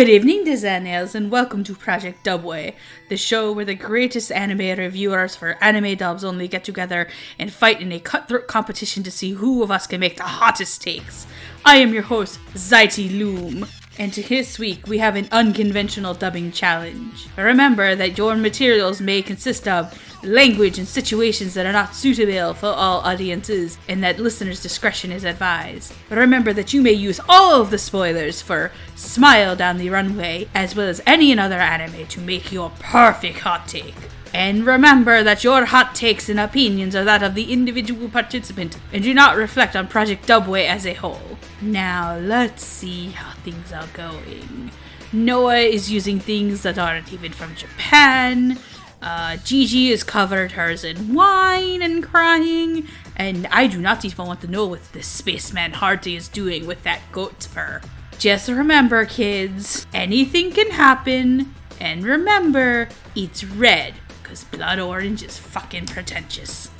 Good evening, designers, and welcome to Project Dubway, the show where the greatest anime reviewers for anime dubs only get together and fight in a cutthroat competition to see who of us can make the hottest takes. I am your host, Zaiti Loom, and this week we have an unconventional dubbing challenge. Remember that your materials may consist of language and situations that are not suitable for all audiences, and that listeners' discretion is advised. Remember that you may use all of the spoilers for Smile Down the Runway, as well as any other anime, to make your perfect hot take. And remember that your hot takes and opinions are that of the individual participant and do not reflect on Project Dubway as a whole. Now, let's see how things are going. Noah is using things that aren't even from Japan. Uh, Gigi is covered hers in wine and crying, and I do not even want to know what this spaceman Hardy is doing with that goat fur. Just remember, kids, anything can happen, and remember, it's red, because blood orange is fucking pretentious.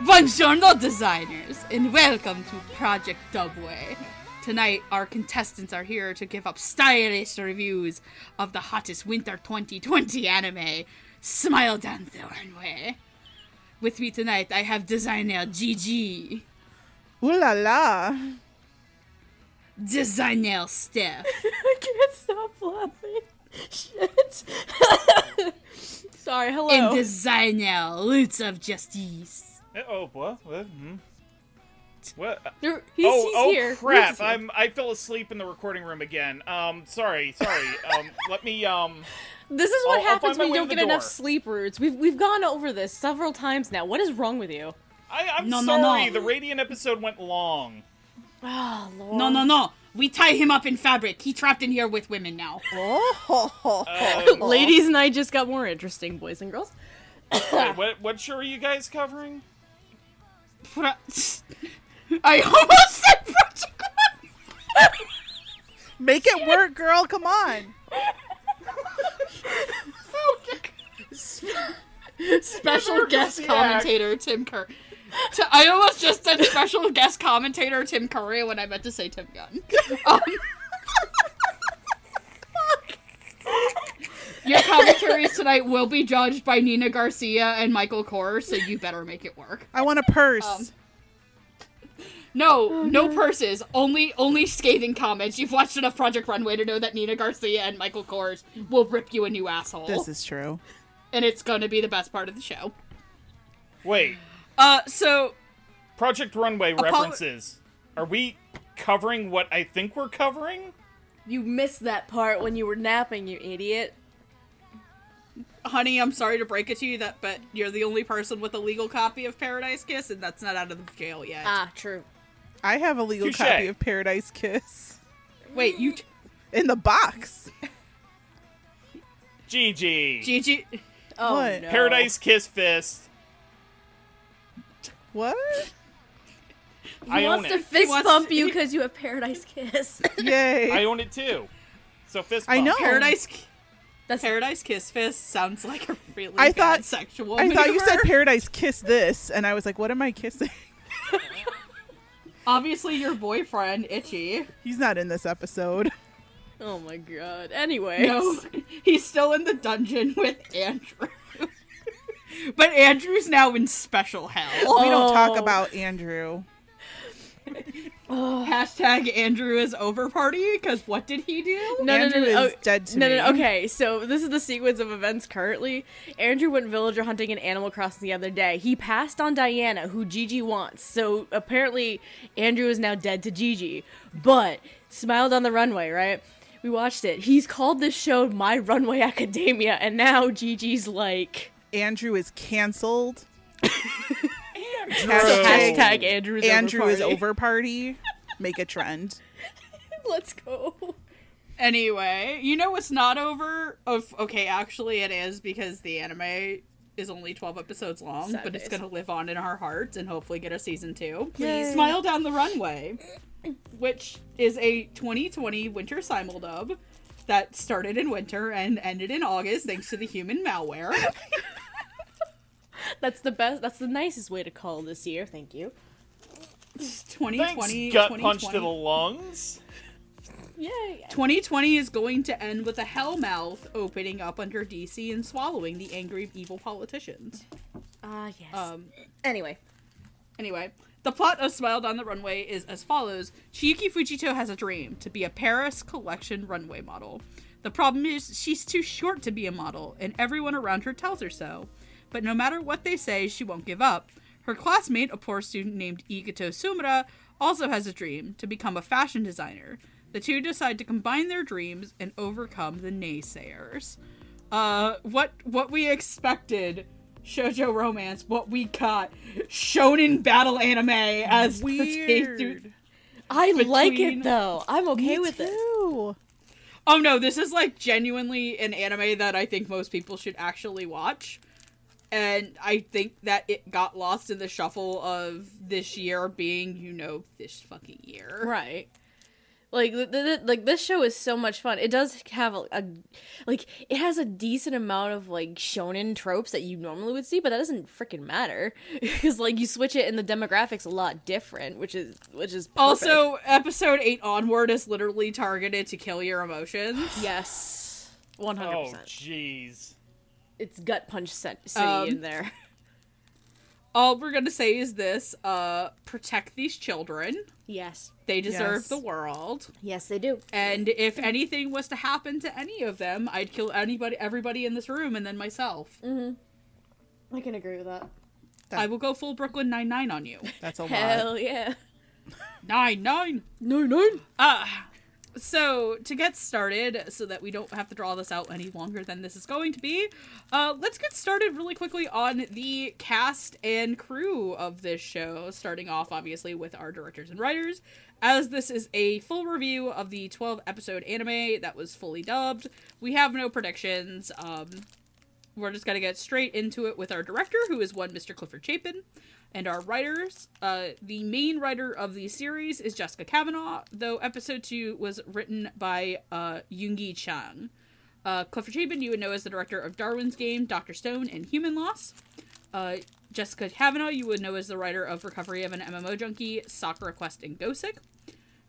Buongiorno, designers, and welcome to Project Dubway. Tonight, our contestants are here to give up stylish reviews of the hottest winter 2020 anime, Smile Down the Runway. With me tonight, I have designer Gigi, Ooh la la. designer Steph, I can't stop laughing. Shit. Sorry, hello. and designer Roots of Justice. Oh, what? What? Hmm? What? There- he's, oh, he's oh here. crap! Here. I'm I fell asleep in the recording room again. Um, sorry, sorry. um, let me um. This is what I'll- I'll happens when you don't get the enough door. sleep roots. We've we've gone over this several times now. What is wrong with you? I, I'm No, no, sorry. no. The Radiant episode went long. Oh lord. No, no, no. We tie him up in fabric. He trapped in here with women now. Oh, Uh, Ladies and I just got more interesting, boys and girls. wait, what what show are you guys covering? I almost said Project Make it work, girl. Come on. Special guest commentator Tim Curry. I almost just said special guest commentator Tim Curry when I meant to say Tim Gunn. Um, Your commentaries tonight will be judged by Nina Garcia and Michael Kors, so you better make it work. I want a purse. Um, No, no purses. Only, only scathing comments. You've watched enough Project Runway to know that Nina Garcia and Michael Kors will rip you a new asshole, this is true. and it's going to be the best part of the show. Wait, Uh, so Project Runway Apollo- references. Are we covering what I think we're covering? You missed that part when you were napping, you idiot. honey, I'm sorry to break it to you that, but you're the only person with a legal copy of Paradise Kiss, and that's not out of the jail yet. Ah, true. I have a legal Touche. copy of Paradise Kiss Wait, you, in the box. GG. Gigi? Oh What? no. Paradise Kiss Fist. What? He I wants own to it. fist He wants- bump you because you have Paradise Kiss. Yay. I own it too. So fist. I know. Paradise, That's Paradise Kiss Fist sounds like a really I bad thought- sexual. I thought you said. Paradise Kiss this, and I was like, what am I kissing? Obviously, your boyfriend, Itchy. He's not in this episode. Oh my god. Anyway. No, he's still in the dungeon with Andrew. but Andrew's now in special hell. We don't talk Oh. about Andrew. Hashtag Andrew is over party, because what did he do? No, Andrew no, no, no. is oh, dead to no, me. no, no. Okay, so this is the sequence of events currently. Andrew went villager hunting in Animal Crossing the other day. He passed on Diana, who Gigi wants. So apparently, Andrew is now dead to Gigi. But smiled on the runway, right? We watched it. He's called this show My Runway Academia, and now Gigi's like Andrew is canceled. Andrew. hashtag Andrew's Andrew over is party. over party. Make a trend. Let's go. Anyway, you know what's not over? Of okay, actually it is because the anime is only 12 episodes long, Sad but it's going to live on in our hearts and hopefully get a season 2. Please. Smile Down the Runway, which is a 2020 winter simul simuldub that started in winter and ended in August thanks to the human malware. That's the best. That's the nicest way to call this year. Thank you. 2020 Thanks, gut punch to the lungs. Yay! 2020 is going to end with a hell mouth opening up under DC and swallowing the angry evil politicians. Ah, yes. Um, anyway, Anyway, the plot of Smile Down the Runway is as follows Chiyuki Fujito has a dream to be a Paris collection runway model. The problem is she's too short to be a model, and everyone around her tells her so. But no matter what they say, she won't give up. Her classmate, a poor student named Ikuto Tsumura, also has a dream to become a fashion designer. The two decide to combine their dreams and overcome the naysayers. Uh, what what we expected shoujo romance, what we got shonen battle anime as pertained to- Weird. I like it though. I'm okay Me with it. Oh no, this is like genuinely an anime that I think most people should actually watch. And I think that it got lost in the shuffle of this year being, you know, this fucking year. Right. Like th- th- th- like this show is so much fun. It does have a, a like it has a decent amount of like shonen tropes that you normally would see, but that doesn't freaking matter because like you switch it and the demographics a lot different, which is which is perfect. Also, episode 8 onward is literally targeted to kill your emotions. yes, oh, one hundred percent. Oh jeez. It's gut punch cent- city Um, in there. All we're gonna say is this uh, protect these children. Yes, They deserve Yes. the world. yes, they do. And if anything was to happen to any of them, I'd kill anybody, everybody in this room, and then myself. I can agree with that. I will go full Brooklyn Nine Nine on you. That's a lot. Hell yeah. Nine Nine. No, no. Uh, so to get started, so that we don't have to draw this out any longer than this is going to be, uh, let's get started really quickly on the cast and crew of this show. Starting off, obviously, with our directors and writers, as this is a full review of the 12 episode anime that was fully dubbed. We have no predictions. Um, we're just gonna get straight into it with our director, who is one Mr. Clifford Chapin, and our writers. Uh, the main writer of the series is Jessica Cavanagh, though episode two was written by uh, Yoongi Chang. Uh, Clifford Chapin, you would know as the director of Darwin's Game, Doctor Stone, and Human Lost. Uh, Jessica Cavanagh, you would know as the writer of Recovery of an MMO Junkie, Sakura Quest, and Gosick.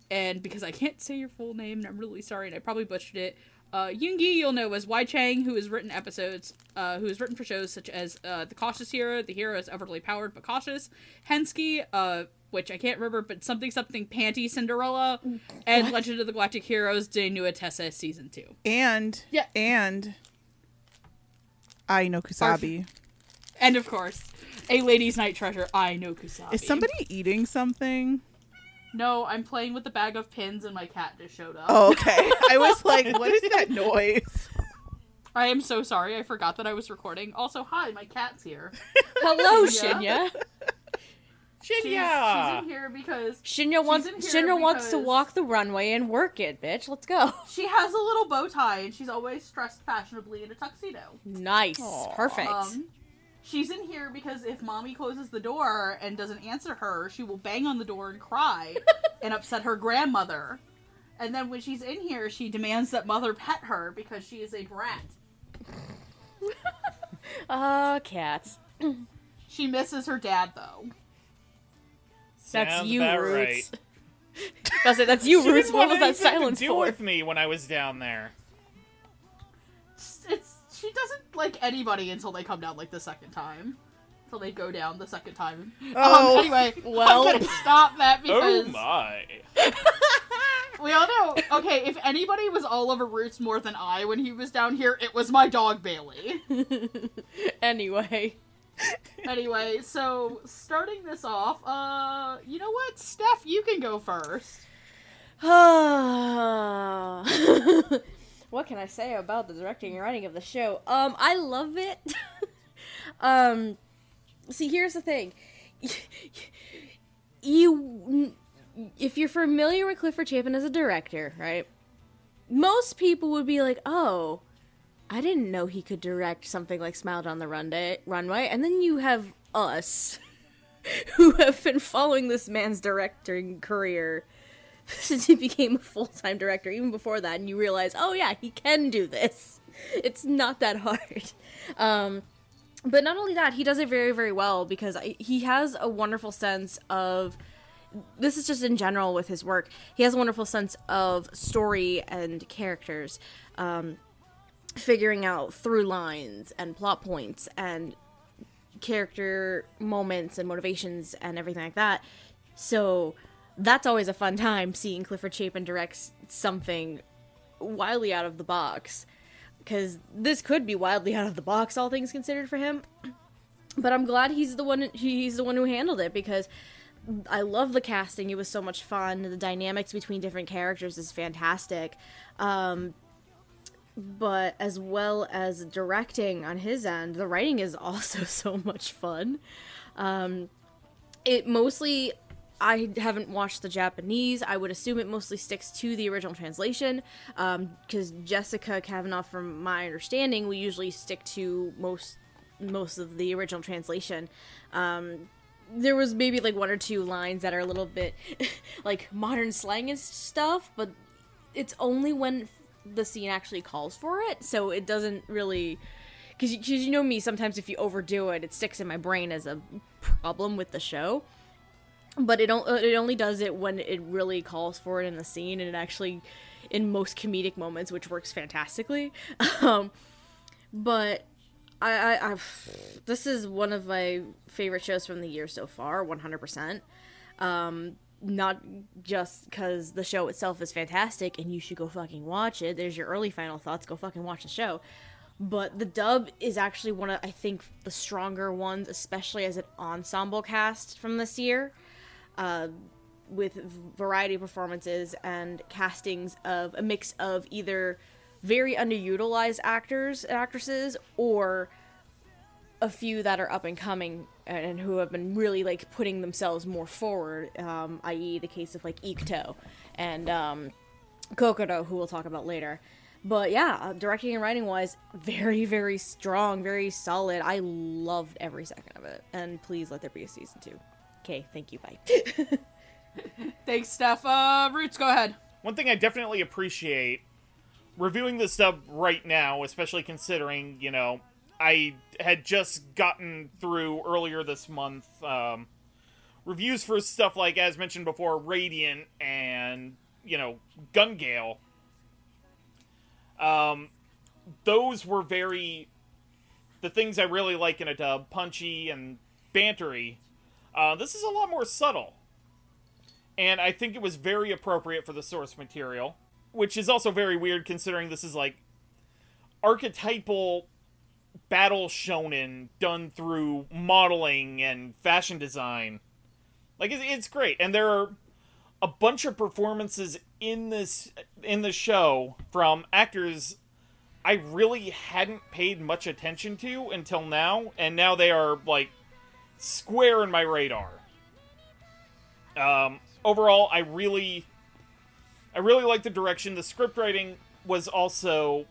And because I can't say your full name, and I'm really sorry, and I probably butchered it, uh, Yoongi you'll know as Wai Chang, who has written episodes, uh, who has written for shows such as uh, The Cautious Hero, The Hero is Overly Powered but Cautious, Hensuki, uh, which I can't remember, but something something Panty Cinderella, and Legend of the Galactic Heroes Die Neue These Season 2. And Yeah. and I know Kusabi. And of course, A Lady's Night Treasure, I know Kusabi. Is somebody eating something? No, I'm playing with the bag of pins and my cat just showed up. Oh, okay. I was like, what is that noise? I am so sorry, I forgot that I was recording. Also, hi, my cat's here. Hello, Yeah. Shinya. She's, she's in here because Shinya wants in here Shinya wants to walk the runway and work it, bitch. Let's go. she has a little bow tie and she's always dressed fashionably in a tuxedo. Nice. Aw. Perfect. Um, she's in here because if mommy closes the door and doesn't answer her, she will bang on the door and cry and upset her grandmother. And then when she's in here, she demands that mother pet her because she is a brat. oh, cats. She misses her dad though. That's Sounds you, about Roots. right. I was that's you, She Roots. What was that silence do for? with me when I was down there. It's, it's she doesn't like anybody until they come down like the second time. Until they go down the second time. Oh, um, anyway, well. I'm gonna stop that because. Oh because my. we all know. Okay, if anybody was all over Roots more than I when he was down here, it was my dog Bailey. anyway. anyway, so starting this off, uh, you know what, Steph, you can go first. what can I say about the directing and writing of the show? Um, I love it. um, see, here's the thing. You, if you're familiar with Clifford Chapin as a director, right? Most people would be like, "Oh, I didn't know he could direct something like Smile Down the Runway." Runway, and then you have us, who have been following this man's directing career since he became a full time director, even before that, and you realize, oh yeah, he can do this. It's not that hard. Um, but not only that, he does it very, very well because he has a wonderful sense of this is just in general with his work. He has a wonderful sense of story and characters, um, figuring out through lines and plot points and character moments and motivations and everything like that. So that's always a fun time seeing Clifford Chapin direct something wildly out of the box. Because this could be wildly out of the box, all things considered, for him. But I'm glad he's the one. He's the one who handled it because I love the casting. It was so much fun. The dynamics between different characters is fantastic. Um, but as well as directing on his end, the writing is also so much fun. Um, it mostly, I haven't watched the Japanese. I would assume it mostly sticks to the original translation because Jessica Cavanagh, from my understanding, we usually stick to most most of the original translation. Um, there was maybe like one or two lines that are a little bit like modern slang and stuff, but it's only when the scene actually calls for it, so it doesn't really. Because you, you know me, sometimes if you overdo it, it sticks in my brain as a problem with the show. But it, don't, it only does it when it really calls for it in the scene, and it actually, in most comedic moments, which works fantastically. Um, but I, I, I've, this is one of my favorite shows from the year so far, 100%. Um, not just because the show itself is fantastic and you should go fucking watch it. There's your early final thoughts. Go fucking watch the show. But the dub is actually one of, I think, the stronger ones, especially as an ensemble cast from this year. Uh, with variety of performances and castings of a mix of either very underutilized actors and actresses or a few that are up and coming and who have been really like putting themselves more forward um, i.e the case of like Ikuto and um, Kokoro who we'll talk about later. But yeah uh, directing and writing wise very very strong very solid. I loved every second of it. And please let there be a season two okay thank you bye Thanks, Steph. Uh, Roots, go ahead. One thing I definitely appreciate reviewing this stuff right now, especially considering, you know, I had just gotten through earlier this month um, reviews for stuff like, as mentioned before, Radiant and, you know, Gun Gale. Um, those were very. The things I really like in a dub, punchy and bantery. Uh, this is a lot more subtle. And I think it was very appropriate for the source material which is also very weird considering this is like archetypal battle shonen done through modeling and fashion design. Like it's, it's great, and there are a bunch of performances in this in the show from actors I really hadn't paid much attention to until now, and now they are like square in my radar. Um, overall, I really I really like the direction. The script writing was also,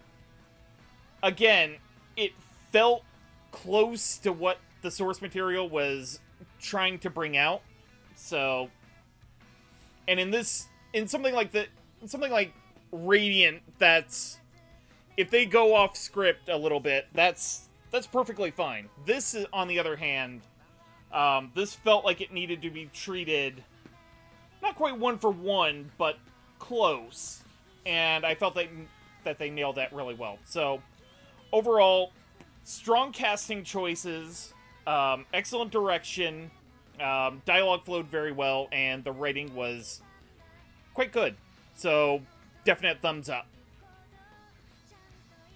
again, it felt close to what the source material was trying to bring out. So, and in this, in something like the, something like Radiant, that's if they go off script a little bit, that's that's perfectly fine. This, on the other hand, um, this felt like it needed to be treated not quite one for one, but close, and I felt that that they nailed that really well. So overall, strong casting choices, um, excellent direction, um, dialogue flowed very well, and the writing was quite good. So definite thumbs up.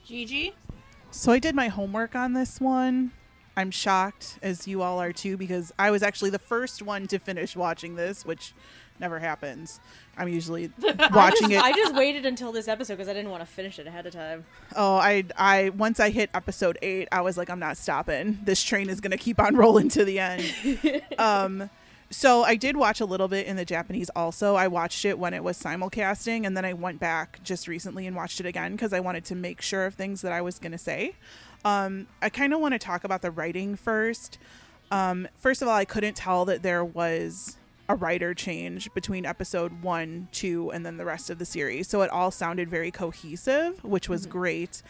Gigi? So I did my homework on this one. I'm shocked, as you all are too, because I was actually the first one to finish watching this, which never happens. I'm usually watching it. I just waited until this episode because I didn't want to finish it ahead of time. Oh, I I once I hit episode eight, I was like, I'm not stopping. This train is gonna keep on rolling to the end. um, so I did watch a little bit in the Japanese. Also, I watched it when it was simulcasting, and then I went back just recently and watched it again because I wanted to make sure of things that I was gonna say. Um, I kind of want to talk about the writing first. Um, first of all, I couldn't tell that there was a writer change between episode one, two, and then the rest of the series. So it all sounded very cohesive, which was Mm-hmm. great.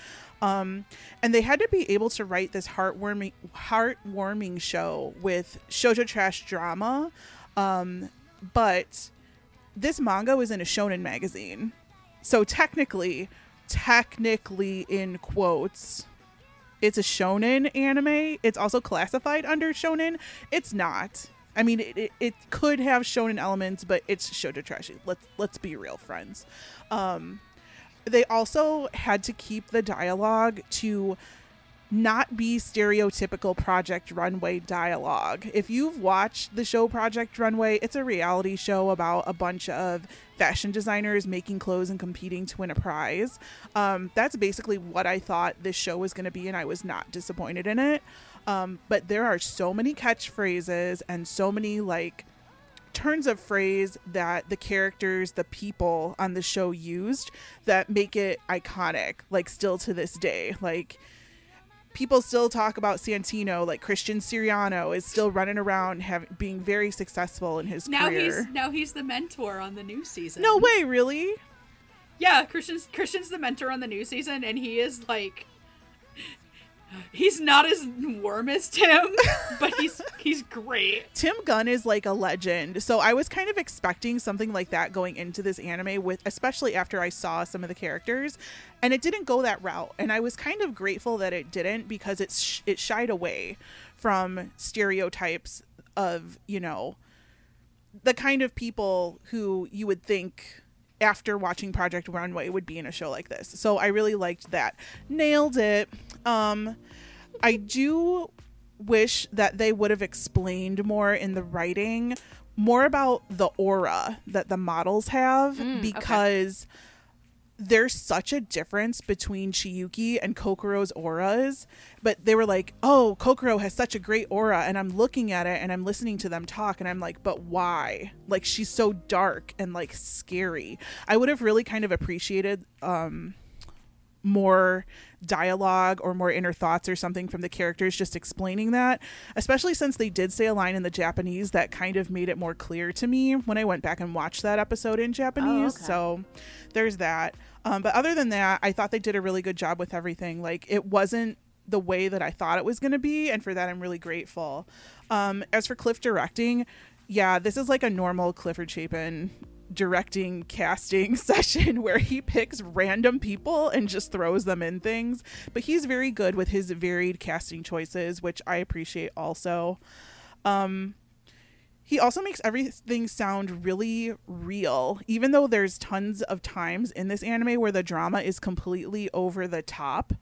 Um, and they had to be able to write this heartwarming, heartwarming show with shoujo trash drama. Um, but this manga was in a shonen magazine. So technically, technically in quotes, it's a shonen anime. It's also classified under shonen. It's not. I mean, it, it, it could have shonen elements, but it's shoujo trashy. Let's let's be real, friends. Um, they also had to keep the dialogue to not be stereotypical Project Runway dialogue. If you've watched the show Project Runway, it's a reality show about a bunch of fashion designers making clothes and competing to win a prize. Um, that's basically what I thought this show was going to be, and I was not disappointed in it. Um, but there are so many catchphrases and so many like turns of phrase that the characters, the people on the show used that make it iconic, like still to this day. Like people still talk about Santino, like Christian Siriano is still running around having being very successful in his Now career. he's now he's the mentor on the new season. no way, really? Yeah, Christian's Christian's the mentor on the new season, and he is like, he's not as warm as Tim, but he's he's great. Tim Gunn is like a legend. So I was kind of expecting something like that going into this anime with especially after I saw some of the characters and it didn't go that route and I was kind of grateful that it didn't because it's sh- it shied away from stereotypes of, you know, the kind of people who you would think after watching Project Runway would be in a show like this. So I really liked that. Nailed it. Um I do wish that they would have explained more in the writing more about the aura that the models have because there's such a difference between Chiyuki and Kokoro's auras. But they were like, oh, Kokoro has such a great aura. And I'm looking at it and I'm listening to them talk and I'm like, but why? Like, she's so dark and like scary. I would have really kind of appreciated um, more dialogue or more inner thoughts or something from the characters just explaining that especially since they did say a line in the japanese that kind of made it more clear to me when i went back and watched that episode in japanese. okay. so there's that. Um, but other than that i thought they did a really good job with everything. Like it wasn't the way that i thought it was going to be and for that i'm really grateful. Um, as for cliff directing yeah this is like a normal clifford chapin directing casting session where he picks random people and just throws them in things. But he's very good with his varied casting choices which i appreciate also. Um he also makes everything sound really real even though there's tons of times in this anime where the drama is completely over the top.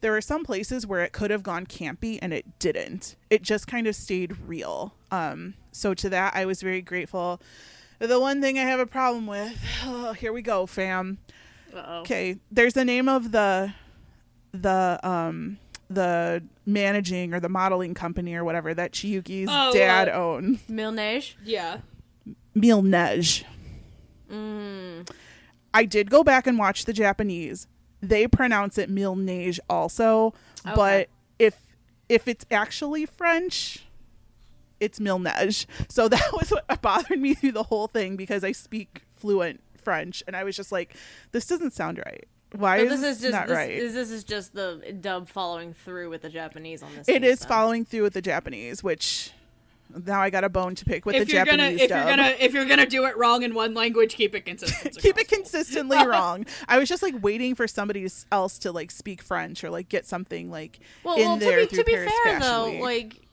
There are some places where it could have gone campy and it didn't. It just kind of stayed real. Um so to that i was very grateful the one thing I have a problem with, oh, here we go, fam. Uh-oh. Okay, there's the name of the the um the managing or the modeling company or whatever that Chiyuki's Oh, dad uh, owns. Milnej. Yeah. Milnej. Mm. I did go back and watch the Japanese. They pronounce it Milnej also, Okay. but if if it's actually French, it's Milnej. So that was what bothered me through the whole thing because I speak fluent French and I was just like, this doesn't sound right. Why But is this is just not this, right? is, this is just the dub following through with the Japanese on this. it piece is then. following through with the Japanese, which now I got a bone to pick with if the you're Japanese gonna if dub. you're gonna if you're gonna do it wrong in one language, keep it consistent. keep it consistently wrong. I was just like waiting for somebody else to like speak French or like get something like Well, in well there to be through to be Paris fair Fashion though, Week. like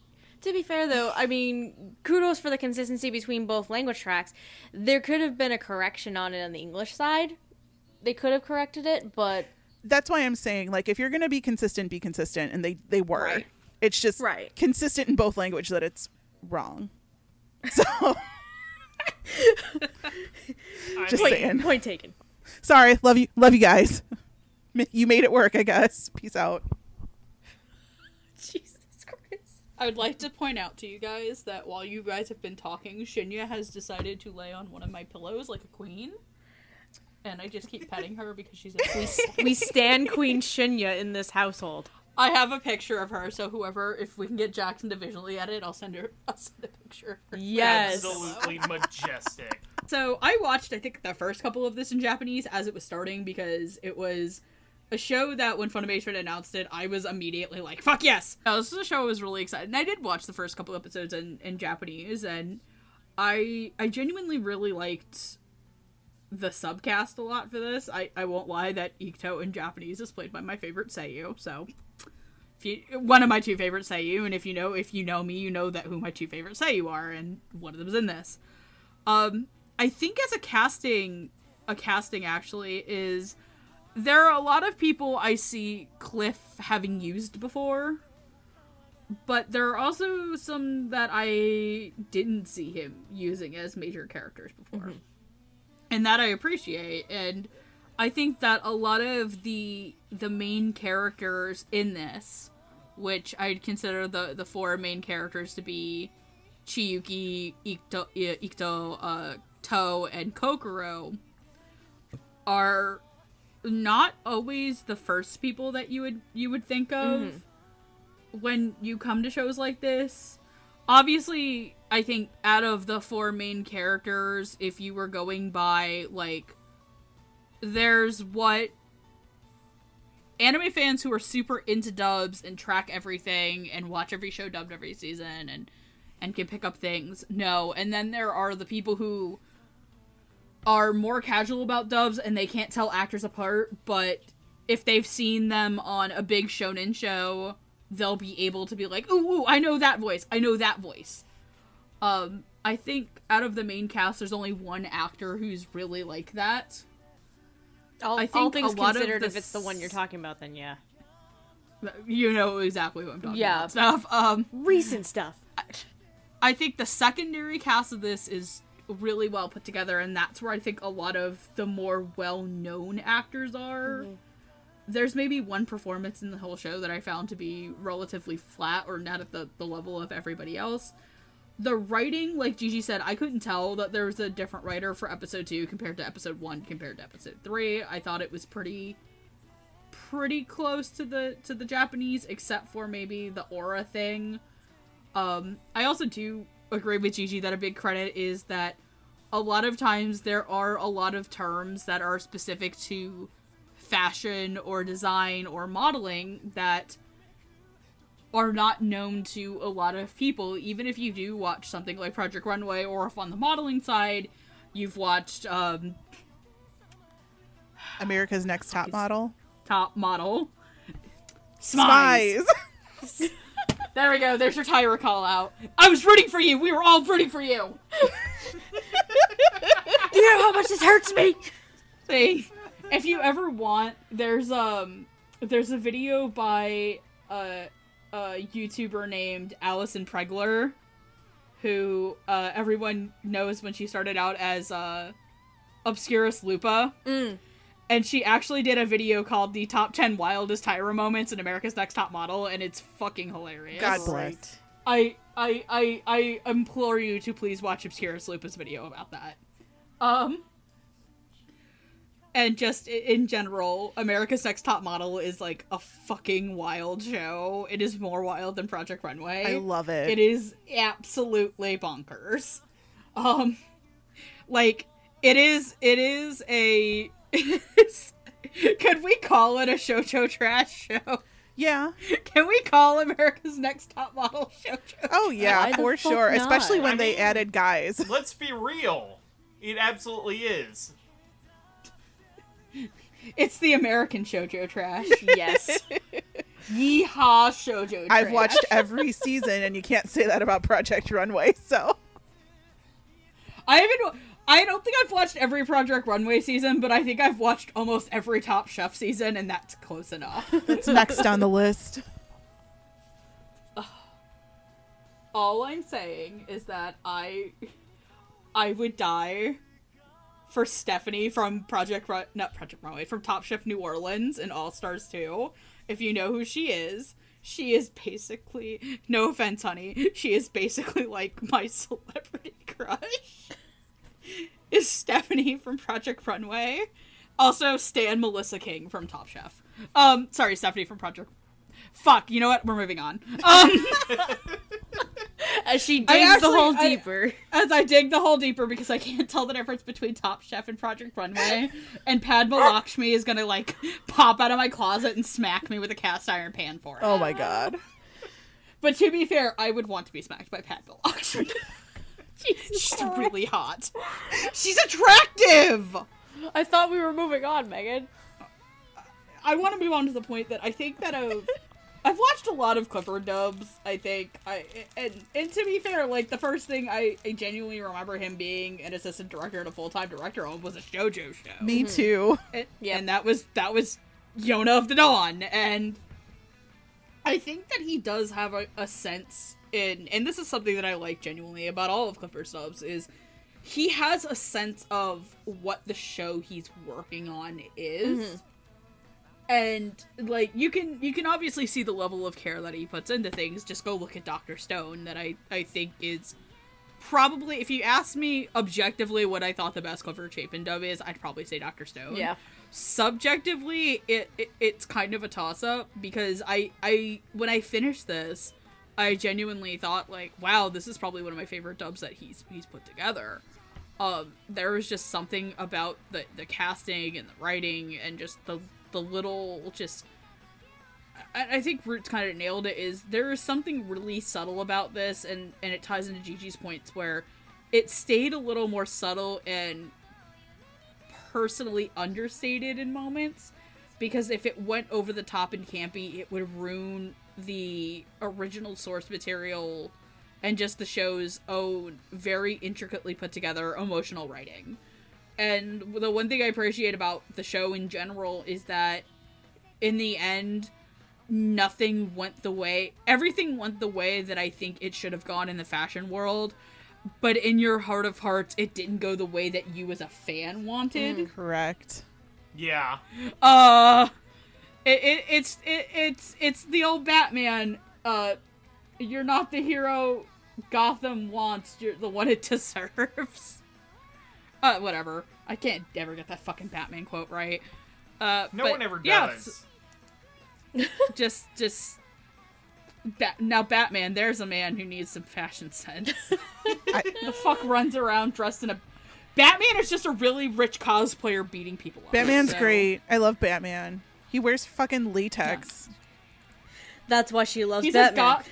to be fair though, I mean, kudos for the consistency between both language tracks. There could have been a correction on it on the English side. They could have corrected it, but that's why I'm saying like if you're gonna be consistent, be consistent, and they they were. Right. It's just Right. consistent in both language that it's wrong. So Just mean, saying. point taken. sorry, love you, love you guys. You made it work, I guess. Peace out. Jesus Christ. I would like to point out to you guys that while you guys have been talking, Shinya has decided to lay on one of my pillows like a queen. And I just keep petting her because she's a queen. We stand Queen Shinya in this household. I have a picture of her, so whoever, if we can get Jackson to visually edit, I'll send her. I'll send a picture. Of her. Yes. absolutely majestic. So I watched, I think, the first couple of this in Japanese as it was starting because it was a show that when Funimation announced it, I was immediately like, "Fuck yes!" Now, this is a show I was really excited, and I did watch the first couple episodes in, in Japanese, and I I genuinely really liked the subcast a lot for this. I, I won't lie that Ikuto in Japanese is played by my favorite Seiyu, so if you one of my two favorite Seiyu, and if you know if you know me, you know that who my two favorite Seiyu are, and one of them is in this. Um, I think as a casting, a casting actually is there are a lot of people I see Cliff having used before, but there are also some that I didn't see him using as major characters before. And that I appreciate and I think that a lot of the the main characters in this, which I'd consider the the four main characters to be Chiyuki, Ikuto, uh, Ikuto uh, To, and Kokoro, are not always the first people that you would you would think of mm-hmm. when you come to shows like this. Obviously, I think out of the four main characters, if you were going by like there's what anime fans who are super into dubs and track everything and watch every show dubbed every season and and can pick up things No, and then there are the people who are more casual about dubs and they can't tell actors apart but if they've seen them on a big shonen show they'll be able to be like ooh, ooh i know that voice i know that voice um i think out of the main cast there's only one actor who's really like that All, I all think things a lot of considered, the if it's the one you're talking about, then yeah. you know exactly what i'm talking Yeah. about stuff um Recent stuff. I think the secondary cast of this is really well put together, and that's where I think a lot of the more well known actors are. There's maybe one performance in the whole show that I found to be relatively flat or not at the, the level of everybody else. The writing, like Gigi said, I couldn't tell that there was a different writer for episode two compared to episode one compared to episode three. I thought it was pretty pretty close to the to the Japanese, except for maybe the aura thing. Um, I also do agree with Gigi that a big credit is that a lot of times there are a lot of terms that are specific to fashion or design or modeling that are not known to a lot of people, even if you do watch something like Project Runway or if on the modeling side you've watched um, America's Next Top Model. Top Model. Smize. Spies. There we go. There's your Tyra call out. I was rooting for you. We were all rooting for you. Do you know how much this hurts me? See, if you ever want, there's um, there's a video by a, a YouTuber named Allison Pregler, who uh, everyone knows when she started out as uh, Obscurus Lupa. Mm. And she actually did a video called "The Top 10 Wildest Tyra Moments in America's Next Top Model," and it's fucking hilarious. God bless. I, I, I, I implore you to please watch Obscurus Lupa's video about that. Um, and just in general, America's Next Top Model is like a fucking wild show. It is more wild than Project Runway. I love it. It is absolutely bonkers. Um, like it is. It is a. Could we call it a Shoujo trash show? Yeah. Can we call America's Next Top Model Shoujo? Oh yeah, Why for sure. not? Especially when I they mean- added guys. Let's be real. It absolutely is. It's the American shoujo trash. Yes. Yeehaw shoujo trash. I've watched every season, and you can't say that about Project Runway. So I haven't. I don't think I've watched every Project Runway season, but I think I've watched almost every Top Chef season, and that's close enough. it's next on the list. All I'm saying is that I, I would die for Stephanie from Project Run, not Project Runway, from Top Chef New Orleans and All Stars 2. If you know who she is, she is basically, no offense, honey, she is basically like my celebrity crush. Is Stephanie from Project Runway. Also, Stan Melissa King from Top Chef. Um, sorry, Stephanie from Project. Fuck, you know what? We're moving on. Um. As she digs actually- the hole I- deeper. as I dig the hole deeper because I can't tell the difference between Top Chef and Project Runway, and Padma Lakshmi is gonna like pop out of my closet and smack me with a cast iron pan for it. Oh my god. But to be fair, I would want to be smacked by Padma Lakshmi. She's really hot. She's attractive. I thought we were moving on, Megan. I want to move on to the point that I think that I've I've watched a lot of Clifford dubs. I think I and and to be fair, like the first thing I, I genuinely remember him being an assistant director and a full time director on was a JoJo show. Me mm-hmm. too. And, Yep. and that was that was Yona of the Dawn, and I think that he does have a, a sense in, and this is something that I like genuinely about all of Clifford's dubs is he has a sense of what the show he's working on is. Mm-hmm. And like you can you can obviously see the level of care that he puts into things. Just go look at Doctor Stone that I I think is probably if you ask me objectively what I thought the best Clifford Chapin dub is, I'd probably say Doctor Stone Yeah. subjectively it, it it's kind of a toss up because I I when I finished this I genuinely thought like wow this is probably one of my favorite dubs that he's he's put together. Um there was just something about the the casting and the writing and just the the little just I, I think Roots kind of nailed it is there is something really subtle about this and and it ties into Gigi's points where it stayed a little more subtle and personally understated in moments because if it went over the top and campy, it would ruin the original source material and just the show's own very intricately put together emotional writing. And the one thing I appreciate about the show in general is that in the end, nothing went the way, everything went the way that I think it should have gone in the fashion world. But in your heart of hearts, it didn't go the way that you as a fan wanted. Correct. Yeah. Uh, it, it it's it, it's it's the old Batman. Uh, you're not the hero Gotham wants. You're the one it deserves. Uh, whatever. I can't ever get that fucking Batman quote right. Uh, No but one ever does. s- just just. Bat- now Batman, there's a man who needs some fashion sense. I, the fuck runs around dressed in a. Batman is just a really rich cosplayer beating people up. Batman's so- great. I love Batman. He wears fucking latex. That's why she loves He's a Batman. god.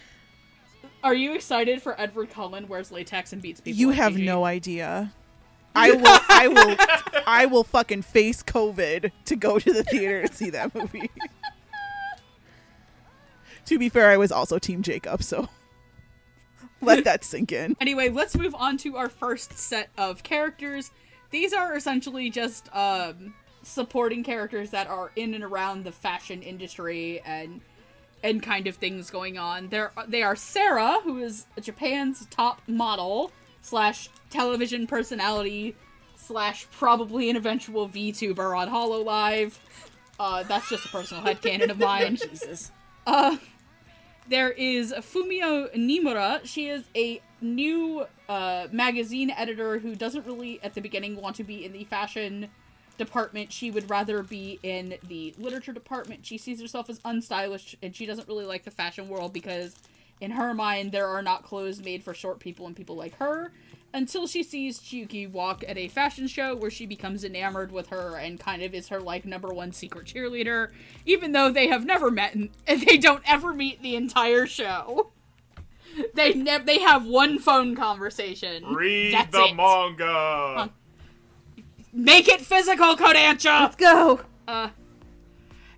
Are you excited for Edward Cullen wears latex and beats people? You up, have Gigi? no idea. I will I will I will fucking face COVID to go to the theater and see that movie. to be fair, I was also Team Jacob, so let that sink in. Anyway, let's move on to our first set of characters. These are essentially just um, supporting characters that are in and around the fashion industry and and kind of things going on. There, they are Sarah, who is Japan's top model slash television personality slash probably an eventual VTuber on Hololive. Uh, that's just a personal headcanon of mine. Jesus. Uh, there is Fumio Nimura. She is a new uh, magazine editor who doesn't really, at the beginning, want to be in the fashion department. She would rather be in the literature department. She sees herself as unstylish, and she doesn't really like the fashion world because, in her mind, there are not clothes made for short people and people like her. Until she sees Chiyuki walk at a fashion show where she becomes enamored with her and kind of is her like number one secret cheerleader, even though they have never met and, they don't ever meet the entire show. They never they have one phone conversation. Read That's the it. manga. Make it physical, Kodansha! Let's go. Uh,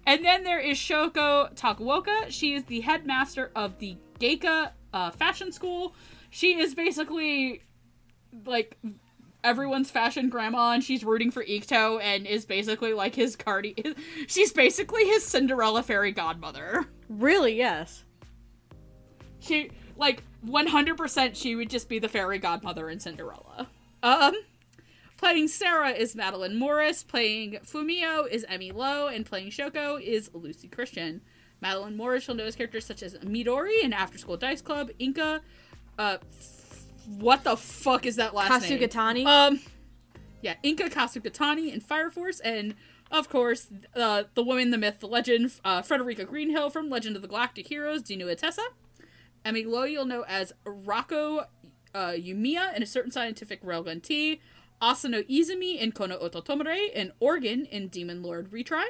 and then there is Shoko Takawoka. She is the headmaster of the Geika uh, Fashion School. She is basically like everyone's fashion grandma, and she's rooting for Ikuto and is basically like his cardi. She's basically his Cinderella fairy godmother. Really? Yes. She like 100% she would just be the fairy godmother in Cinderella. Um playing Sarah is Madeline Morris, playing Fumio is Emi Lo, and playing Shoko is Lucy Christian. Madeline Morris you'll know as characters such as Midori in After School Dice Club, Inka, uh what the fuck is that last name? Kasugatani. Um, yeah, Inka Kasugatani in Fire Force, and of course, uh, the woman, the myth, the legend, uh, Frederica Greenhill from Legend of the Galactic Heroes, Dinu Atessa. Emi Lo you'll know as Rocco uh, Yumiya in A Certain Scientific Railgun T, Asano Izumi in Kono Ototomare, and Organ in Demon Lord Retry.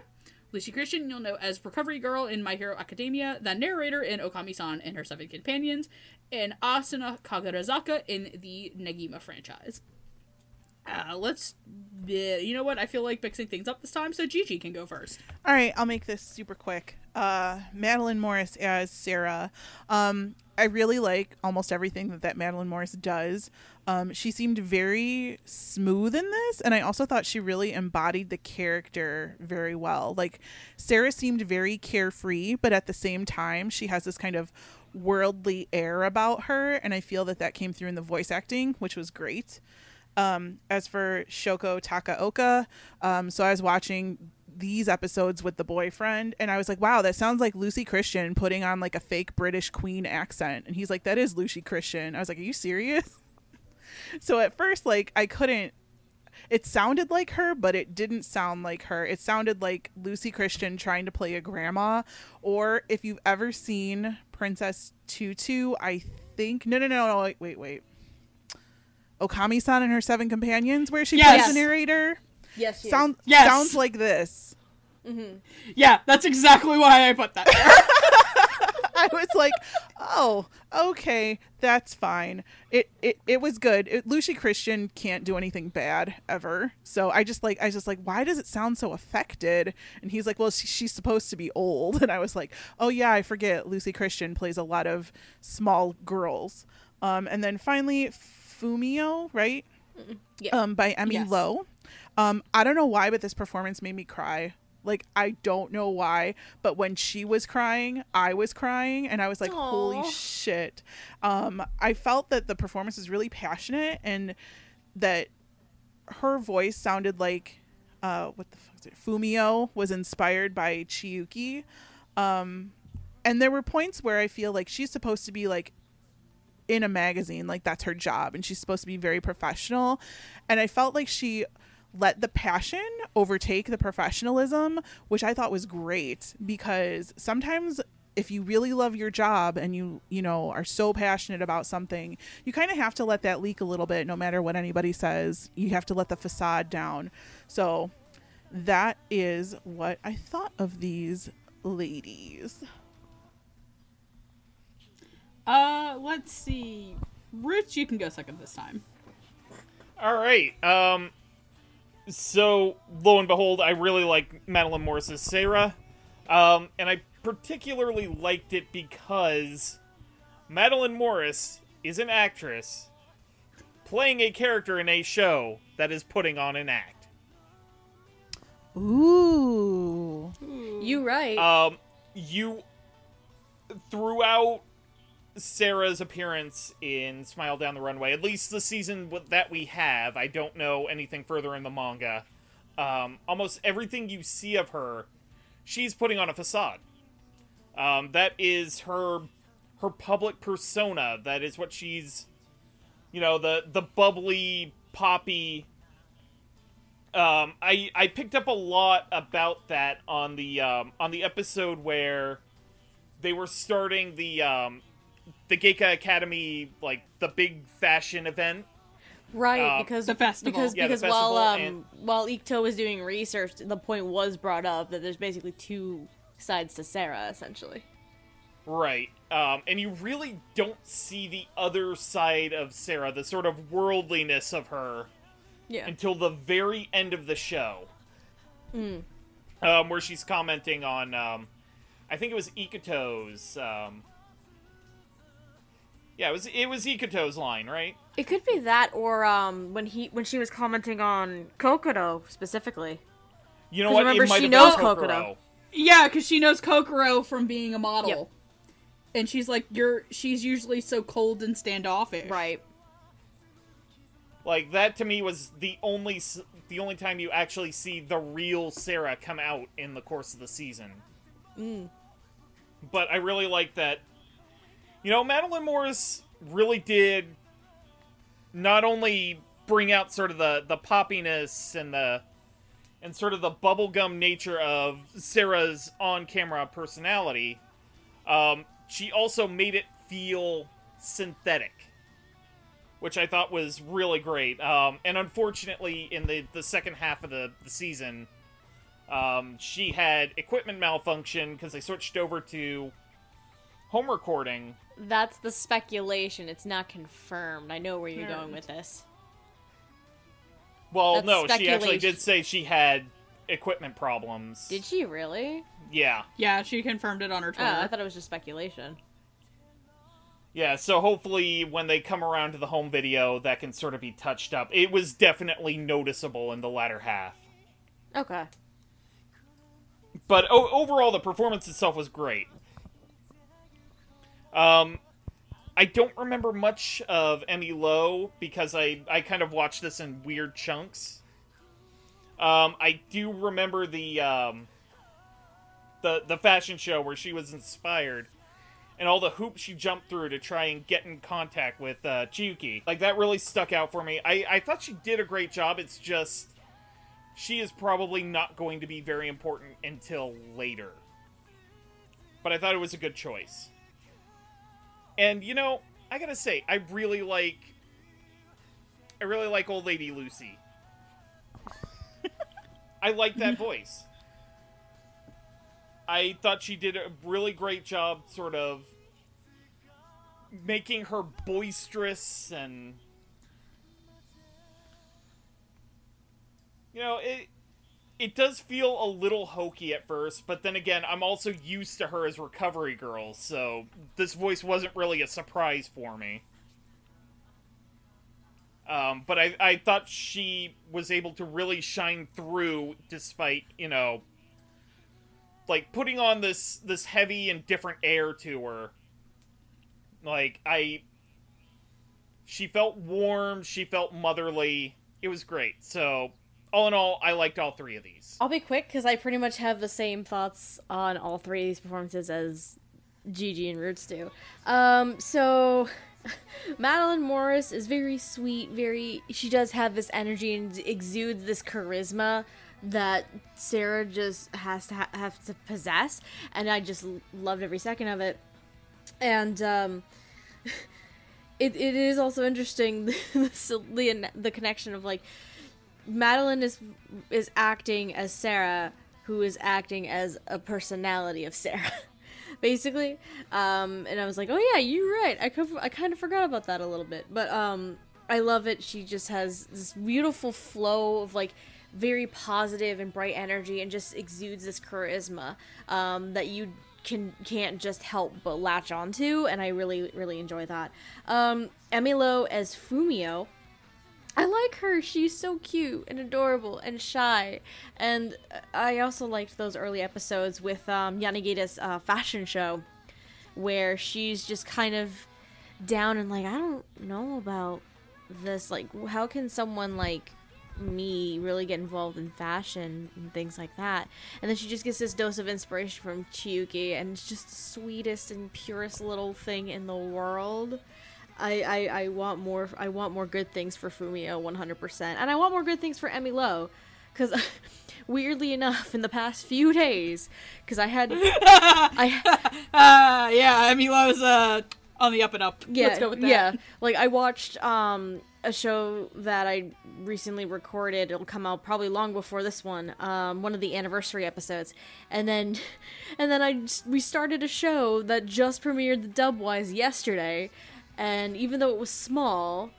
Lucy Christian, you'll know as Recovery Girl in My Hero Academia, the narrator in Okami-san and Her Seven Companions, and Asuna Kagurazaka in the Negima franchise. Uh, let's, uh, you know what? I feel like mixing things up this time, so Gigi can go first. All right, I'll make this super quick. Uh, Madeline Morris as Sarah. Um, I really like almost everything that, that Madeline Morris does. Um, she seemed very smooth in this, and I also thought she really embodied the character very well. Like, Sarah seemed very carefree, but at the same time, she has this kind of worldly air about her, and I feel that that came through in the voice acting, which was great. Um, as for Shoko Takaoka, um, so I was watching these episodes with the boyfriend and I was like, wow, that sounds like Lucy Christian putting on like a fake British queen accent. And he's like, that is Lucy Christian. I was like, are you serious? So at first, like, I couldn't. It sounded like her, but it didn't sound like her. It sounded like Lucy Christian trying to play a grandma. Or if you've ever seen Princess Tutu, I think. No, no, no, no. Wait, wait, wait. Okami-san and her seven companions, where she Yes. plays the narrator. Yes, she is. Sound Yes. sounds like this. Mm-hmm. Yeah, that's exactly why I put that there. I was like, oh, okay, that's fine. It it, it was good. It, Lucy Christian can't do anything bad ever. So I just like I just like why does it sound so affected? And he's like, well, she, she's supposed to be old. And I was like, oh yeah, I forget. Lucy Christian plays a lot of small girls. Um, and then finally, Fumio, right? Yeah. Um, by Emi Yes. Lo. Um, I don't know why, but this performance made me cry. Like I don't know why, but when she was crying, I was crying, and I was like, "Holy shit!" Um, I felt that the performance was really passionate, and that her voice sounded like, uh, what the fuck is it? Fumio was inspired by Chiyuki, um, and there were points where I feel like she's supposed to be like in a magazine like that's her job and she's supposed to be very professional and i felt like she let the passion overtake the professionalism which i thought was great because sometimes if you really love your job and you you know are so passionate about something you kind of have to let that leak a little bit no matter what anybody says you have to let the facade down so that is what i thought of these ladies uh, let's see. Rich, you can go second this time. All right. Um. So lo and behold, I really like Madeline Morris's Sarah, um, and I particularly liked it because Madeline Morris is an actress playing a character in a show that is putting on an act. ooh You right. Um, you throughout Sarah's appearance in Smile Down the Runway, at least the season that we have, I don't know anything further in the manga. Um, almost everything you see of her, she's putting on a facade. Um, that is her her public persona. That is what she's, you know, the the bubbly, poppy. Um, I I picked up a lot about that on the um, on the episode where they were starting the um, the Geika Academy like the big fashion event. right, uh, because the festival. because Yeah, the because while um and- while Ikuto was doing research, the point was brought up that there's basically two sides to Sarah, essentially. Right. Um, and you really don't see the other side of Sarah, the sort of worldliness of her, Yeah. until the very end of the show. Um, where she's commenting on, um, I think it was Ikuto's. Yeah, it was it was Ikuto's line, right? It could be that, or um, when he when she was commenting on Kokoro specifically. You know what? remember, it might she have knows been Kokoro. Kokoro. Yeah, because she knows Kokoro from being a model. Yep. And she's like, you're. She's usually so cold and standoffish. Right. Like that to me was the only the only time you actually see the real Sarah come out in the course of the season. But I really like that. You know, Madeline Morris really did not only bring out sort of the the poppiness and the and sort of the bubblegum nature of Sarah's on-camera personality. Um, she also made it feel synthetic which I thought was really great. Um, and unfortunately, in the, the second half of the, the season, Um, she had equipment malfunction because they switched over to home recording. That's the speculation. It's not confirmed. I know where you're going with this. Well, That's no, she actually did say she had equipment problems. Did she really? Yeah. Yeah, she confirmed it on her Oh, Twitter. I thought it was just speculation. Yeah, so hopefully when they come around to the home video, that can sort of be touched up. It was definitely noticeable in the latter half. Okay. But o- overall, the performance itself was great. Um, I don't remember much of Emi Lo because I, I kind of watched this in weird chunks. Um, I do remember the um, the the fashion show where she was inspired, and all the hoops she jumped through to try and get in contact with uh, Chiyuki. Like that really stuck out for me. I I thought she did a great job. It's just she is probably not going to be very important until later. But I thought it was a good choice. And you know, I gotta say, I really like I really like old lady Lucy. I like that voice. I thought she did a really great job sort of making her boisterous and you know, it it does feel a little hokey at first, but then again, I'm also used to her as Recovery Girl, so this voice wasn't really a surprise for me. Um, but I, I thought she was able to really shine through despite, you know, like putting on this this heavy and different air to her. Like I she felt warm, she felt motherly. It was great. So, all in all, I liked all three of these. I'll be quick because I pretty much have the same thoughts on all three of these performances as Gigi and Roots do. Um, so Madeline Morris is very sweet, very. She does have this energy and exudes this charisma that Sarah just has to ha- have to possess, and I just loved every second of it. And um, it, it is also interesting the, the the connection of like Madeline is is acting as Sarah, who is acting as a personality of Sarah, basically. Um, and I was like, oh yeah, you're right. I I kind of forgot about that a little bit, but um, I love it. She just has this beautiful flow of like very positive and bright energy, and just exudes this charisma um, that you can can't just help but latch onto, and I really really enjoy that. Um, Emi Lo as Fumio. I like her. She's so cute and adorable and shy. And I also liked those early episodes with um, Yanagida's uh, fashion show, where she's just kind of down and like, I don't know about this. Like, how can someone like me really get involved in fashion and things like that? And then she just gets this dose of inspiration from Chiyuki, and it's just the sweetest and purest little thing in the world. I, I, I want more I want more good things for Fumio 100% and I want more good things for Emi Lo cuz weirdly enough in the past few days cuz I had I Uh, yeah, Emi Lo's uh, on the up and up. yeah Let's go with that. yeah. Like I watched um a show that I recently recorded. It'll come out probably long before this one um one of the anniversary episodes. And then and then I just- we started a show that just premiered the dubwise yesterday and even though it was small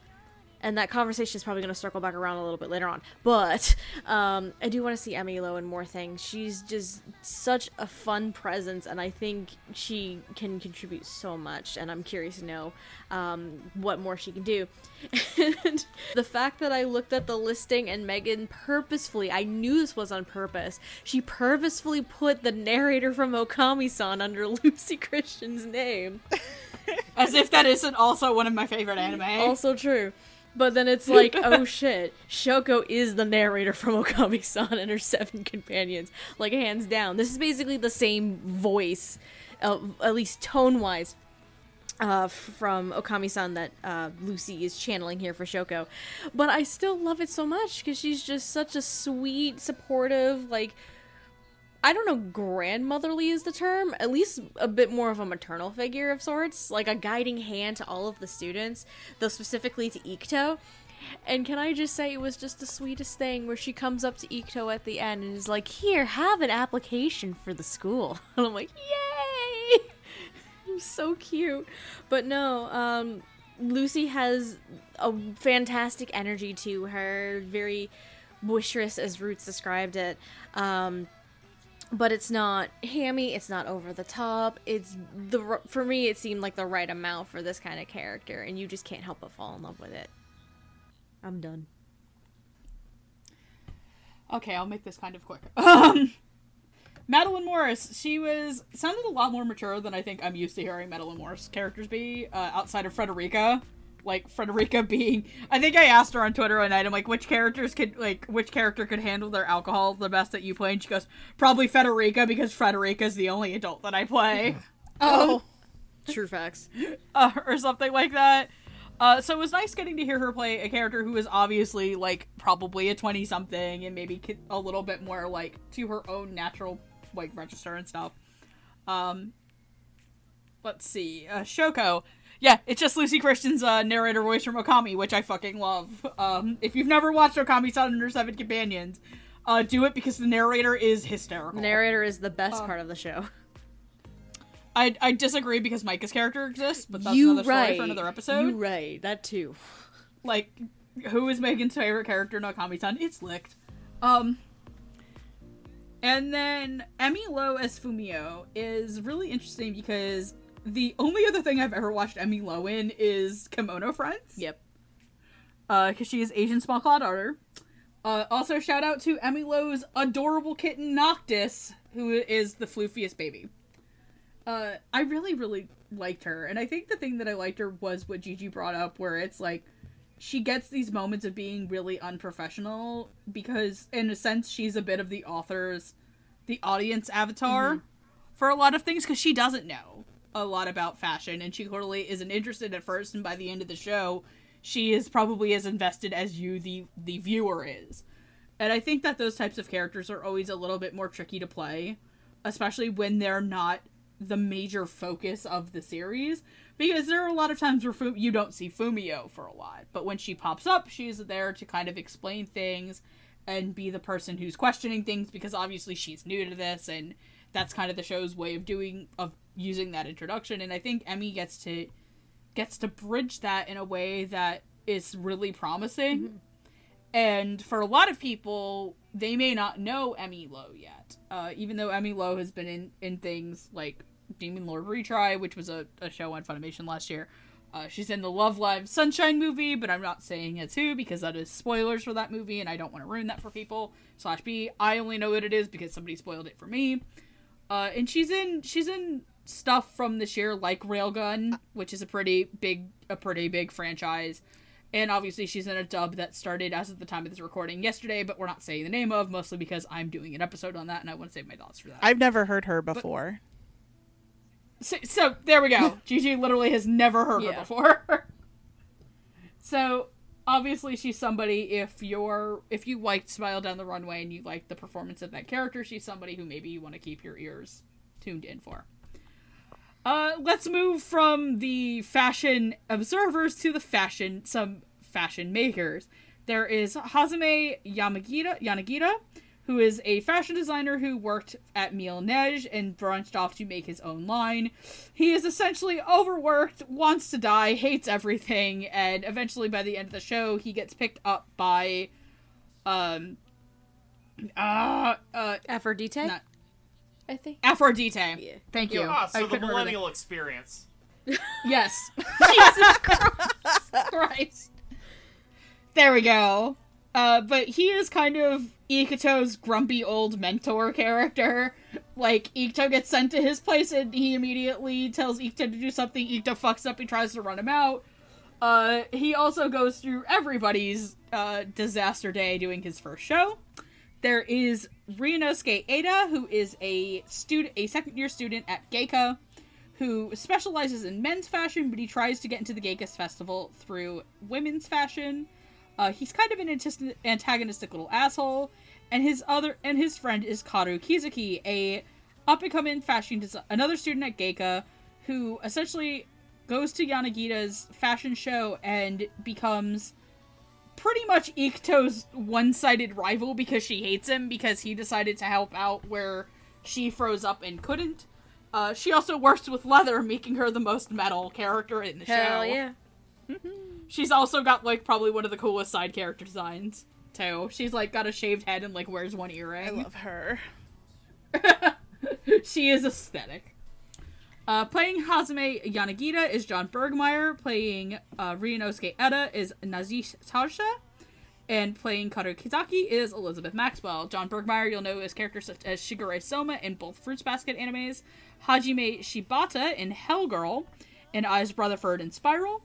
and that conversation is probably going to circle back around a little bit later on. But um, I do want to see Emi Lo in more things. She's just such a fun presence, and I think she can contribute so much. And I'm curious to know um, what more she can do. and the fact that I looked at the listing and Megan purposefully, I knew this was on purpose. She purposefully put the narrator from Okami-san under Lucy Christian's name. As if that isn't also one of my favorite anime. also true. But then it's like, oh shit, Shoko is the narrator from Okami-san and her seven companions, like hands down. This is basically the same voice, uh, at least tone-wise, uh, from Okami-san that uh, Lucy is channeling here for Shoko. But I still love it so much because she's just such a sweet, supportive, like I don't know, grandmotherly is the term. At least a bit more of a maternal figure of sorts, like a guiding hand to all of the students, though specifically to Ikuto. And can I just say it was just the sweetest thing where she comes up to Ikuto at the end and is like, "Here, have an application for the school." And I'm like, "Yay!" so cute. But no, um Lucy has a fantastic energy to her, very boisterous as Roots described it. Um but it's not hammy it's not over the top it's the for me it seemed like the right amount for this kind of character and you just can't help but fall in love with it i'm done Okay, I'll make this kind of quick. Um, Madeline Morris, she was sounded a lot more mature than I think I'm used to hearing Madeline Morris characters be. Uh, outside of Frederica, like Frederica being, I think I asked her on Twitter one night. I'm like, which characters could like which character could handle their alcohol the best that you play? And she goes, probably Frederica because Frederica's the only adult that I play. Oh, true facts uh, or something like that. Uh, so it was nice getting to hear her play a character who is obviously like probably a twenty something and maybe a little bit more like to her own natural like register and stuff. Um, let's see, uh, Shoko. Yeah, it's just Lucy Christian's uh, narrator voice from Okami, which I fucking love. Um, if you've never watched Okami-san Her Seven Companions, uh, do it because the narrator is hysterical. the narrator is the best part of the show I I disagree because Micah's character exists, but that's you another story right for another episode. you right that too like who is Megan's favorite character in Okami-san? It's Licked. Um and then Emi Lo as Fumio is really interesting because the only other thing I've ever watched Emi Lo in is Kemono Friends. yep Uh, because she is Asian small claw daughter. Uh, also shout out to Emi Lo's adorable kitten Noctis, who is the floofiest baby. Uh, I really, really liked her, and I think the thing that I liked her was what Gigi brought up, where it's like she gets these moments of being really unprofessional because, in a sense, she's a bit of the author's, the audience avatar for a lot of things because she doesn't know a lot about fashion, and she totally isn't interested at first, and by the end of the show, she is probably as invested as you, the the viewer, is. And I think that those types of characters are always a little bit more tricky to play, especially when they're not the major focus of the series. Because there are a lot of times where you don't see Fumio for a lot, but when she pops up, she's there to kind of explain things and be the person who's questioning things because obviously she's new to this and that's kind of the show's way of doing of using that introduction and I think Emi gets to gets to bridge that in a way that is really promising. And for a lot of people, they may not know Emi Lo yet. Uh, even though Emi Lo has been in, in things like Demon Lord Retry, which was a, a show on Funimation last year. Uh, she's in the Love Live Sunshine movie, but I'm not saying it's who because that is spoilers for that movie, and I don't want to ruin that for people. Slash B, I only know what it is because somebody spoiled it for me. Uh, and she's in she's in stuff from this year like Railgun, which is a pretty big a pretty big franchise. And obviously she's in a dub that started as of the time of this recording yesterday, but we're not saying the name of, mostly because I'm doing an episode on that and I want to save my thoughts for that. I've never heard her before. So, so there we go. Gigi literally has never heard her before. so obviously she's somebody if you're if you liked Smile Down the Runway and you like the performance of that character, she's somebody who maybe you want to keep your ears tuned in for. Uh, let's move from the fashion observers to the fashion some fashion makers. There is Hajime Yamagita Yanagita, who is a fashion designer who worked at Mille Neige and branched off to make his own line. He is essentially overworked, wants to die, hates everything, and eventually by the end of the show he gets picked up by um uh uh aphrodite not i think Aphrodite. Yeah. Thank you. Ah, so the the- millennial experience. Yes. Jesus Christ. Christ. There we go. Uh, but he is kind of Ikuto's grumpy old mentor character. Like, Ikuto gets sent to his place and he immediately tells Ikuto to do something. Ikuto fucks up, he tries to run him out. Uh, he also goes through everybody's uh, disaster day doing his first show. There is Ryunosuke Ada, who is a student, a second year student at Geika, who specializes in men's fashion, but he tries to get into the Gekas festival through women's fashion. Uh, he's kind of an antagonistic little asshole, and his other and his friend is Kaoru Kizuki, a up and coming fashion desi- another student at Geika, who essentially goes to Yanagita's fashion show and becomes pretty much Ikuto's one-sided rival because she hates him because he decided to help out where she froze up and couldn't. Uh, she also works with Leather, making her the most metal character in the show. Hell yeah. She's also got like probably one of the coolest side character designs too. She's like got a shaved head and like wears one earring. I love her. she is aesthetic. Uh, playing Hajime Yanagita is John Burgmeier. Playing uh, Ryunosuke Eda is Nazeeh Tarsha. And playing Kaoru Kizaki is Elizabeth Maxwell. John Burgmeier, you'll know as characters such as Shigure Soma in both Fruits Basket animes, Hajime Shibata in Hellgirl, and Eyes Rutherford in Spiral.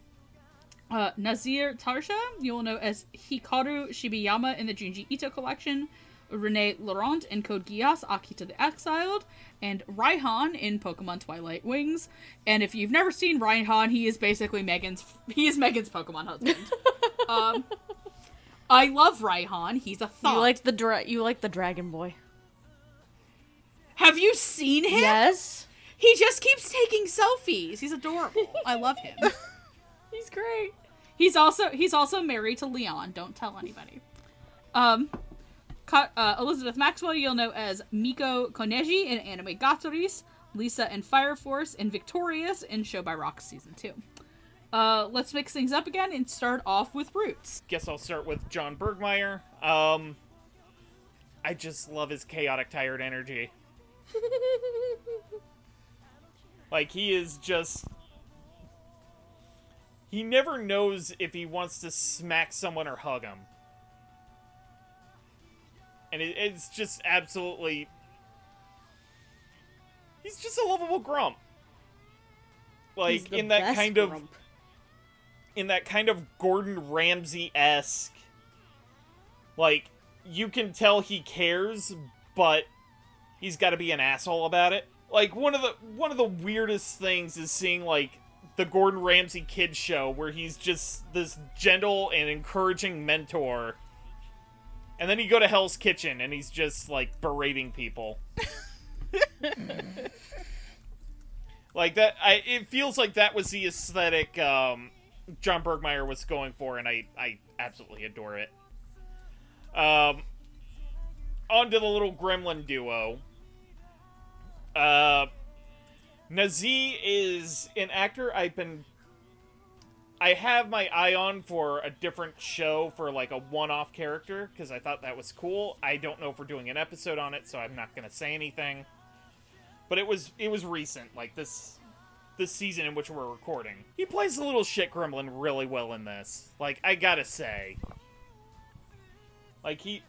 Uh, Nazeeh Tarsha, you'll know as Hikaru Shibiyama in the Junji Ito collection, Renee Laurent in Code Geass Akito the Exiled, and Raihan in Pokemon Twilight Wings. And if you've never seen Raihan, he is basically Megan's he is Megan's Pokemon husband. um, I love Raihan. He's a thought. You like the dra- you like the Dragon Boy. Have you seen him? Yes. He just keeps taking selfies. He's adorable. I love him. He's great. He's also he's also married to Leon. Don't tell anybody. Um, uh, Elizabeth Maxwell, you'll know as Miko Koenji in anime Gataris, Lisa in Fire Force, and Victorious in Show by Rock season two. Uh, let's mix things up again and start off with Roots. Guess I'll start with John Burgmeier. Um, I just love his chaotic, tired energy. Like he is just he never knows if he wants to smack someone or hug him. And it, it's just absolutely He's just a lovable grump. Like in that kind of in that kind of Gordon Ramsay esque. Like, you can tell he cares, but he's got to be an asshole about it. Like one of the one of the weirdest things is seeing like the Gordon Ramsay kids show where he's just this gentle and encouraging mentor. And then you go to Hell's Kitchen and he's just like berating people. like that I it feels like that was the aesthetic um John Burgmeier was going for and I I absolutely adore it. Um on to the little gremlin duo. Uh Nazeeh is an actor I've been I have my eye on for a different show for like a one-off character because I thought that was cool. I don't know if we're doing an episode on it, so I'm not to say anything. But it was it was recent, like this this season in which we're recording. He plays the little shit gremlin really well in this. Like I got to say. Like he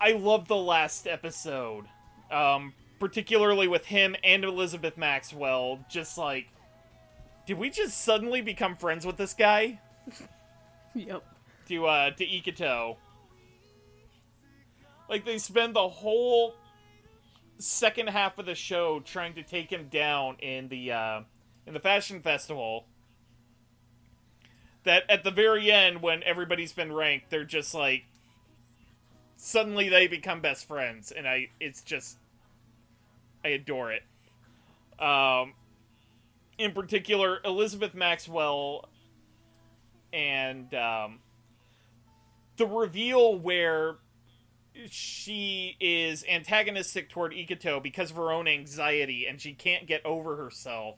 I love the last episode. Um particularly with him and Elizabeth Maxwell just like did we just suddenly become friends with this guy? Yep. To uh to Ikuto. Like they spend the whole second half of the show trying to take him down in the uh in the fashion festival. That at the very end when everybody's been ranked, they're just like suddenly they become best friends and I it's just I adore it. Um in particular Elizabeth Maxwell and um, the reveal where she is antagonistic toward Ikuto because of her own anxiety and she can't get over herself.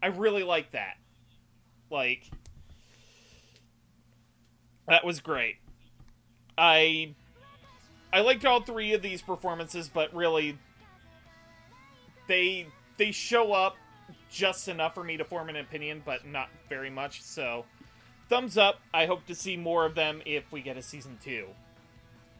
I really like that. Like that was great. I I liked all three of these performances, but really they they show up just enough for me to form an opinion, but not very much. So, thumbs up. I hope to see more of them if we get a season two.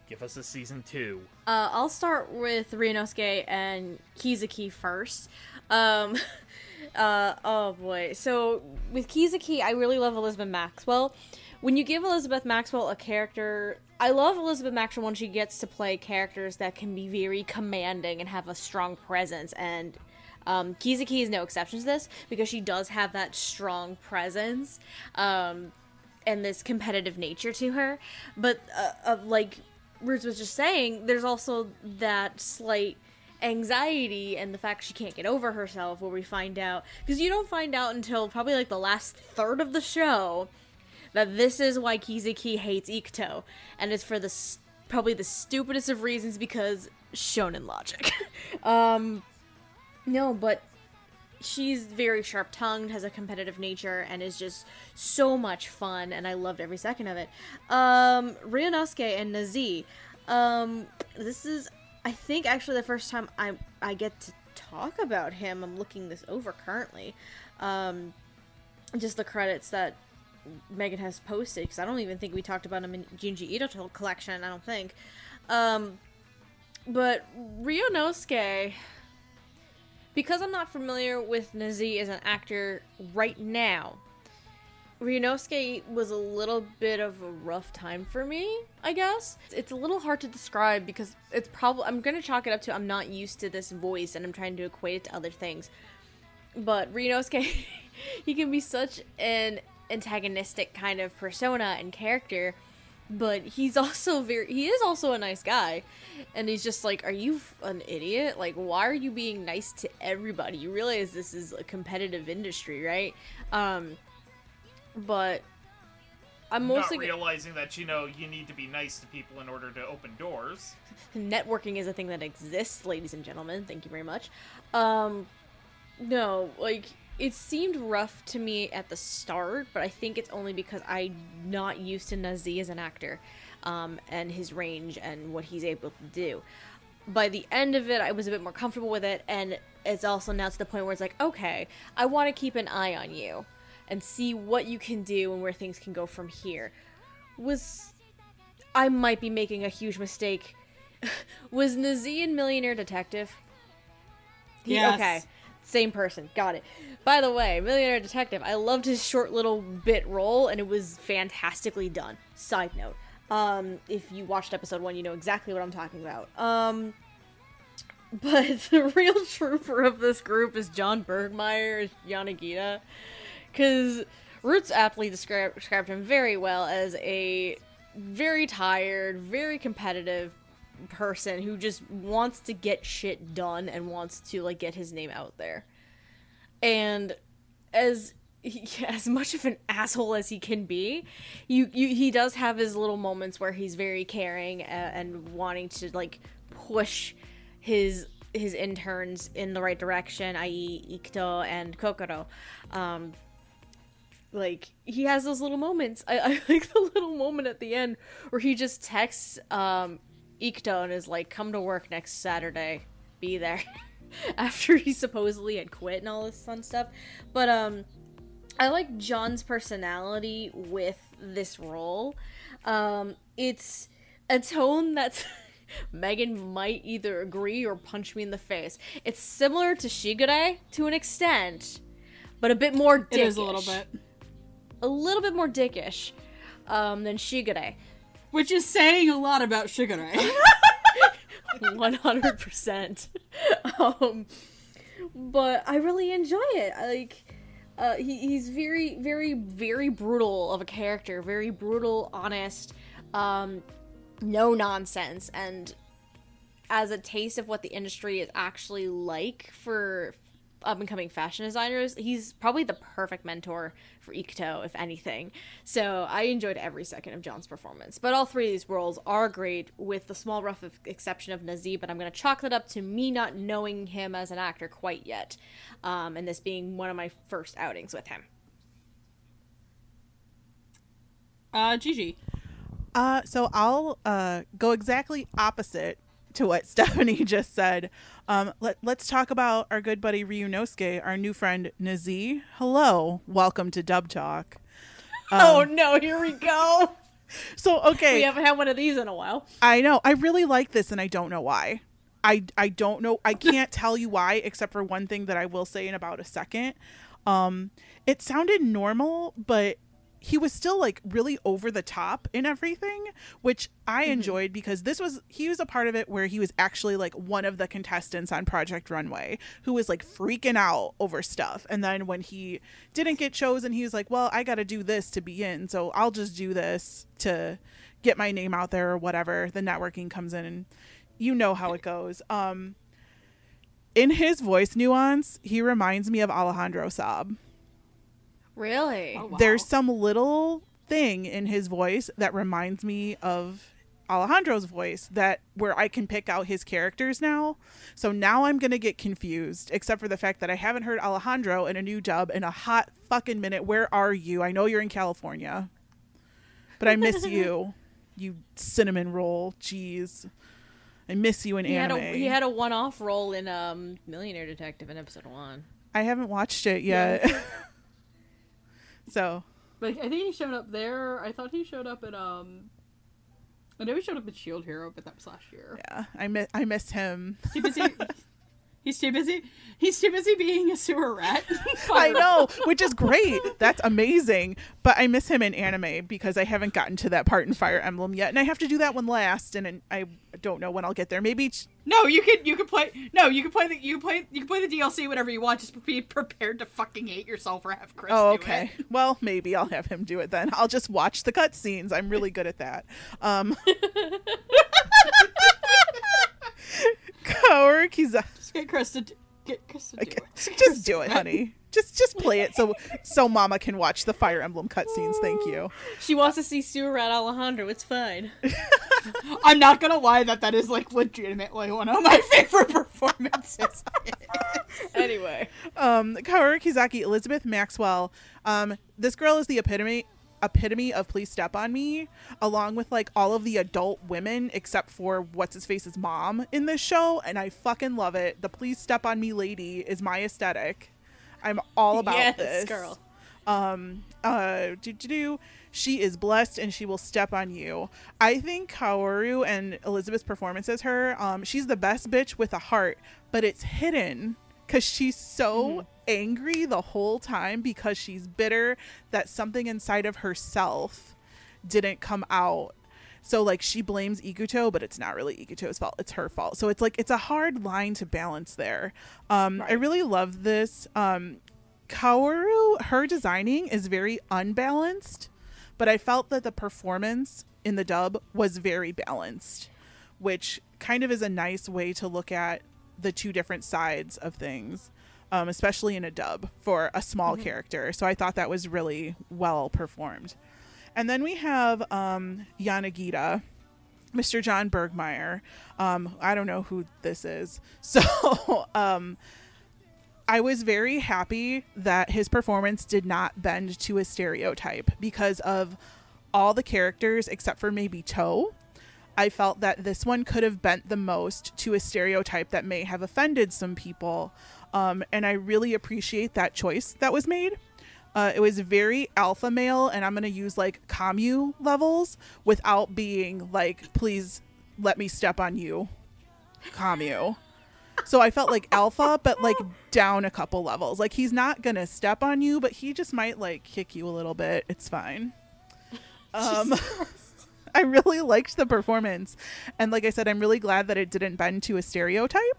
Give us a season two. Uh, I'll start with Ryunosuke and Kizuki first. Um, uh, oh boy. So with Kizuki, I really love Elizabeth Maxwell. When you give Elizabeth Maxwell a character, I love Elizabeth Maxwell when she gets to play characters that can be very commanding and have a strong presence. And um, Kizuki is no exception to this because she does have that strong presence. Um, and this competitive nature to her. But uh, uh, like Roots was just saying, there's also that slight anxiety and the fact she can't get over herself where we find out because you don't find out until probably like the last third of the show that this is why Kizuki hates Ikuto, and it's for the probably the stupidest of reasons because shonen logic. um, no, but she's very sharp tongued, has a competitive nature, and is just so much fun, and I loved every second of it. Um, Ryunosuke and Nazeeh. Um, this is, I think, actually the first time I I get to talk about him. I'm looking this over currently. Um, just the credits that Megan has posted, because I don't even think we talked about him in Junji Ito collection. I don't think. Um, but Ryunosuke because I'm not familiar with Nazeeh as an actor right now, Ryunosuke was a little bit of a rough time for me, I guess. It's a little hard to describe because it's probably I'm gonna chalk it up to I'm not used to this voice and I'm trying to equate it to other things. But Ryunosuke, he can be such an antagonistic kind of persona and character but he's also very he is also a nice guy. And he's just like are you an idiot? Like why are you being nice to everybody? You realize this is a competitive industry right? Um but i'm mostly Not realizing that you know you need to be nice to people in order to open doors. networking is a thing that exists ladies and gentlemen. Thank you very much. Um no like it seemed rough to me at the start but i think it's only because i'm not used to nazeeh as an actor um, and his range and what he's able to do. By the end of it i was a bit more comfortable with it and it's also now to the point where it's like okay i want to keep an eye on you and see what you can do and where things can go from here. Was i might be making a huge mistake. Was nazeeh in millionaire detective? He- Yes. okay same person. Got it. By the way millionaire detective i loved his short little bit role and it was fantastically done. Side note. Um if you watched episode one you know exactly what i'm talking about. Um but the real trooper of this group is john burgmeier as yanagita because roots aptly described, described him very well as a very tired very competitive person who just wants to get shit done and wants to like get his name out there. And as he, as much of an asshole as he can be, you, you he does have his little moments where he's very caring and, and wanting to like push his his interns in the right direction, i.e., Ikuto and Kokoro. Um, like he has those little moments. I, I like the little moment at the end where he just texts um Ikuto and is like, "Come to work next Saturday, be there." After he supposedly had quit and all this fun stuff, but um, I like John's personality with this role. Um, it's a tone that's Megan might either agree or punch me in the face. It's similar to Shigure to an extent, but a bit more dickish. It is a little bit. a little bit more dickish um, than Shigure. Which is saying a lot about Shigure. One hundred percent. Um, but I really enjoy it. I like. Uh, he, he's very, very, very brutal of a character. Very brutal, honest, um, no nonsense, and as a taste of what the industry is actually like for up and coming fashion designers, he's probably the perfect mentor for Ikuto, if anything. So I enjoyed every second of John's performance. But all three of these roles are great, with the small rough of exception of Nazeeh, but I'm going to chalk that up to me not knowing him as an actor quite yet, um, and this being one of my first outings with him. Uh, Gigi. Uh, so I'll uh, go exactly opposite to what Stephanie just said. Um, let, let's talk about our good buddy Ryunosuke, our new friend Nazeeh. Hello, welcome to Dub Talk. oh no, here we go. So okay, We haven't had one of these in a while. I know I really like this, and I don't know why. I I don't know. I can't tell you why, except for one thing that I will say in about a second. Um, it sounded normal, but he was still like really over the top in everything, which I enjoyed because this was he was a part of it where he was actually like one of the contestants on Project Runway who was like freaking out over stuff. And then when he didn't get chosen, he was like, "Well, I got to do this to be in, so I'll just do this to get my name out there or whatever." The networking comes in and you know how it goes. Um in his voice nuance, he reminds me of Alejandro Saab Really? Oh, wow. there's some little thing in his voice that reminds me of Alejandro's voice that where I can pick out his characters now. So now I'm going to get confused except for the fact that I haven't heard Alejandro in a new dub in a hot fucking minute. Where are you? I know you're in California. But I miss you. You cinnamon roll. Jeez. I miss you in He had anime. a he had a one off role in um Millionaire Detective in episode one. I haven't watched it yet. so, But I think he showed up there. I thought he showed up at um. I know he showed up at Shield Hero, but that was last year. yeah, I miss I miss him. Too busy. He's too busy. He's too busy being a sewer rat. I know, which is great. That's amazing. But I miss him in anime because I haven't gotten to that part in Fire Emblem yet, and I have to do that one last, and I don't know when I'll get there. Maybe No, you can you can play. No, you can play the you can play you can play the DLC whenever you want. Just be prepared to fucking hate yourself or have Chris. Oh, okay. Well, maybe I'll have him do it then. I'll just watch the cutscenes. I'm really good at that. Um, Kaoru Kiza- Just get Chris to do, get Chris to do Okay, it. Just do it, honey. Just just play it so so Mama can watch the Fire Emblem cutscenes. Thank you. She wants to see Sewer Rat Alejandro. It's fine. I'm not gonna lie that that is like legitimately one of my favorite performances. anyway, um, Kaoru Kizaki, Elizabeth Maxwell. Um, this girl is the epitome epitome of please step on me along with like all of the adult women except for what's his face's mom in this show and i fucking love it. The please step on me lady is my aesthetic. I'm all about yes, this. girl. um uh do do do she is blessed and she will step on you. I think kaoru and elizabeth's performance as her um she's the best bitch with a heart but it's hidden because she's so angry the whole time because she's bitter that something inside of herself didn't come out so like she blames Ikuto, but it's not really Ikuto's fault. It's her fault. So it's like it's a hard line to balance there. Um, I really love this. Um, Kaoru, her designing is very unbalanced, but I felt that the performance in the dub was very balanced, which kind of is a nice way to look at the two different sides of things, um, especially in a dub for a small character. So I thought that was really well performed. And then we have um, Yanagita, Mr. John Burgmeier. Um, I don't know who this is. So um, I was very happy that his performance did not bend to a stereotype because of all the characters except for maybe Toe. I felt that this one could have bent the most to a stereotype that may have offended some people. Um, and I really appreciate that choice that was made. Uh, it was very alpha male, and I'm going to use like commu levels without being like, please let me step on you, commu. So I felt like alpha, but like down a couple levels. Like he's not going to step on you, but he just might like kick you a little bit. It's fine. Um, I really liked the performance. And like I said, I'm really glad that it didn't bend to a stereotype,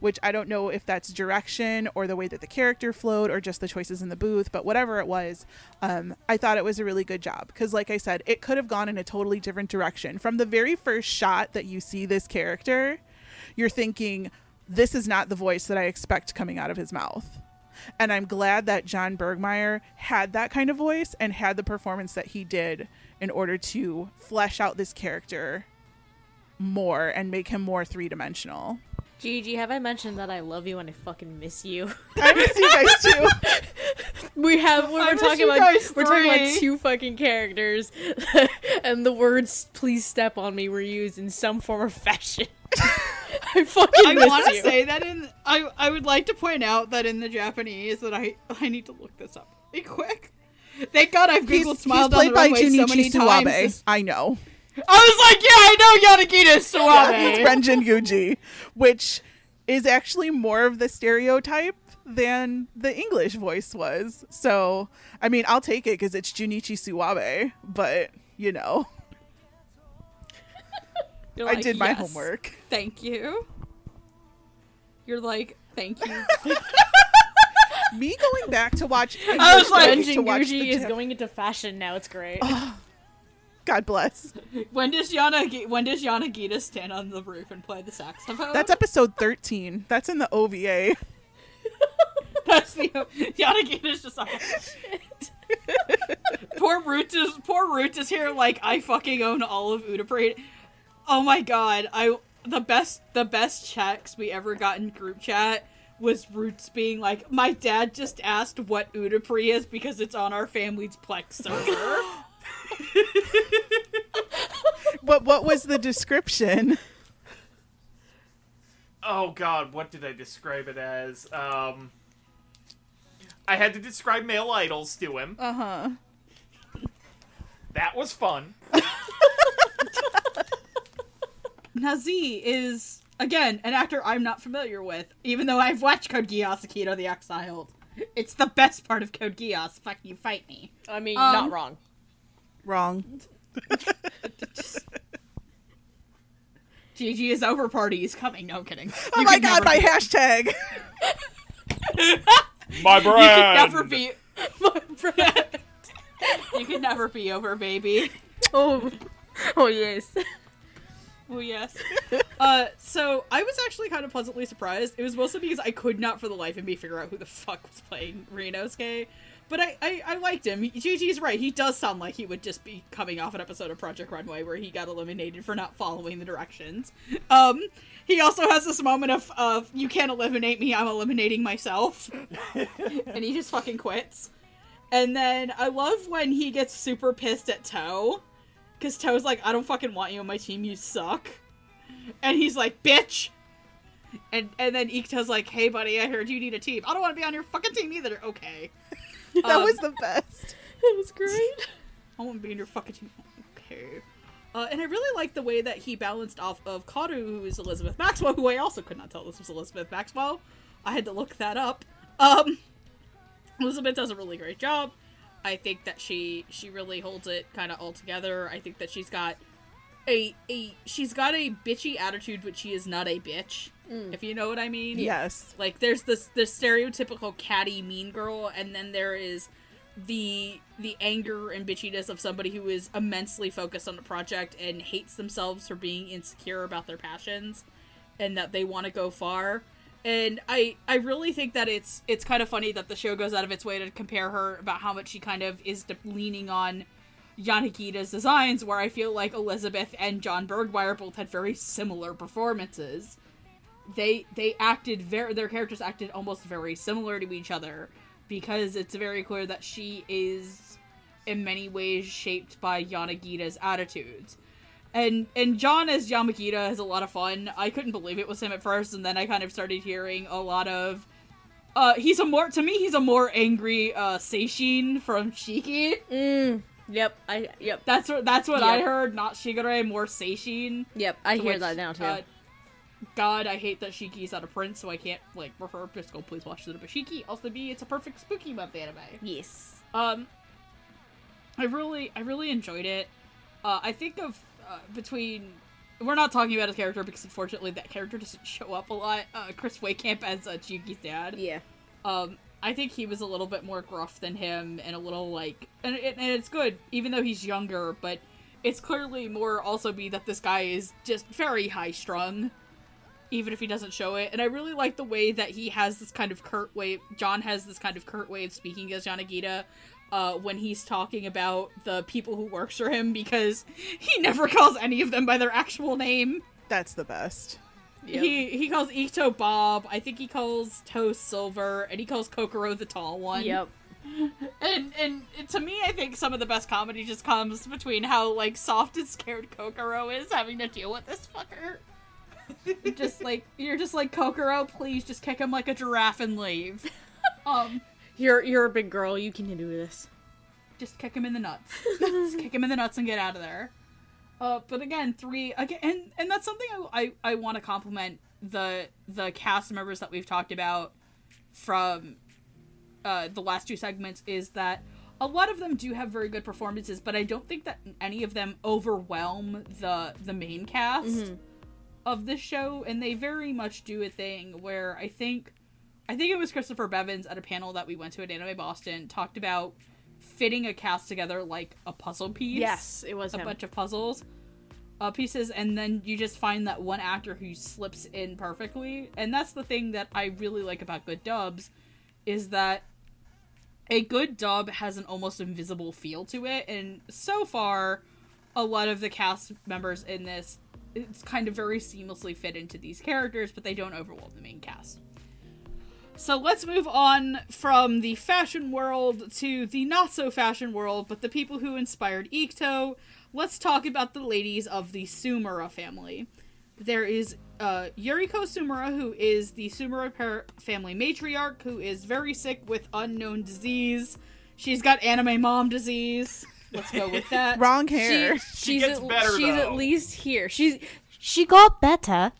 which I don't know if that's direction or the way that the character flowed or just the choices in the booth, but whatever it was, um, I thought it was a really good job. Because, like I said, it could have gone in a totally different direction. From the very first shot that you see this character, you're thinking, this is not the voice that I expect coming out of his mouth. And I'm glad that John Burgmeier had that kind of voice and had the performance that he did in order to flesh out this character more and make him more three dimensional. Gigi, have I mentioned that I love you and I fucking miss you? I miss you guys too. we have we're, talking about guys we're talking about two fucking characters, and the words "please step on me" were used in some form or fashion. I fucking I want to say that in I I would like to point out that in the Japanese that I I need to look this up really quick. Thank God I've He's, googled he's smiled on played the by runway so many Junichi Suwabe. times. I know. I was like, yeah, I know Yanagita Suwabe. He's Ren Jinguji, which is actually more of the stereotype than the English voice was. So, I mean, I'll take it because it's Junichi Suwabe, but, you know, I did my "Yes, homework. Thank you. You're like, thank you. Me going back to watch English I was like- movies to watch the is Jap- going into fashion now. It's great. Oh, god bless. when does Yana when does Yanagita stand on the roof and play the saxophone? That's episode 13. That's in the OVA. That's the Yanagita's just like oh, poor Root is poor Root is here like I fucking own all of Udaprade. Oh my god, I the best the best checks we ever got in group chat was Roots being like, My dad just asked what Utapri is because it's on our family's Plex server. But what was the description? Oh god, what did I describe it as? Um I had to describe male idols to him. Uh huh. That was fun. Nazeeh is again an actor I'm not familiar with, even though I've watched Code Geass Akito the Exiled. It's the best part of Code Geass. Fuck you, fight me. I mean, Um, not wrong. Wrong. GG is over party is coming. No I'm kidding. Oh my god, my be- hashtag. My brand. You could never be. my brand. you could never be over, baby. Oh, oh yes. Oh yes. Uh, so I was actually kind of pleasantly surprised. It was mostly because I could not for the life of me figure out who the fuck was playing Rinosuke. But I, I, I liked him. Gigi's right. He does sound like he would just be coming off an episode of Project Runway where he got eliminated for not following the directions. Um, he also has this moment of, of you can't eliminate me, I'm eliminating myself. and he just fucking quits. And then I love when he gets super pissed at Toe. Because Toe's like, I don't fucking want you on my team, you suck. And he's like, bitch! And and then Ikuto's like, hey buddy, I heard you need a team. I don't want to be on your fucking team either. Okay. that Um, was the best. That was great. I want to be in your fucking team. Okay. Uh, and I really like the way that he balanced off of Kaoru, who is Elizabeth Maxwell, who I also could not tell this was Elizabeth Maxwell. I had to look that up. Um, Elizabeth does a really great job. I think that she she really holds it kind of all together. I think that she's got a a she's got a bitchy attitude, but she is not a bitch. Mm. If you know what I mean. Yes. Like there's this the stereotypical catty mean girl, and then there is the the anger and bitchiness of somebody who is immensely focused on the project and hates themselves for being insecure about their passions and that they want to go far. And I I really think that it's it's kind of funny that the show goes out of its way to compare her about how much she kind of is de- leaning on Yanagita's designs, where I feel like Elizabeth and John Burgmeier both had very similar performances they they acted very their characters acted almost very similar to each other because it's very clear that she is in many ways shaped by Yanagita's attitudes. And and John as Yanagita has a lot of fun. I couldn't believe it was him at first, and then I kind of started hearing a lot of uh he's a more to me he's a more angry uh Seishin from Shiki. Mm. Yep. I. Yep. That's what that's what I heard, not Shigure, more Seishin. Yep. I hear which, that now too. uh, God, I hate that Shiki's out of print, so I can't like refer. To just go, please watch the but Shiki. Also, B, it's a perfect spooky month anime. yes. Um, I really, I really enjoyed it. Uh, I think of uh, between. We're not talking about his character because unfortunately that character doesn't show up a lot. Uh, Chris Wehkamp as uh, dad. Yeah. Um, I think he was a little bit more gruff than him, and a little like, and, and and it's good, even though he's younger. But it's clearly more also be that this guy is just very high strung, even if he doesn't show it. And I really like the way that he has this kind of curt way. John has this kind of curt way of speaking as Yanagita. Uh, when he's talking about the people who works for him, because he never calls any of them by their actual name. That's the best. He he calls Ikuto Bob. I think he calls Toe Silver, and he calls Kokoro the tall one. Yep. And and to me, I think some of the best comedy just comes between how like soft and scared Kokoro is having to deal with this fucker. just like you're just like Kokoro, please just kick him like a giraffe and leave. Um, You're you're a big girl. You can do this. just kick him in the nuts. just kick him in the nuts and get out of there. Uh, but again, three again, and and that's something I I, I want to compliment the the cast members that we've talked about from uh, the last two segments is that a lot of them do have very good performances, but I don't think that any of them overwhelm the the main cast of this show, and they very much do a thing where I think I think it was Christopher Bevins at a panel that we went to at Anime Boston talked about fitting a cast together like a puzzle piece. Yes, it was a him. bunch of puzzles uh, pieces, and then you just find that one actor who slips in perfectly. And that's the thing that I really like about good dubs is that a good dub has an almost invisible feel to it, and so far, a lot of the cast members in this it's kind of very seamlessly fit into these characters, but they don't overwhelm the main cast. So let's move on from the fashion world to the not so fashion world, but the people who inspired Ikuto. Let's talk about the ladies of the Tsumura family. There is uh, Yuriko Tsumura, who is the Tsumura par- family matriarch, who is very sick with unknown disease. She's got anime mom disease. Let's go with that. Wrong hair. She, She she's gets at, better, she's at least here. She's she got better.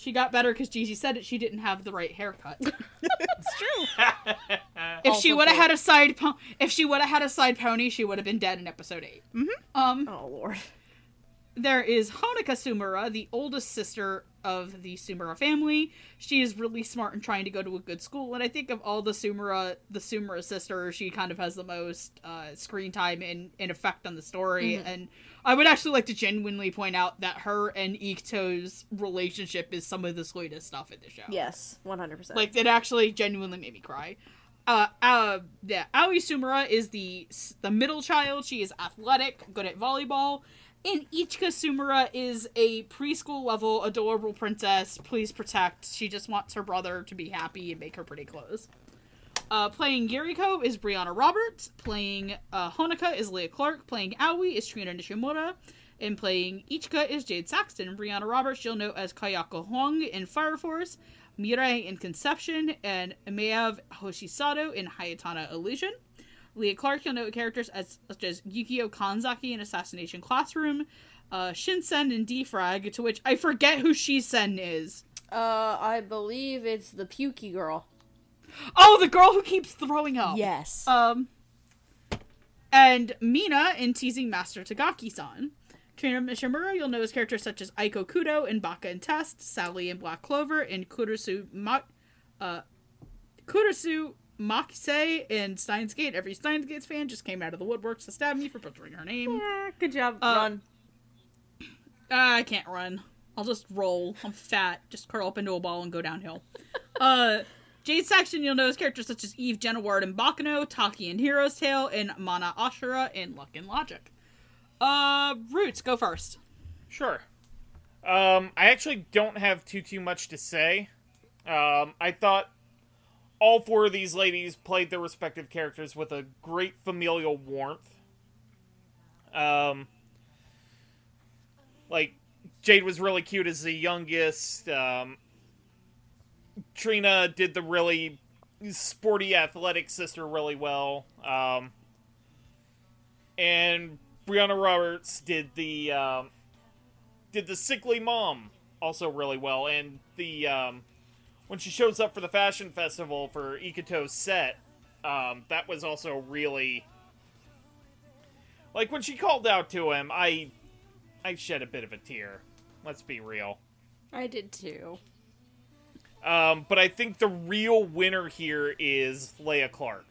She got better because Gigi said it. She didn't have the right haircut. it's true. if she would have had a side, po- if she would have had a side pony, she would have been dead in episode 8 Mm-hmm. Um, Oh lord. there is Honoka Tsumura, the oldest sister of the Tsumura family. She is really smart and trying to go to a good school, and I think of all the Tsumura, the Tsumura sisters, she kind of has the most uh, screen time and, and effect on the story. And I would actually like to genuinely point out that her and Ikuto's relationship is some of the sweetest stuff in the show. Yes, one hundred percent. Like it actually genuinely made me cry. Uh, uh, yeah, Aoi Tsumura is the the middle child. She is athletic, good at volleyball. And Ichika Tsumura is a preschool level adorable princess. Please protect. She just wants her brother to be happy and make her pretty clothes. Uh, playing Yuriko is Brianna Roberts. Playing uh, Honoka is Leah Clark. Playing Aoi is Trina Nishimura. And playing Ichika is Jade Saxton. Brianna Roberts you'll know as Kayoko Huang in Fire Force, Mirai in Conception, and Maev Hoshisato in Hayatana Illusion. Leah Clark you'll know characters as, such as Yukiko Kanzaki in Assassination Classroom, uh, Shinsen in Defrag, to which I forget who Shisen is. uh, I believe it's the pukey girl. Oh, the girl who keeps throwing up. Yes. Um, and Mina in Teasing Master Takagi-san. Trina Nishimura, you'll know as characters such as Aiko Kudo in Baka and Test, Sally in Black Clover, and Kurusu Ma- uh, Kurusu Makise in Steins Gate. Every Steins Gate fan just came out of the woodworks to stab me for butchering her name. Yeah, good job, Uh, Ron. Ah, I can't run. I'll just roll. I'm fat. Just curl up into a ball and go downhill. uh, Jade Saxton, you'll know as characters such as Eve Genoard in Baccano, Taki in Hero's Tale, and Mana Ashura in Luck and Logic. Uh, Roots, go first. Sure. Um, I actually don't have too too much to say. Um, I thought all four of these ladies played their respective characters with a great familial warmth. Um, like Jade was really cute as the youngest. Um, Trina did the really sporty athletic sister really well. Um, and Brianna Roberts did the um, did the sickly mom also really well, and the um, when she shows up for the fashion festival for Ikuto's set, um, that was also really like when she called out to him. I I shed a bit of a tear. Let's be real. I did too. Um, but I think the real winner here is Leah Clark.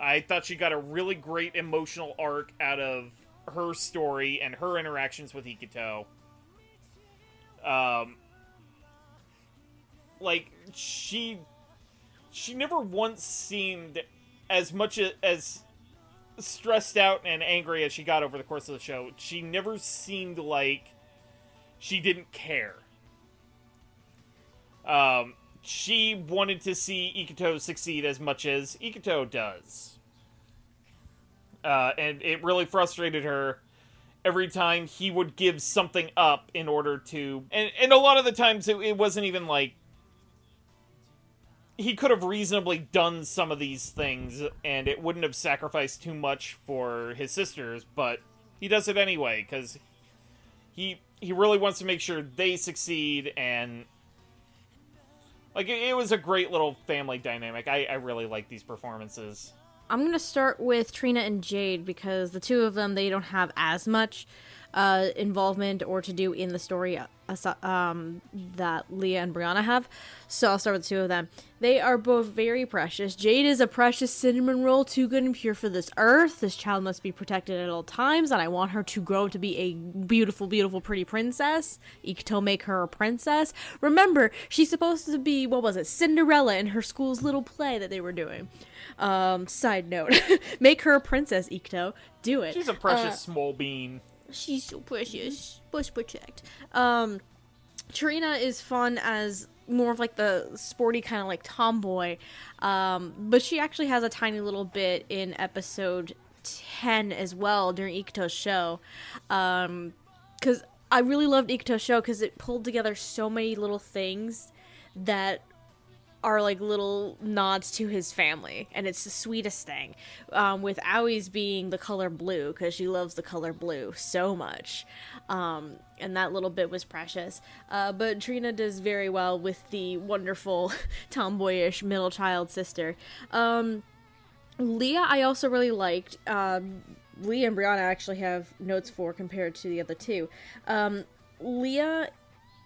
I thought she got a really great emotional arc out of her story and her interactions with Ikuto. Um, like she, she never once seemed as much as stressed out and angry as she got over the course of the show. She never seemed like she didn't care. Um, she wanted to see Ikuto succeed as much as Ikuto does. Uh, and it really frustrated her every time he would give something up in order to. And, and a lot of the times it, it wasn't even like. He could have reasonably done some of these things and it wouldn't have sacrificed too much for his sisters, but he does it anyway because he he really wants to make sure they succeed and like it, it was a great little family dynamic. I, I really like these performances. I'm gonna start with Trina and Jade because the two of them they don't have as much uh, involvement or to do in the story uh, um, that Leah and Brianna have. So I'll start with the two of them. They are both very precious. Jade is a precious cinnamon roll, too good and pure for this earth. This child must be protected at all times, and I want her to grow to be a beautiful, beautiful, pretty princess. Ikuto make her a princess. Remember, she's supposed to be, what was it, Cinderella in her school's little play that they were doing. Um, side note, make her a princess, Ikuto. Do it. She's a precious small bean. She's so precious. Bush protect. Um, Trina is fun as more of like the sporty kind of like tomboy, um, but she actually has a tiny little bit in episode ten as well during Ikuto's show, um, because I really loved Ikuto's show because it pulled together so many little things that are like little nods to his family, and it's the sweetest thing. Um, with Aoi's being the color blue because she loves the color blue so much, um, and that little bit was precious. Uh, but Trina does very well with the wonderful tomboyish middle child sister. Um, Leah, I also really liked. Um, Leah and Brianna actually have notes for compared to the other two. Um, Leah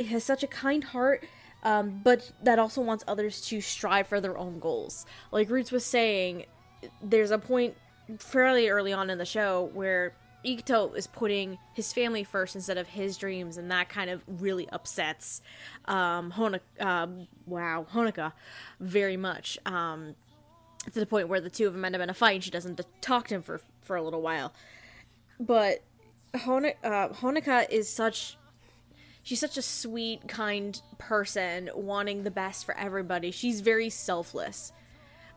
has such a kind heart, um, but that also wants others to strive for their own goals. Like Roots was saying, there's a point fairly early on in the show where Ikuto is putting his family first instead of his dreams, and that kind of really upsets um, Honoka. Um, wow, Honoka very much. Um, to the point where the two of them end up in a fight, and she doesn't talk to him for for a little while. But Hon- uh, Honoka is such she's such a sweet, kind person, wanting the best for everybody. She's very selfless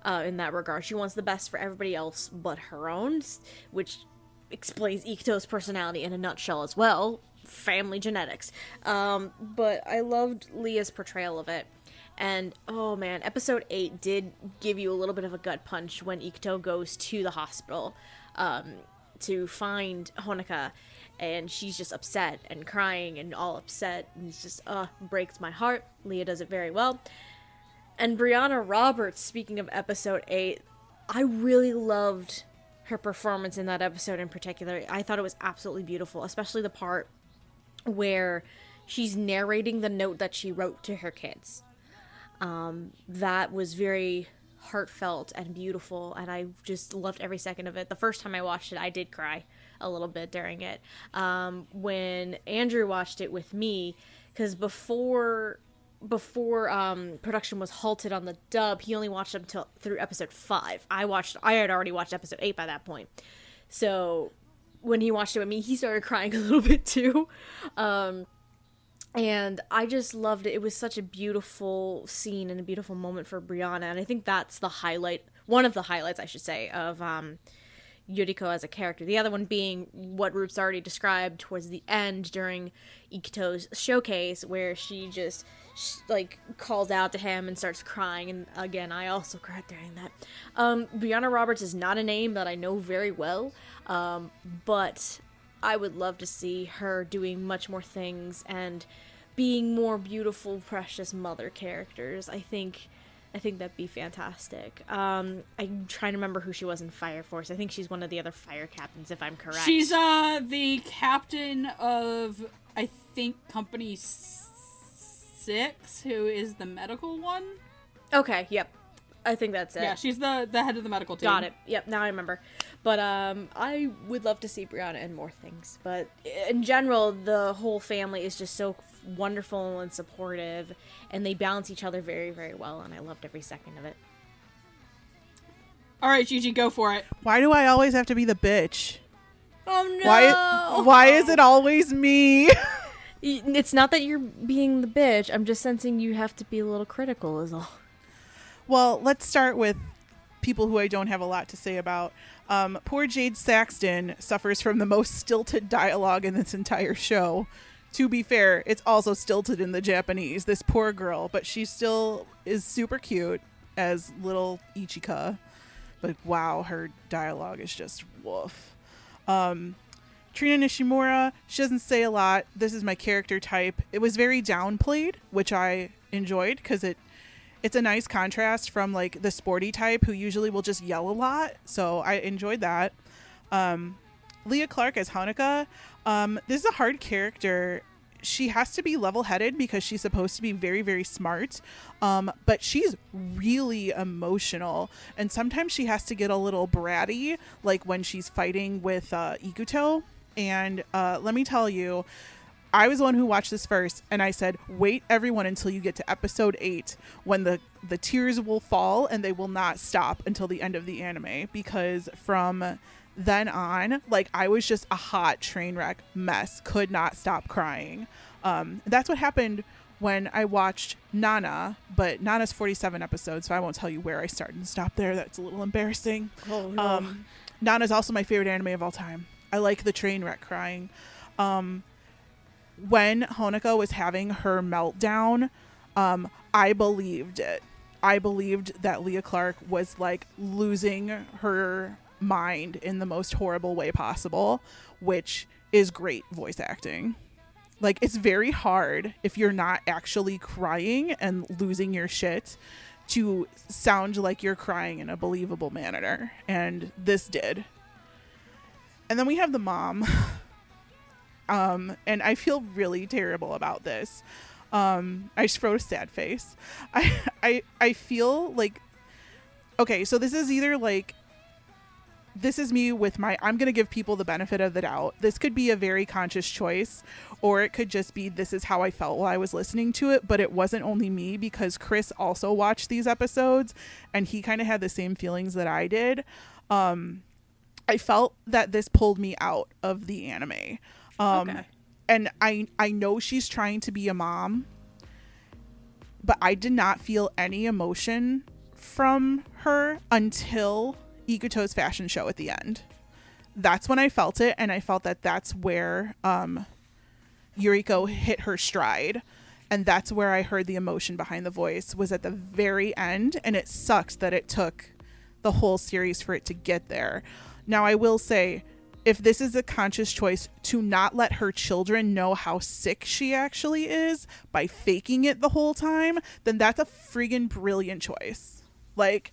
uh, in that regard. She wants the best for everybody else but her own, which explains Ikuto's personality in a nutshell as well. Family genetics. Um, but I loved Leah's portrayal of it. And oh man, episode 8 did give you a little bit of a gut punch when Ikuto goes to the hospital um, to find Honoka and she's just upset and crying and all upset and it's just uh breaks my heart. Leah does it very well. And brianna roberts speaking of episode 8 i really loved her performance in that episode in particular. I thought it was absolutely beautiful especially the part where she's narrating the note that she wrote to her kids. Um, that was very heartfelt and beautiful and i just loved every second of it. The first time i watched it i did cry a little bit during it um, when andrew watched it with me because before before um, production was halted on the dub he only watched up till through episode five. I watched i had already watched episode eight by that point. So when he watched it with me he started crying a little bit too. Um, and I just loved it. It was such a beautiful scene and a beautiful moment for Brianna, and I think that's the highlight, one of the highlights, I should say, of um, Yuriko as a character. The other one being what Roots already described towards the end during Ikuto's showcase, where she just sh- like calls out to him and starts crying. And again, I also cried during that. Um, Brianna Roberts is not a name that I know very well, um, but I would love to see her doing much more things and being more beautiful, precious mother characters. I think I think that'd be fantastic. Um, I'm trying to remember who she was in Fire Force. I think she's one of the other fire captains, if I'm correct. She's uh the captain of I think Company Six, who is the medical one. okay. Yep, I think that's it. Yeah, she's the the head of the medical team. Got it. Yep, now I remember. But um, I would love to see Brianna in more things. But in general, the whole family is just so wonderful and supportive, and they balance each other very, very well. And I loved every second of it. All right, Gigi, go for it. Why do I always have to be the bitch? Oh no! Why why is it always me? It's not that you're being the bitch. I'm just sensing you have to be a little critical, is all. well, let's start with people who I don't have a lot to say about. Um, poor Jade Saxton suffers from the most stilted dialogue in this entire show. To be fair, it's also stilted in the Japanese. This poor girl, but she still is super cute as little Ichika. But wow, her dialogue is just woof. Um, Trina Nishimura, she doesn't say a lot. This is my character type. It was very downplayed, which I enjoyed because it it's a nice contrast from like the sporty type who usually will just yell a lot. So I enjoyed that. Um, Leah Clark as Honoka. Um, this is a hard character. She has to be level headed because she's supposed to be very, very smart. Um, but she's really emotional. And sometimes she has to get a little bratty, like when she's fighting with uh, Ikuto. And uh, let me tell you, I was the one who watched this first, and I said, "Wait, everyone, until you get to episode eight, when the the tears will fall and they will not stop until the end of the anime." Because from then on, like I was just a hot train wreck mess, could not stop crying. Um, that's what happened when I watched Nana, but Nana's forty seven episodes, so I won't tell you where I started and stopped there. That's a little embarrassing. Oh no. Um, Nana's also my favorite anime of all time. I like the train wreck crying. Um, when Honoka was having her meltdown, um, I believed it. I believed that Leah Clark was like losing her mind in the most horrible way possible, which is great voice acting. Like, it's very hard if you're not actually crying and losing your shit to sound like you're crying in a believable manner. And this did. And then we have the mom. Um, and I feel really terrible about this. Um, I just wrote a sad face. I, I, I feel like, okay, so this is either like, this is me with my, I'm going to give people the benefit of the doubt. This could be a very conscious choice, or it could just be this is how I felt while I was listening to it. But it wasn't only me because Chris also watched these episodes and he kind of had the same feelings that I did. Um, I felt that this pulled me out of the anime. Um, Okay. And I I know she's trying to be a mom, but I did not feel any emotion from her until Ikuto's fashion show at the end. That's when I felt it, and I felt that that's where um, Yuriko hit her stride. And that's where I heard the emotion behind the voice was at the very end, and it sucks that it took the whole series for it to get there. Now, I will say, if this is a conscious choice to not let her children know how sick she actually is by faking it the whole time, then that's a friggin' brilliant choice. Like,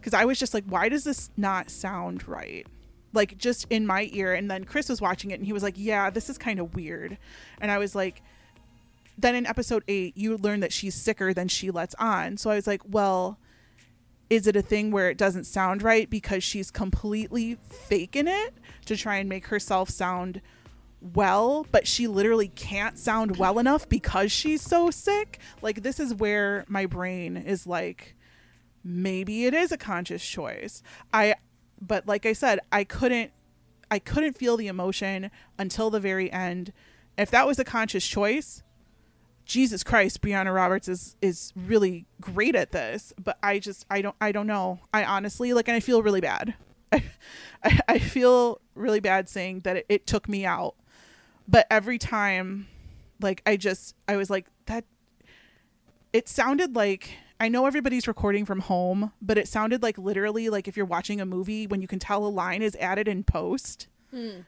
because I was just like, why does this not sound right? Like, just in my ear. And then Chris was watching it and he was like, yeah, this is kind of weird. And I was like, then in episode eight, you learn that she's sicker than she lets on. So I was like, well, is it a thing where it doesn't sound right because she's completely faking it to try and make herself sound well, but she literally can't sound well enough because she's so sick? Like, this is where my brain is like, maybe it is a conscious choice. I, but like I said, I couldn't, I couldn't feel the emotion until the very end. If that was a conscious choice, Jesus Christ, Brianna Roberts is is really great at this, but I just I don't I don't know. I honestly like and I feel really bad. I I, feel really bad saying that it, it took me out. But every time like I just I was like that it sounded like I know everybody's recording from home, but it sounded like literally like if you're watching a movie when you can tell a line is added in post hmm.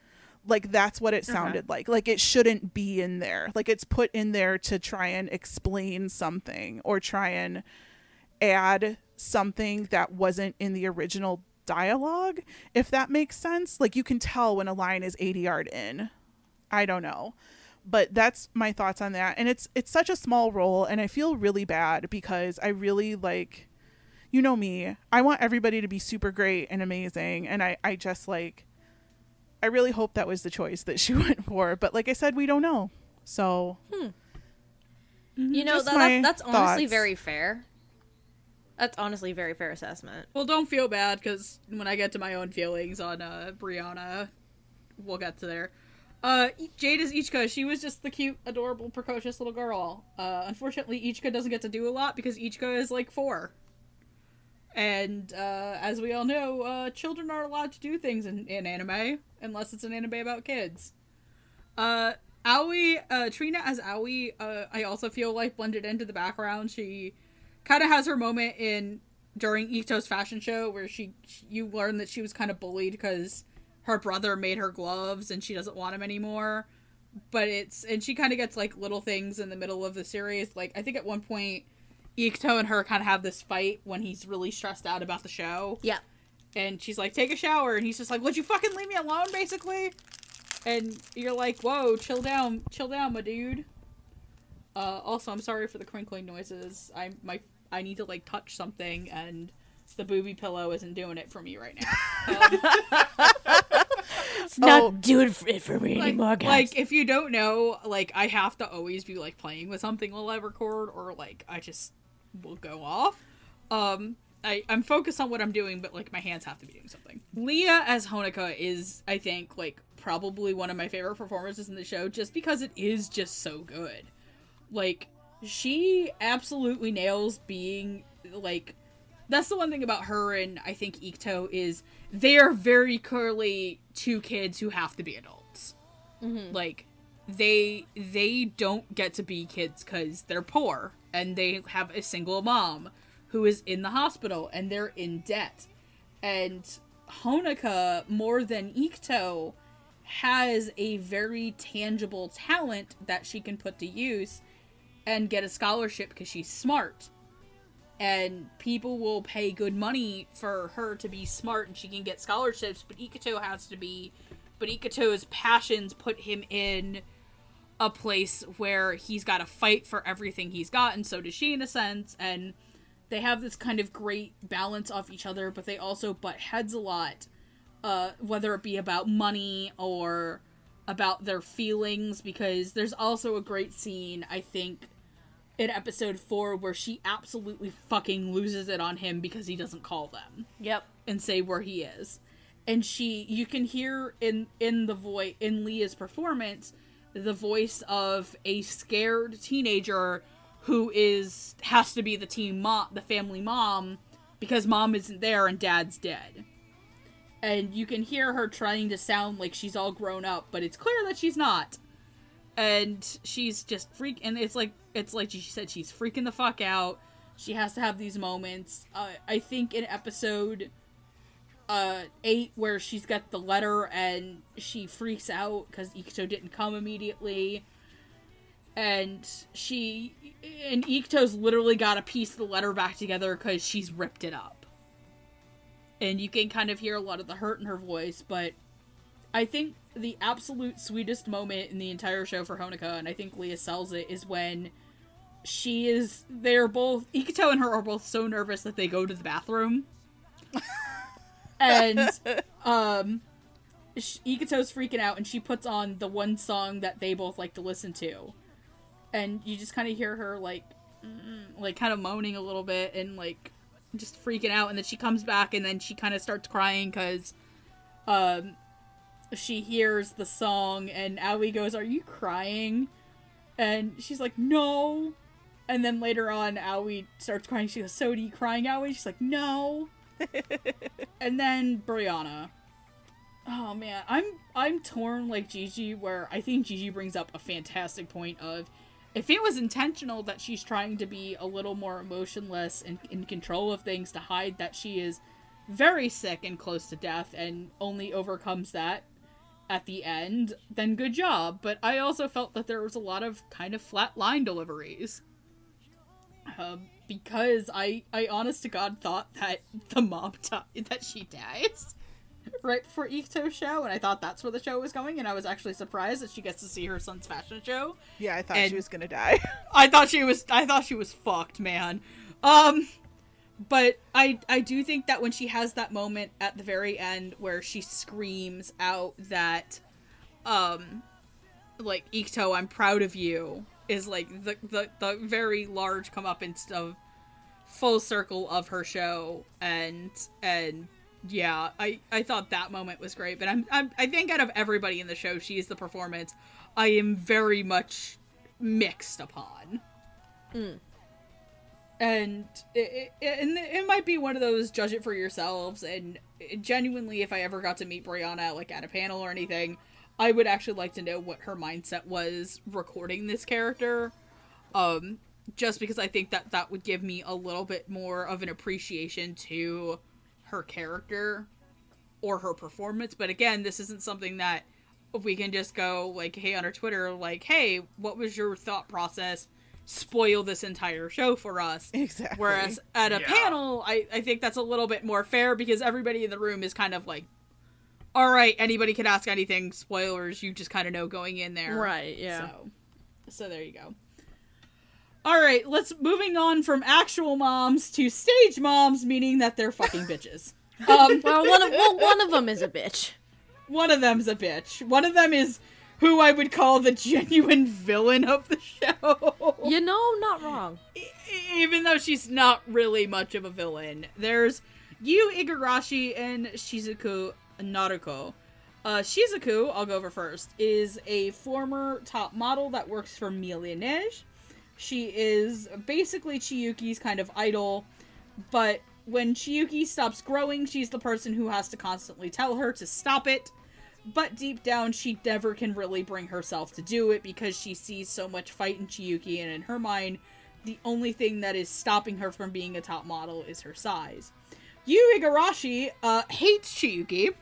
like that's what it sounded like. Like it shouldn't be in there. Like it's put in there to try and explain something or try and add something that wasn't in the original dialogue if that makes sense. Like you can tell when a line is ADR'd in. I don't know but that's my thoughts on that and it's it's such a small role and i feel really bad because i really like you know me i want everybody to be super great and amazing and i i just like I really hope that was the choice that she went for, but like I said, we don't know. So You know, that, that, that's honestly thoughts. very fair. That's honestly a very fair assessment. Well, don't feel bad because when I get to my own feelings on uh, Brianna, we'll get to there. Uh, Jade is Ichika. She was just the cute, adorable, precocious little girl. Uh, unfortunately, Ichika doesn't get to do a lot because Ichika is like four. And uh, as we all know, uh, children aren't allowed to do things in, in anime unless it's an anime about kids. Uh, Aoi, uh, Trina as Aoi, uh, I also feel like blended into the background. She kind of has her moment in during Ikuto's fashion show where she you learn that she was kind of bullied because her brother made her gloves and she doesn't want them anymore. But it's and she kind of gets like little things in the middle of the series. Like I think at one point, Ikuto and her kind of have this fight when he's really stressed out about the show Yeah. and she's like, "Take a shower," and he's just like, "Would you fucking leave me alone?" Basically, and you're like, "Whoa, chill down, chill down, my dude." Uh, also, I'm sorry for the crinkling noises. I my I need to like touch something, and the booby pillow isn't doing it for me right now. Um, It's not Oh. doing it for me like, anymore, guys. like if you don't know, like I have to always be like playing with something while I record, or like I just will go off. Um, I I'm focused on what I'm doing, but like my hands have to be doing something. Leah as Honoka is, I think, like probably one of my favorite performances in the show, just because it is just so good. Like she absolutely nails being like that's the one thing about her and I think Ikuto is they are very clearly two kids who have to be adults. Mm-hmm. Like they they don't get to be kids because they're poor and they have a single mom who is in the hospital and they're in debt. And Honoka, more than Ikuto, has a very tangible talent that she can put to use and get a scholarship because she's smart. And people will pay good money for her to be smart and she can get scholarships, but Ikuto has to be. But Ikuto's passions put him in a place where he's got to fight for everything he's got, and so does she in a sense. And they have this kind of great balance off each other, but they also butt heads a lot, uh, whether it be about money or about their feelings. Because there's also a great scene, I think, in episode four where she absolutely fucking loses it on him because he doesn't call them yep. and say where he is. And she you can hear in in the voice in Leah's performance the voice of a scared teenager who is has to be the team mom the family mom because mom isn't there and dad's dead. And you can hear her trying to sound like she's all grown up, but it's clear that she's not. And she's just freak and it's like it's like she said she's freaking the fuck out. She has to have these moments. Uh, I think in episode uh eight where she's got the letter and she freaks out because Ikuto didn't come immediately. And she and Ikuto's literally got to piece the letter back together because she's ripped it up. And you can kind of hear a lot of the hurt in her voice, but I think the absolute sweetest moment in the entire show for Honoka, and I think Leah sells it, is when she is they're both Ikuto and her are both so nervous that they go to the bathroom. And um sh- Ikuto's freaking out and she puts on the one song that they both like to listen to. And you just kind of hear her like like kind of moaning a little bit and like just freaking out. And then she comes back and then she kind of starts crying because um she hears the song and Aoi goes are you crying? And she's like no and then later on Aoi starts crying she goes so do you crying Aoi she's like no and then Brianna. Oh man, I'm I'm torn like Gigi, where I think Gigi brings up a fantastic point of if it was intentional that she's trying to be a little more emotionless and in control of things to hide that she is very sick and close to death and only overcomes that at the end, then good job. But I also felt that there was a lot of kind of flat line deliveries. Because I, I honest to God thought that the mom died, that she dies right before Ikuto's show, and I thought that's where the show was going, and I was actually surprised that she gets to see her son's fashion show. Yeah, I thought And- she was gonna die. I thought she was, I thought she was fucked, man. Um, but I, I do think that when she has that moment at the very end where she screams out that, um, like Ikuto, I'm proud of you, is like the the, the very large comeuppance of full circle of her show and and yeah i i thought that moment was great but i'm, I'm i think out of everybody in the show she's the performance i am very much mixed upon. Mm. And it, it, and it might be one of those judge it for yourselves and genuinely if i ever got to meet brianna like at a panel or anything i would actually like to know what her mindset was recording this character um just because i think that that would give me a little bit more of an appreciation to her character or her performance but again this isn't something that we can just go like hey on our twitter like hey what was your thought process spoil this entire show for us Exactly. whereas at a Yeah. panel I, I think that's a little bit more fair because everybody in the room is kind of like all right, anybody can ask anything. Spoilers, you just kind of know going in there. Right, yeah. So, so there you go. All right, let's moving on from actual moms to stage moms, meaning that they're fucking bitches. Um, Well, one of well, one of them is a bitch. one of them's a bitch. One of them is who I would call the genuine villain of the show. You know, not wrong. E- even though she's not really much of a villain. There's Yu Igarashi and Shizuku Naruko. Uh, Shizuku, I'll go over first, is a former top model that works for Mille Neige. She is basically Chiyuki's kind of idol, but when Chiyuki stops growing, she's the person who has to constantly tell her to stop it. But deep down, she never can really bring herself to do it because she sees so much fight in Chiyuki, and in her mind, the only thing that is stopping her from being a top model is her size. Yu Igarashi uh, hates Chiyuki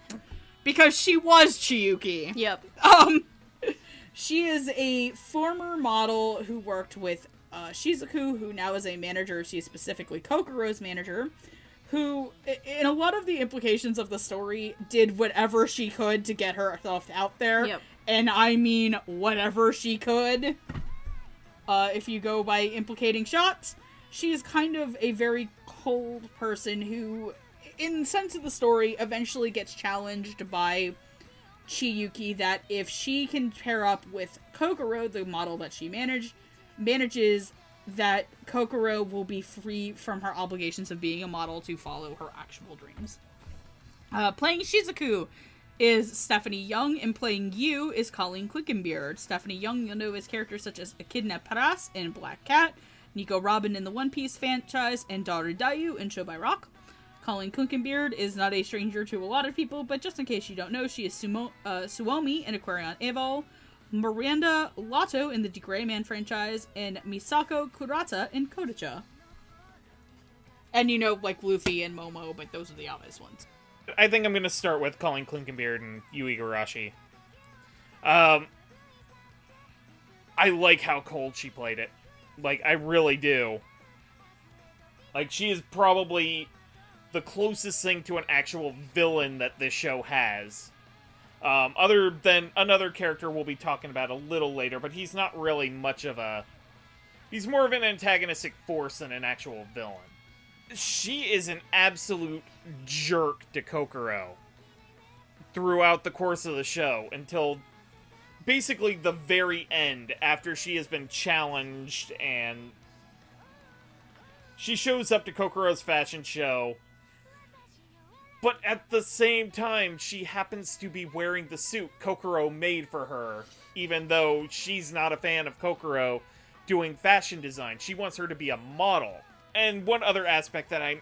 because she was Chiyuki. Yep. Um, she is a former model who worked with uh, Shizuku, who now is a manager. She's specifically Kokoro's manager, who, in a lot of the implications of the story, did whatever she could to get herself out there. Yep. And I mean whatever she could. Uh, if you go by implicating shots, she is kind of a very cold person who, in the sense of the story, eventually gets challenged by Chiyuki that if she can pair up with Kokoro, the model that she managed manages, that Kokoro will be free from her obligations of being a model to follow her actual dreams. Uh, playing Shizuku is Stephanie Young, and playing Yu is Colleen Clinkenbeard. Stephanie Young, you'll know as characters such as Echidna Paras in Black Cat, Nico Robin in the One Piece franchise, and Daru Dayu in Show by Rock. Colleen Clinkenbeard is not a stranger to a lot of people, but just in case you don't know, she is Sumo- uh, Suomi in Aquarion Evo, Miranda Lotto in the Gray Man franchise, and Misako Kurata in Kodocha. And you know, like Luffy and Momo, but those are the obvious ones. I think I'm going to start with Colleen Clinkenbeard and Yu Igarashi. Um, I like how cold she played it. Like, I really do. Like, she is probably the closest thing to an actual villain that this show has. Um, other than another character we'll be talking about a little later, but he's not really much of a. He's more of an antagonistic force than an actual villain she is an absolute jerk to Kokoro throughout the course of the show until basically the very end after she has been challenged and she shows up to Kokoro's fashion show but at the same time she happens to be wearing the suit Kokoro made for her even though she's not a fan of Kokoro doing fashion design. She wants her to be a model. And one other aspect that I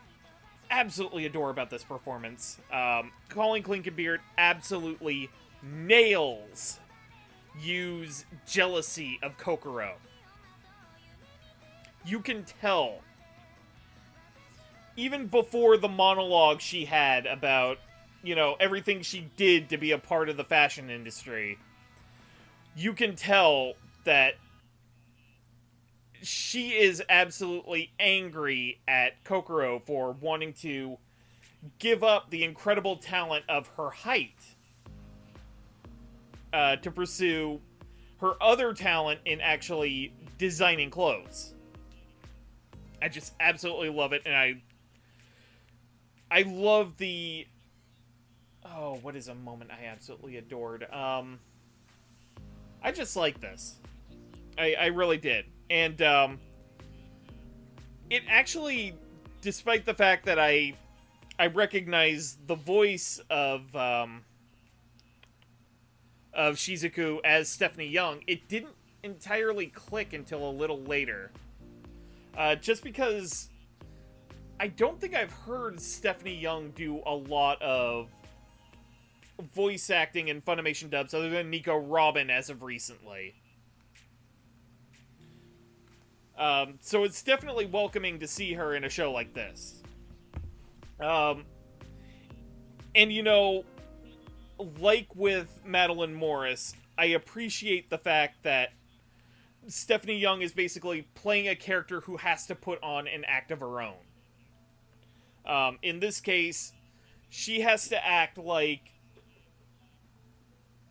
absolutely adore about this performance, um, Colleen Clinkenbeard absolutely nails Yu's jealousy of Kokoro. You can tell, even before the monologue she had about, you know, everything she did to be a part of the fashion industry, you can tell that she is absolutely angry at Kokoro for wanting to give up the incredible talent of her height uh, to pursue her other talent in actually designing clothes. I just absolutely love it, and I I love the oh, what is a moment I absolutely adored? Um, I just like this. I, I really did. And um, it actually, despite the fact that I I recognize the voice of um, of Shizuku as Stephanie Young, it didn't entirely click until a little later. Uh, just because I don't think I've heard Stephanie Young do a lot of voice acting and Funimation dubs other than Nico Robin as of recently. Um, so it's definitely welcoming to see her in a show like this. Um, and you know, like with Madeline Morris, I appreciate the fact that Stephanie Young is basically playing a character who has to put on an act of her own. Um, in this case, she has to act like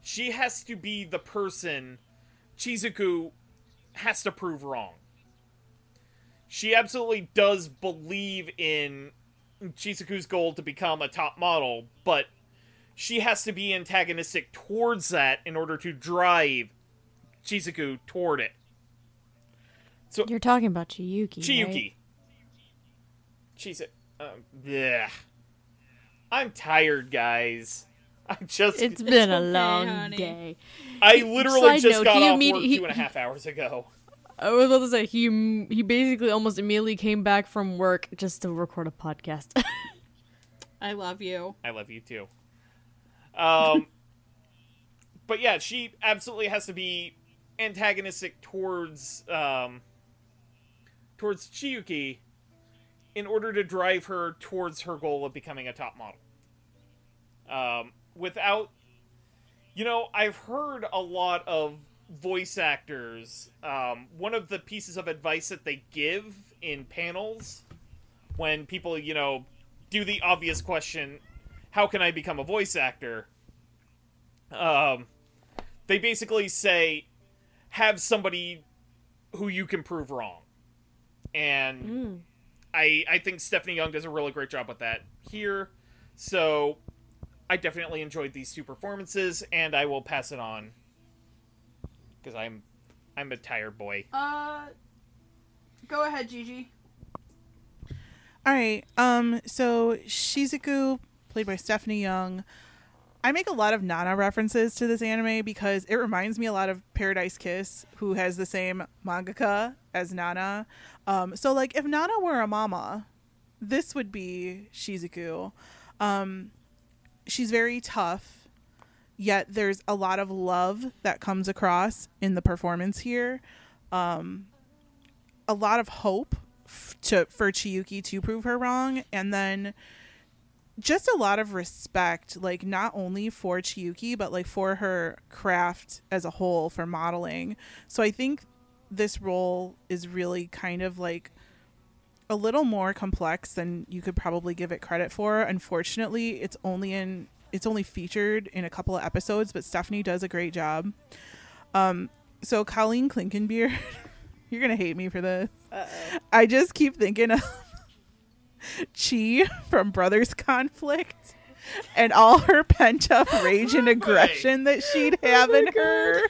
she has to be the person Chizuku has to prove wrong. She absolutely does believe in Chizuku's goal to become a top model, but she has to be antagonistic towards that in order to drive Chizuku toward it. So You're talking about Chiyuki. Chiyuki. Right? Chizu. Um, yeah. I'm tired, guys. I just. It's been a long honey. day. I literally Side just note, got he off immedi- work he- two and a half hours ago. I was about to say he he basically almost immediately came back from work just to record a podcast. I love you. I love you too. Um, but yeah, she absolutely has to be antagonistic towards um, towards Chiyuki in order to drive her towards her goal of becoming a top model. Um, without, you know, I've heard a lot of voice actors. Um, one of the pieces of advice that they give in panels when people, you know, do the obvious question, how can I become a voice actor? Um, they basically say, have somebody who you can prove wrong. And I I think Stephanie Young does a really great job with that here. So I definitely enjoyed these two performances, and I will pass it on because I'm I'm a tired boy. Uh, go ahead, Gigi. All right. Um. So Shizuku, played by Stephanie Young. I make a lot of Nana references to this anime because it reminds me a lot of Paradise Kiss, who has the same mangaka as Nana. Um. So like, if Nana were a mama, this would be Shizuku. Um. She's very tough, yet there's a lot of love that comes across in the performance here. Um. A lot of hope f- to for Chiyuki to prove her wrong and then just a lot of respect like not only for Chiyuki but like for her craft as a whole for modeling. So I think this role is really kind of like a little more complex than you could probably give it credit for. Unfortunately, it's only in it's only featured in a couple of episodes, but Stephanie does a great job. Um so Colleen Clinkenbeard you're gonna hate me for this. I just keep thinking of Chi from Brothers Conflict and all her pent up rage and aggression that she'd have in her.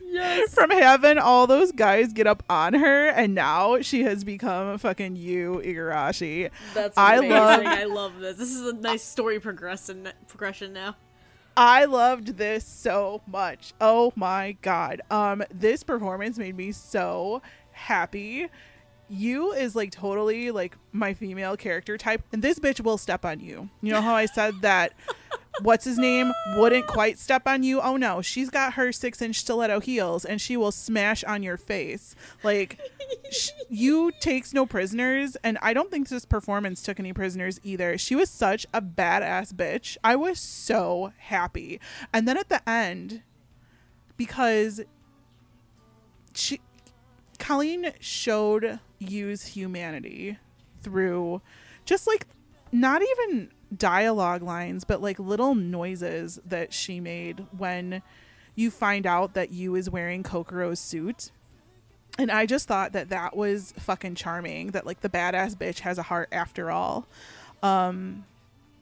yes. From having all those guys get up on her, and now she has become a fucking Yu, Igarashi. That's I love- I love this. This is a nice story progression progression now. I loved this so much. Oh my god. Um this performance made me so happy. Yu is like totally like my female character type and this bitch will step on you. You know how I said that what's his name wouldn't quite step on you? Oh no, she's got her 6-inch stiletto heels and she will smash on your face. Like sh- Yu takes no prisoners and I don't think this performance took any prisoners either. She was such a badass bitch. I was so happy. And then at the end because she Colleen showed Yu's humanity through just like not even dialogue lines but like little noises that she made when you find out that Yu is wearing Kokoro's suit and I just thought that that was fucking charming. That like the badass bitch has a heart after all, um,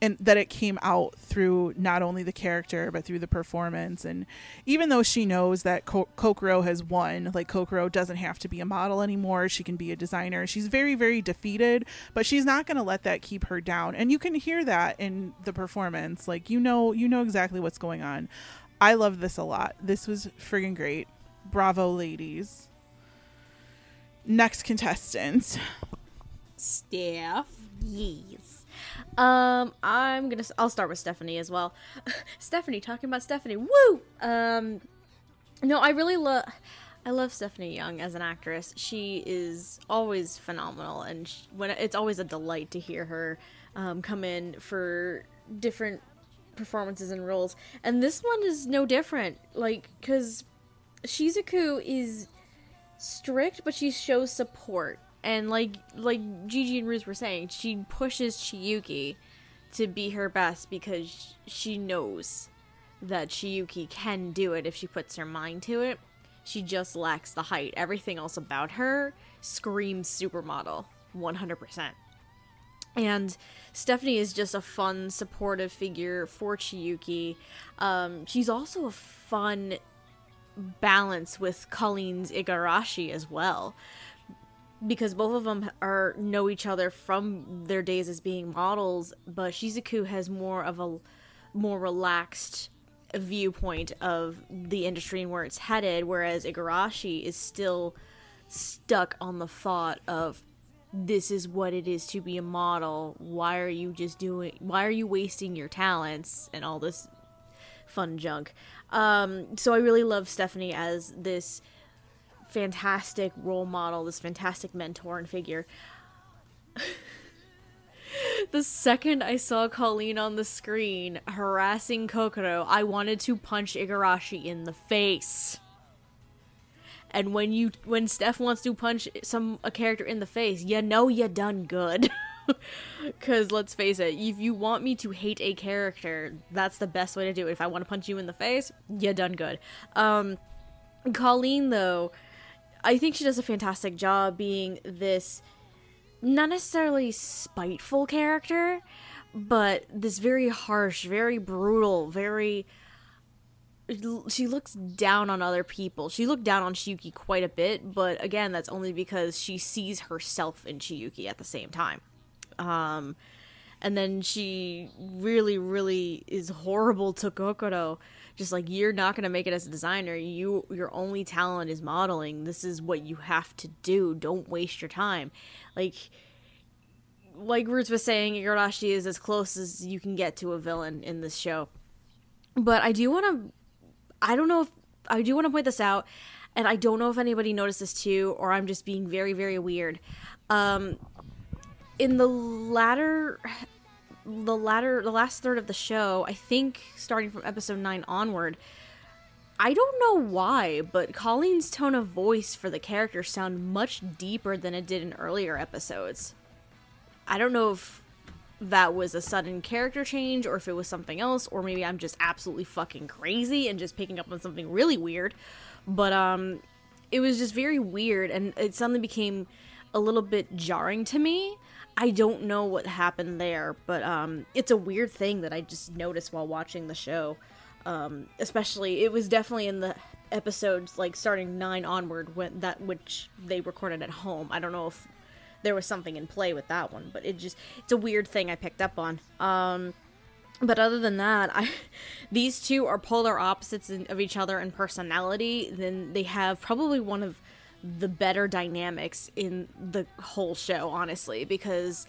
and that it came out through not only the character but through the performance. And even though she knows that Ko- Kokoro has won, like Kokoro doesn't have to be a model anymore. She can be a designer. She's very very defeated, but she's not going to let that keep her down. And you can hear that in the performance. Like you know you know exactly what's going on. I love this a lot. This was friggin' great. Bravo, ladies. Next contestant. Steph. Yes. Um, I'm gonna. I'll start with Stephanie as well. Stephanie talking about Stephanie. Woo. Um, no, I really love. I love Stephanie Young as an actress. She is always phenomenal, and sh when it's always a delight to hear her um, come in for different performances and roles. And this one is no different. Like, because Shizuku is strict, but she shows support. And like like Gigi and Ruth were saying, she pushes Chiyuki to be her best because she knows that Chiyuki can do it if she puts her mind to it. She just lacks the height. Everything else about her screams supermodel, 100%. And Stephanie is just a fun, supportive figure for Chiyuki. Um, she's also a fun balance with Colleen's Igarashi as well. Because both of them are know each other from their days as being models, but Shizuku has more of a more relaxed viewpoint of the industry and where it's headed, whereas Igarashi is still stuck on the thought of this is what it is to be a model. Why are you just doing why are you wasting your talents and all this fun junk? Um, so I really love Stephanie as this fantastic role model, this fantastic mentor and figure. the second I saw Colleen on the screen harassing Kokoro, I wanted to punch Igarashi in the face. And when you when Steph wants to punch some a character in the face, you know you done good. Cause let's face it, if you want me to hate a character, that's the best way to do it. If I want to punch you in the face, you done good. Um Colleen though, I think she does a fantastic job being this not necessarily spiteful character, but this very harsh, very brutal, very she looks down on other people. She looked down on Chiyuki quite a bit, but again, that's only because she sees herself in Chiyuki at the same time. Um, and then she really, really is horrible to Kokoro. Just like you're not gonna make it as a designer. You your only talent is modeling. This is what you have to do. Don't waste your time. Like like Roots was saying, Igarashi is as close as you can get to a villain in this show. But I do want to I don't know if I do want to point this out, and I don't know if anybody noticed this too, or I'm just being very, very weird. Um, in the latter, the latter, the last third of the show, I think starting from episode nine onward, I don't know why, but Colleen's tone of voice for the character sound much deeper than it did in earlier episodes. I don't know if that was a sudden character change or if it was something else or maybe I'm just absolutely fucking crazy and just picking up on something really weird. But um it was just very weird and it suddenly became a little bit jarring to me. I don't know what happened there, but um it's a weird thing that I just noticed while watching the show. Um especially it was definitely in the episodes like starting 9 onward when that which they recorded at home. I don't know if there was something in play with that one, but it just it's a weird thing I picked up on. Um, but other than that, I these two are polar opposites in, of each other in personality. Then they have probably one of the better dynamics in the whole show, honestly, because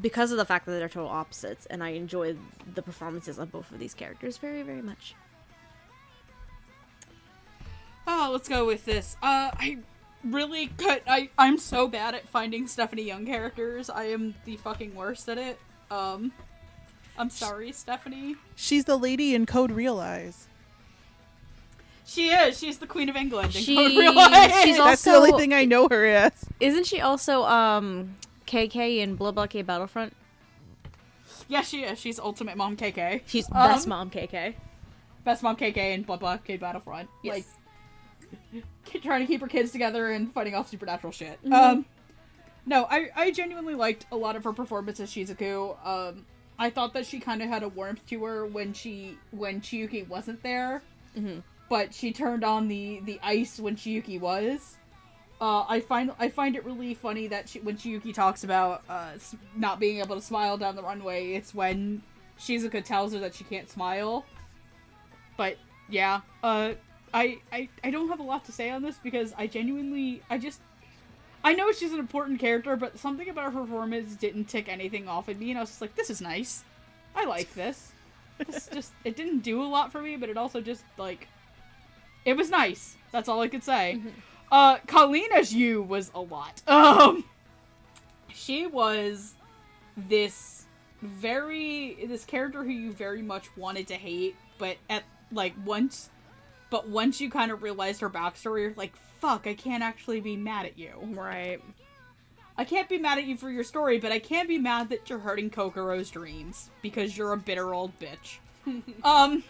because of the fact that they're total opposites, and I enjoy the performances of both of these characters very, very much. Oh, let's go with this. Uh, I really could. I I'm so bad at finding Stephanie Young characters. I am the fucking worst at it. Um, I'm sorry, Stephanie. She's the lady in Code Realize. She is. She's the Queen of England. in She- Code Realize. she's That's the only thing I know her as. Isn't she also um KK in Blood Blockade Battlefront? yeah, she is. She's Ultimate Mom KK. She's Um, best mom KK. Best Mom KK in Blood Blockade Battlefront. Yes. Like trying to keep her kids together and fighting off supernatural shit. Mm-hmm. Um, no, I I genuinely liked a lot of her performance as Shizuku. Um, I thought that she kind of had a warmth to her when she when Chiyuki wasn't there, Mhm. But she turned on the the ice when Chiyuki was. Uh, I find I find it really funny that she, when Chiyuki talks about uh, not being able to smile down the runway, it's when Shizuka tells her that she can't smile. But yeah, uh, I, I I don't have a lot to say on this because I genuinely I just I know she's an important character, but something about her performance didn't tick anything off in me, and I was just like, this is nice. I like this. This just it didn't do a lot for me, but it also just like it was nice. That's all I could say. Uh, Colleen as Yu was a lot. Um, she was this very this character who you very much wanted to hate, but at like once, but once you kind of realized her backstory, you're like, fuck, I can't actually be mad at you. Right. I can't be mad at you for your story, but I can't be mad that you're hurting Kokoro's dreams because you're a bitter old bitch. um,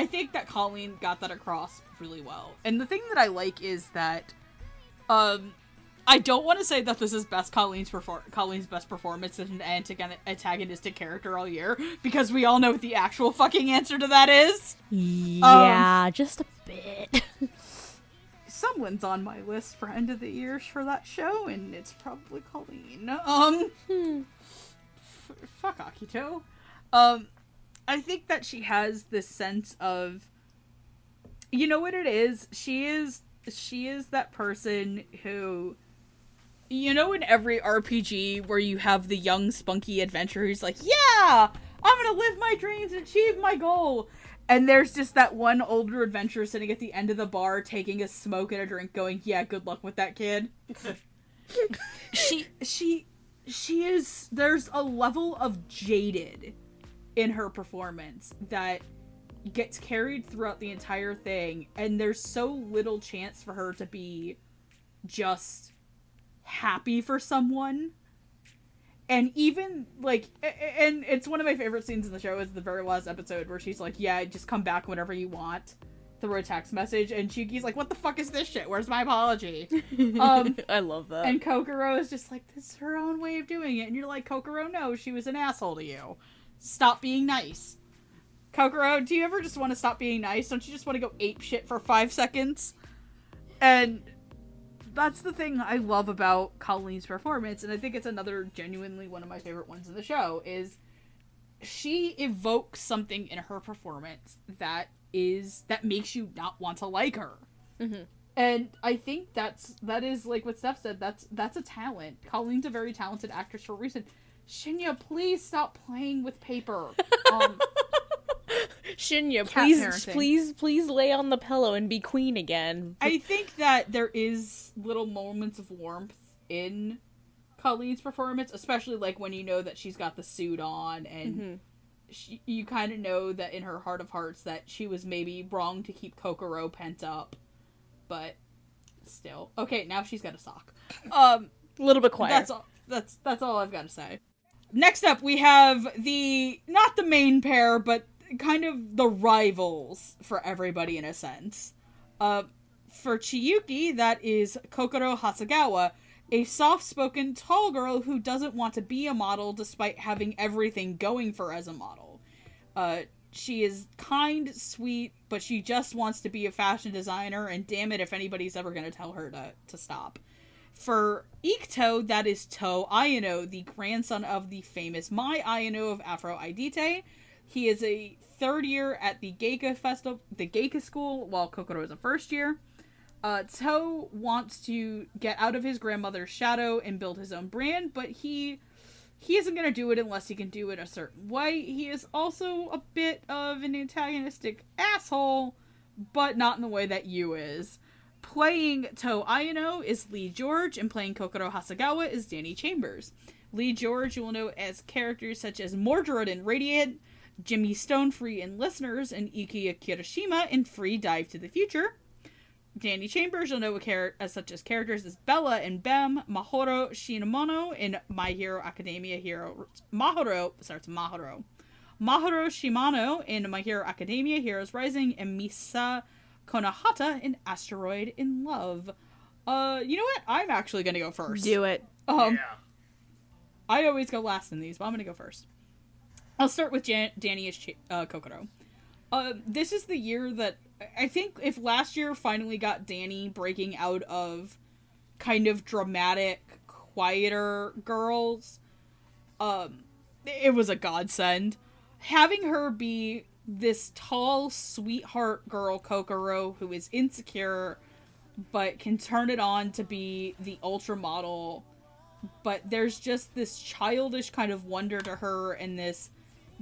I think that Colleen got that across really well. And the thing that I like is that, um, I don't want to say that this is best Colleen's perfor- Colleen's best performance as an antagon- antagonistic character all year because we all know what the actual fucking answer to that is. Yeah, just a bit. Someone's on my list for end of the years for that show, and it's probably Colleen. Um, f- fuck Akito. Um, I think that she has this sense of, you know what it is. She is she is that person who you know in every RPG where you have the young spunky adventurer who's like, "Yeah, I'm going to live my dreams and achieve my goal." And there's just that one older adventurer sitting at the end of the bar taking a smoke and a drink going, "Yeah, good luck with that kid." she she she is there's a level of jaded in her performance that gets carried throughout the entire thing and there's so little chance for her to be just happy for someone and even like and it's one of my favorite scenes in the show is the very last episode where she's like yeah just come back whenever you want through a text message and Chiyuki's like what the fuck is this shit where's my apology um I love that. and Kokoro is just like, this is her own way of doing it. And you're like, Kokoro, no, she was an asshole to you. Stop being nice. Kokoro, do you ever just want to stop being nice? Don't you just want to go ape shit for five seconds? And that's the thing I love about Colleen's performance, and I think it's another genuinely one of my favorite ones in the show, is she evokes something in her performance that is that makes you not want to like her mm-hmm. and I think that's that is like what Steph said. That's that's a talent. Colleen's a very talented actress for a reason. Shinya, please stop playing with paper. Um, Shinya, please, parenting. please, please lay on the pillow and be queen again. I think that there is little moments of warmth in Colleen's performance, especially like when you know that she's got the suit on and she, you kind of know that in her heart of hearts that she was maybe wrong to keep Kokoro pent up, but still. Okay, now she's got a sock. Um A little bit quiet. That's all. That's that's all I've got to say. Next up, we have the not the main pair, but kind of the rivals for everybody in a sense. Uh, for Chiyuki, that is Kokoro Hasegawa, a soft-spoken tall girl who doesn't want to be a model despite having everything going for as a model. Uh, she is kind, sweet, but she just wants to be a fashion designer, and damn it if anybody's ever going to tell her to, to stop. For Ikuto, that is To Ayano, the grandson of the famous Mai Ayano of Aphrodite. He is a third year at the Geika festival, the Geika school, while Kokoro is a first year. Uh, To wants to get out of his grandmother's shadow and build his own brand, but he he isn't going to do it unless he can do it a certain way. He is also a bit of an antagonistic asshole, but not in the way that Yu is. Playing To Ayano is Lee George, and playing Kokoro Hasegawa is Dani Chambers. Lee George you will know as characters such as Mordred in Radiant, Jimmy Stonefree in Listeners, and Ikuya Kirishima in Free Dive to the Future. Dani Chambers, you'll know as such as characters as Bela and Bem, Mahoro Shinamono in My Hero Academia Hero Mahoro starts Mahoro. Mahoro Shimano in My Hero Academia Heroes Rising and Misa Konohata in Asteroid in Love. Uh, you know what? I'm actually gonna go first. Do it. Um, yeah. I always go last in these, but I'm gonna go first. I'll start with Jan- Dani as Ch- uh, Kokoro. Uh, this is the year that I think if last year finally got Dani breaking out of kind of dramatic, quieter girls, um, it was a godsend. Having her be this tall, sweetheart girl, Kokoro, who is insecure, but can turn it on to be the ultra model. But there's just this childish kind of wonder to her and this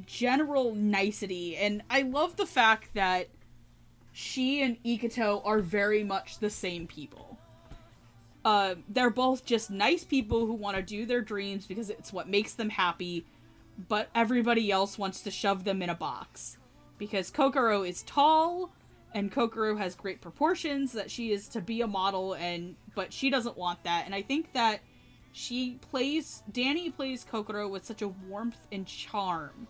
general nicety. And i love the fact that she and ikuto are very much the same people. Uh, they're both just nice people who want to do their dreams because it's what makes them happy but everybody else wants to shove them in a box because kokoro is tall and kokoro has great proportions that she is to be a model and but she doesn't want that and i think that she plays Dani plays Kokoro with such a warmth and charm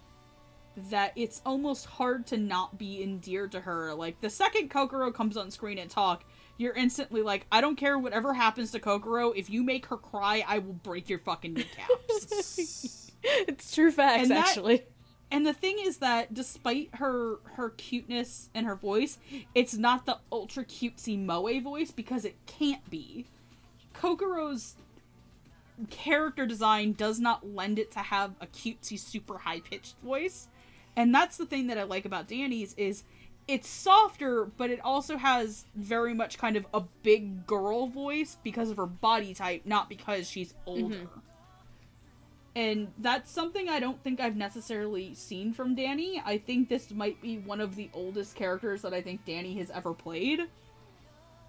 that it's almost hard to not be endeared to her. Like the second Kokoro comes on screen and talk, you're instantly like, I don't care whatever happens to Kokoro. If you make her cry, I will break your fucking kneecaps. It's true facts, And that- actually. And the thing is that despite her her cuteness and her voice, it's not the ultra cutesy moe voice because it can't be. Kokoro's character design does not lend it to have a cutesy super high pitched voice. And that's the thing that I like about Dani's is it's softer, but it also has very much kind of a big girl voice because of her body type, not because she's older. Mm-hmm. And that's something I don't think I've necessarily seen from Dani. I think this might be one of the oldest characters that I think Dani has ever played,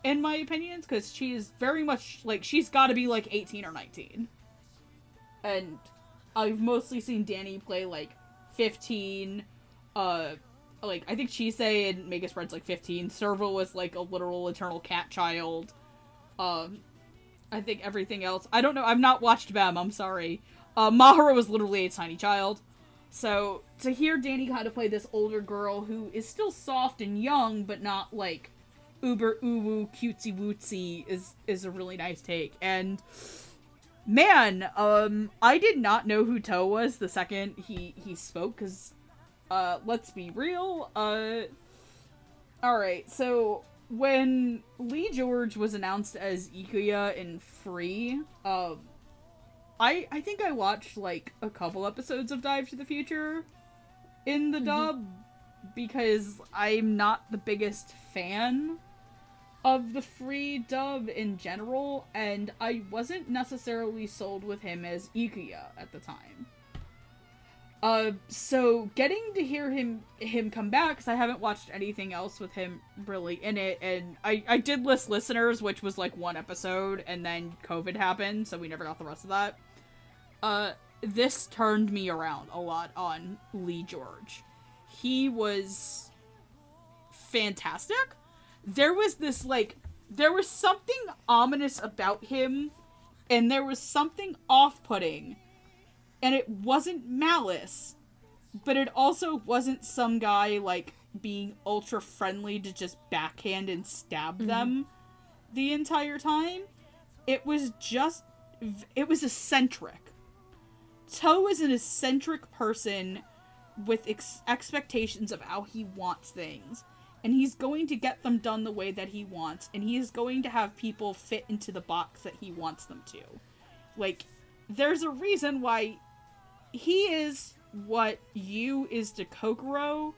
in my opinions, because she is very much like she's got to be like 18 or 19. And I've mostly seen Dani play like 15, uh, like I think Chise and Magus Bride's like 15. Servo was like a literal eternal cat child. Um, I think everything else. I don't know. I've not watched Bem. I'm sorry. Uh, Mahoro was literally a tiny child. So to hear Dani kind of play this older girl who is still soft and young, but not like uber uwu cutesy wootsy is is a really nice take. And man, um, I did not know who Toe was the second he he spoke because, uh, let's be real. Uh, all right, so when Lee George was announced as Ikuya in Free, um, I I think I watched like a couple episodes of Dive to the Future in the dub because I'm not the biggest fan of the free dub in general, and I wasn't necessarily sold with him as Ikuya at the time. Uh, so getting to hear him him come back because I haven't watched anything else with him really in it, and I I did list listeners, which was like one episode, and then COVID happened, so we never got the rest of that. Uh, this turned me around a lot on Lee George. He was fantastic. There was this like there was something ominous about him and there was something off-putting and it wasn't malice but it also wasn't some guy like being ultra friendly to just backhand and stab them the entire time it was just it was eccentric toe is an eccentric person with ex- expectations of how he wants things. And he's going to get them done the way that he wants and he is going to have people fit into the box that he wants them to. Like there's a reason why he is what Yu is to kokoro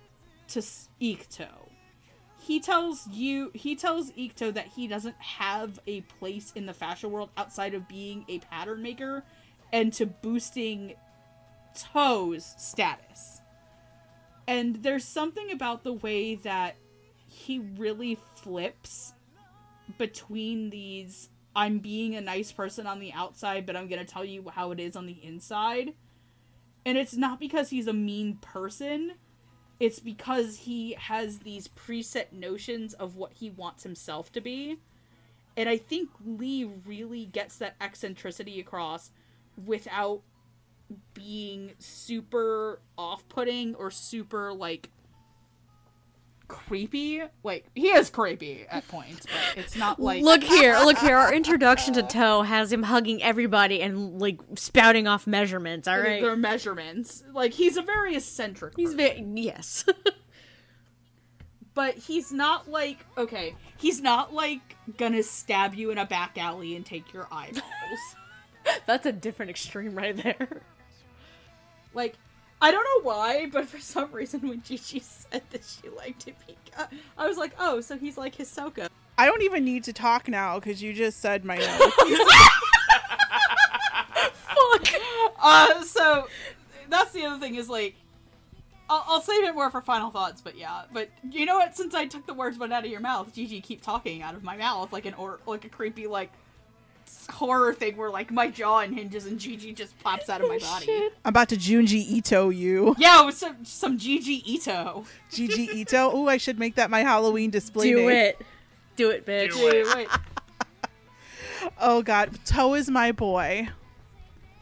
to ikuto. He tells you he tells ikuto that he doesn't have a place in the fashion world outside of being a pattern maker and to boosting toe's status and there's something about the way that he really flips between these I'm being a nice person on the outside, but I'm going to tell you how it is on the inside. And it's not because he's a mean person. It's because he has these preset notions of what he wants himself to be. And I think Lee really gets that eccentricity across without being super off putting or super like creepy. Like he is creepy at points, but it's not like look here, look here. Our introduction to Toe has him hugging everybody and like spouting off measurements. All right, their measurements. Like he's a very eccentric. he's very yes. but he's not like okay. He's not like gonna stab you in a back alley and take your eyeballs. That's a different extreme right there. like I don't know why, but for some reason when Gigi said that she liked Hibika, I was like, oh, so he's like Hisoka. I don't even need to talk now because you just said my name. Fuck. Uh, so that's the other thing is like, I'll, I'll save it more for final thoughts, but yeah. But you know what? Since I took the words right out of your mouth, Gigi keep talking out of my mouth like an or like a creepy like horror thing where like my jaw unhinges and Gigi just pops out of my body. I'm about to Junji Ito you. Yeah, with some some Gigi Ito. Gigi Ito. Ooh, I should make that my Halloween display Do name. it, do it, bitch. Do it. Wait, wait. Oh god, Toe is my boy.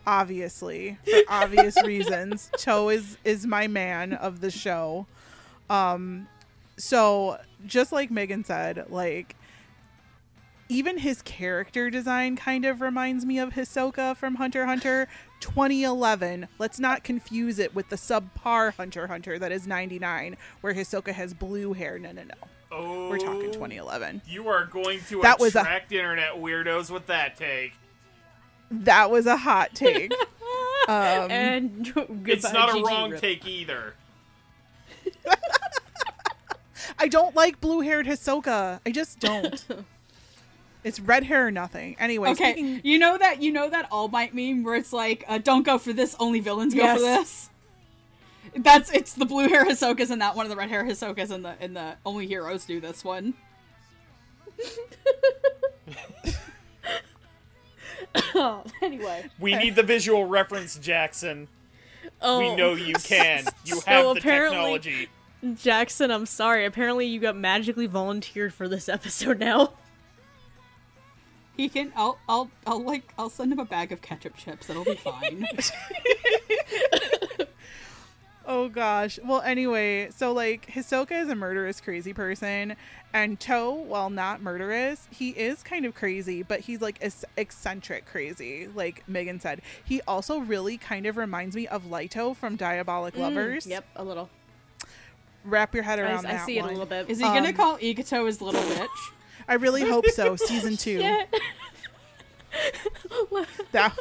obviously for obvious reasons. Toe is is my man of the show. Um so just like Megan said, like even his character design kind of reminds me of Hisoka from Hunter Hunter 2011. Let's not confuse it with the subpar Hunter Hunter that is 99, where Hisoka has blue hair. No, no, no. Oh, We're talking 2011. You are going to That was a- attract internet weirdos with that take. That was a hot take. um, and goodbye, it's not a GG wrong Rip. take either. I don't like blue haired Hisoka. I just don't. It's red hair or nothing. Anyway, Okay, speaking- you know that you know that All Might meme where it's like, uh, "Don't go for this, only villains go for this." That's it's the blue hair Hisokas and that one of the red hair Hisokas and the and the only heroes do this one. Oh, anyway. We need the visual reference, Jackson. Oh, We know you can. You So have the technology. Jackson, I'm sorry. Apparently, you got magically volunteered for this episode now. He can. I'll. I'll. I'll like. I'll send him a bag of ketchup chips. It'll be fine. Oh gosh. Well, anyway, so like Hisoka is a murderous, crazy person, and Toe, while not murderous, he is kind of crazy, but he's like ec- eccentric crazy, like Megan said. He also really kind of reminds me of Laito from Diabolik Lovers. Yep, a little. Wrap your head I, around I that see it a little bit. Is he gonna Um, call Ikuto his little bitch? I really hope so. Season two. That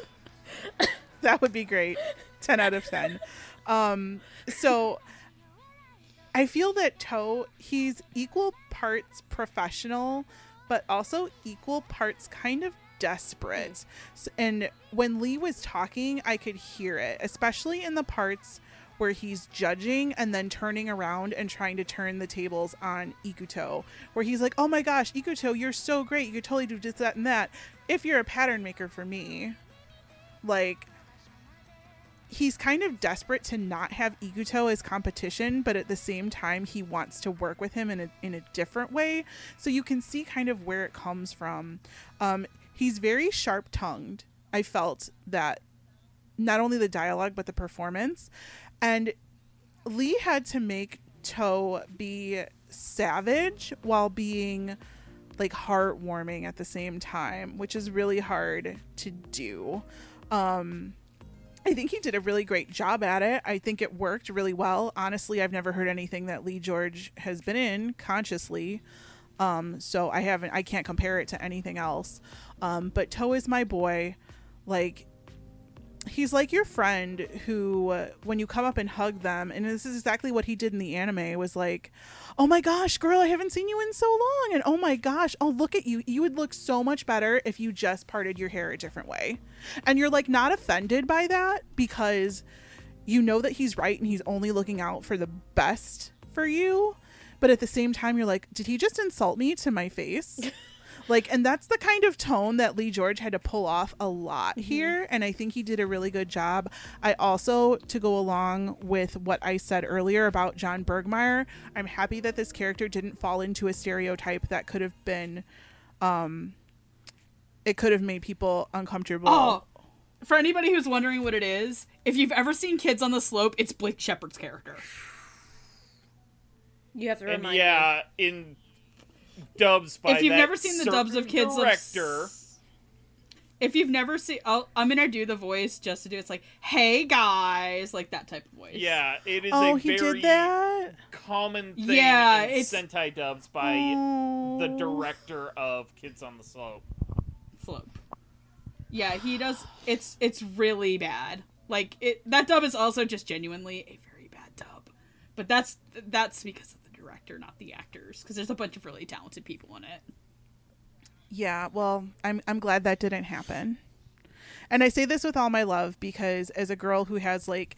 that would be great. 10 out of 10 um so i feel that toe he's equal parts professional but also equal parts kind of desperate. S- and when lee was talking i could hear it especially in the parts where he's judging and then turning around and trying to turn the tables on Ikuto, where he's like, "Oh my gosh, Ikuto, you're so great. You could totally do this, that, and that. If you're a pattern maker for me, like." He's kind of desperate to not have Ikuto as competition, but at the same time, he wants to work with him in a in a different way. So you can see kind of where it comes from. Um, he's very sharp tongued. I felt that not only the dialogue but the performance and lee had to make toe be savage while being like heartwarming at the same time which is really hard to do um I think he did a really great job at it. I think it worked really well. Honestly, I've never heard anything that Lee George has been in consciously. Um, so I haven't I can't compare it to anything else. Um, but Toe is my boy. Like he's like your friend who when you come up and hug them and this is exactly what he did in the anime was like oh my gosh girl i haven't seen you in so long and oh my gosh oh look at you. You would look so much better if you just parted your hair a different way. And you're like not offended by that because you know that he's right and he's only looking out for the best for you but at the same time you're like did he just insult me to my face like and that's the kind of tone that lee george had to pull off a lot here and i think he did a really good job. I also to go along with what i said earlier about john burgmeier i'm happy that this character didn't fall into a stereotype that could have been um it could have made people uncomfortable. Oh, for anybody who's wondering what it is, if you've ever seen Kids on the Slope, it's Blake Shepard's character. You have to And remind yeah, in dubs by if you've that never seen the dubs of certain Kids of director. S- if you've never seen, I'll, I'm gonna do the voice just to do. It's like, "Hey guys," like that type of voice. Yeah, it is oh a he very did that common thing Yeah, in it's- Sentai dubs by the Oh. director of Kids on the Slope. slope. Yeah, he does. It's it's really bad. Like it. That dub is also just genuinely a very bad dub. But that's that's because of the director, not the actors. Because there's a bunch of really talented people in it. Yeah, well, I'm I'm glad that didn't happen. And I say this with all my love because as a girl who has like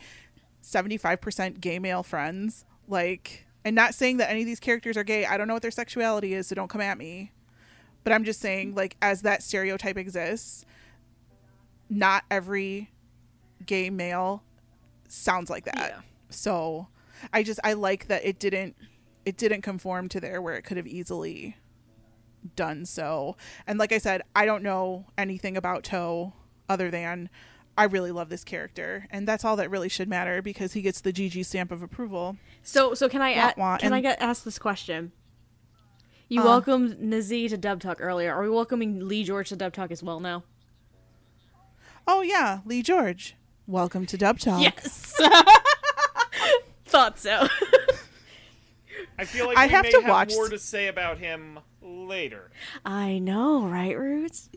75% gay male friends, like and not saying that any of these characters are gay. I don't know what their sexuality is, so don't come at me. But I'm just saying like as that stereotype exists, not every gay male sounds like that. Yeah. So I just I like that it didn't it didn't conform to there where it could have easily done so. And like I said, I don't know anything about Toe other than I really love this character, and that's all that really should matter because he gets the GG stamp of approval. So, so can I Wah, a- wah, can I get ask this question? You Uh. welcomed Nazeeh to Dub Talk earlier. Are we welcoming Lee George to Dub Talk as well now? Oh yeah, Lee George, welcome to Dub Talk. Yes. Thought so. I feel like I we have may to have watch- more to say about him later. I know, right, Roots?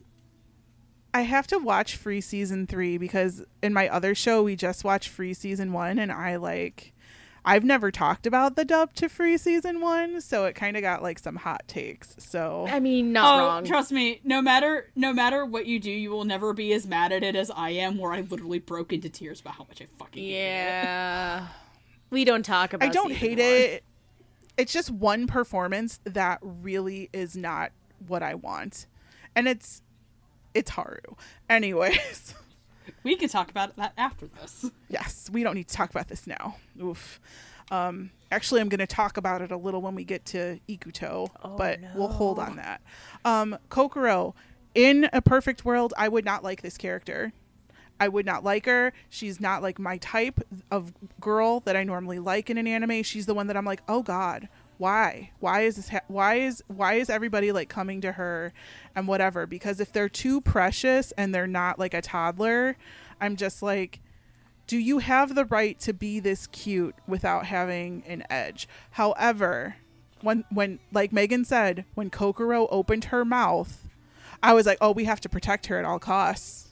I have to watch Free season three because in my other show we just watched Free season one, and I like. I've never talked about the dub to Free season one, so it kind of got like some hot takes. So I mean, not oh, wrong. trust me. No matter no matter what you do, you will never be as mad at it as I am. Where I literally broke into tears about how much I fucking hate it. yeah. We don't talk about. I don't hate one. it. It's just one performance that really is not what I want, and it's it's Haru. Anyways, We can talk about that after this. yes, we don't need to talk about this now. Oof. Um, actually, I'm going to talk about it a little when we get to Ikuto, but we'll hold on that. Um, Kokoro, in a perfect world, I would not like this character. I would not like her. She's not like my type of girl that I normally like in an anime. She's the one that I'm like, oh god, why? Why is this? Ha- why is why is everybody like coming to her and whatever? Because if they're too precious and they're not like a toddler, I'm just like, do you have the right to be this cute without having an edge? However, when when like Megan said, when Kokoro opened her mouth, I was like, oh, we have to protect her at all costs.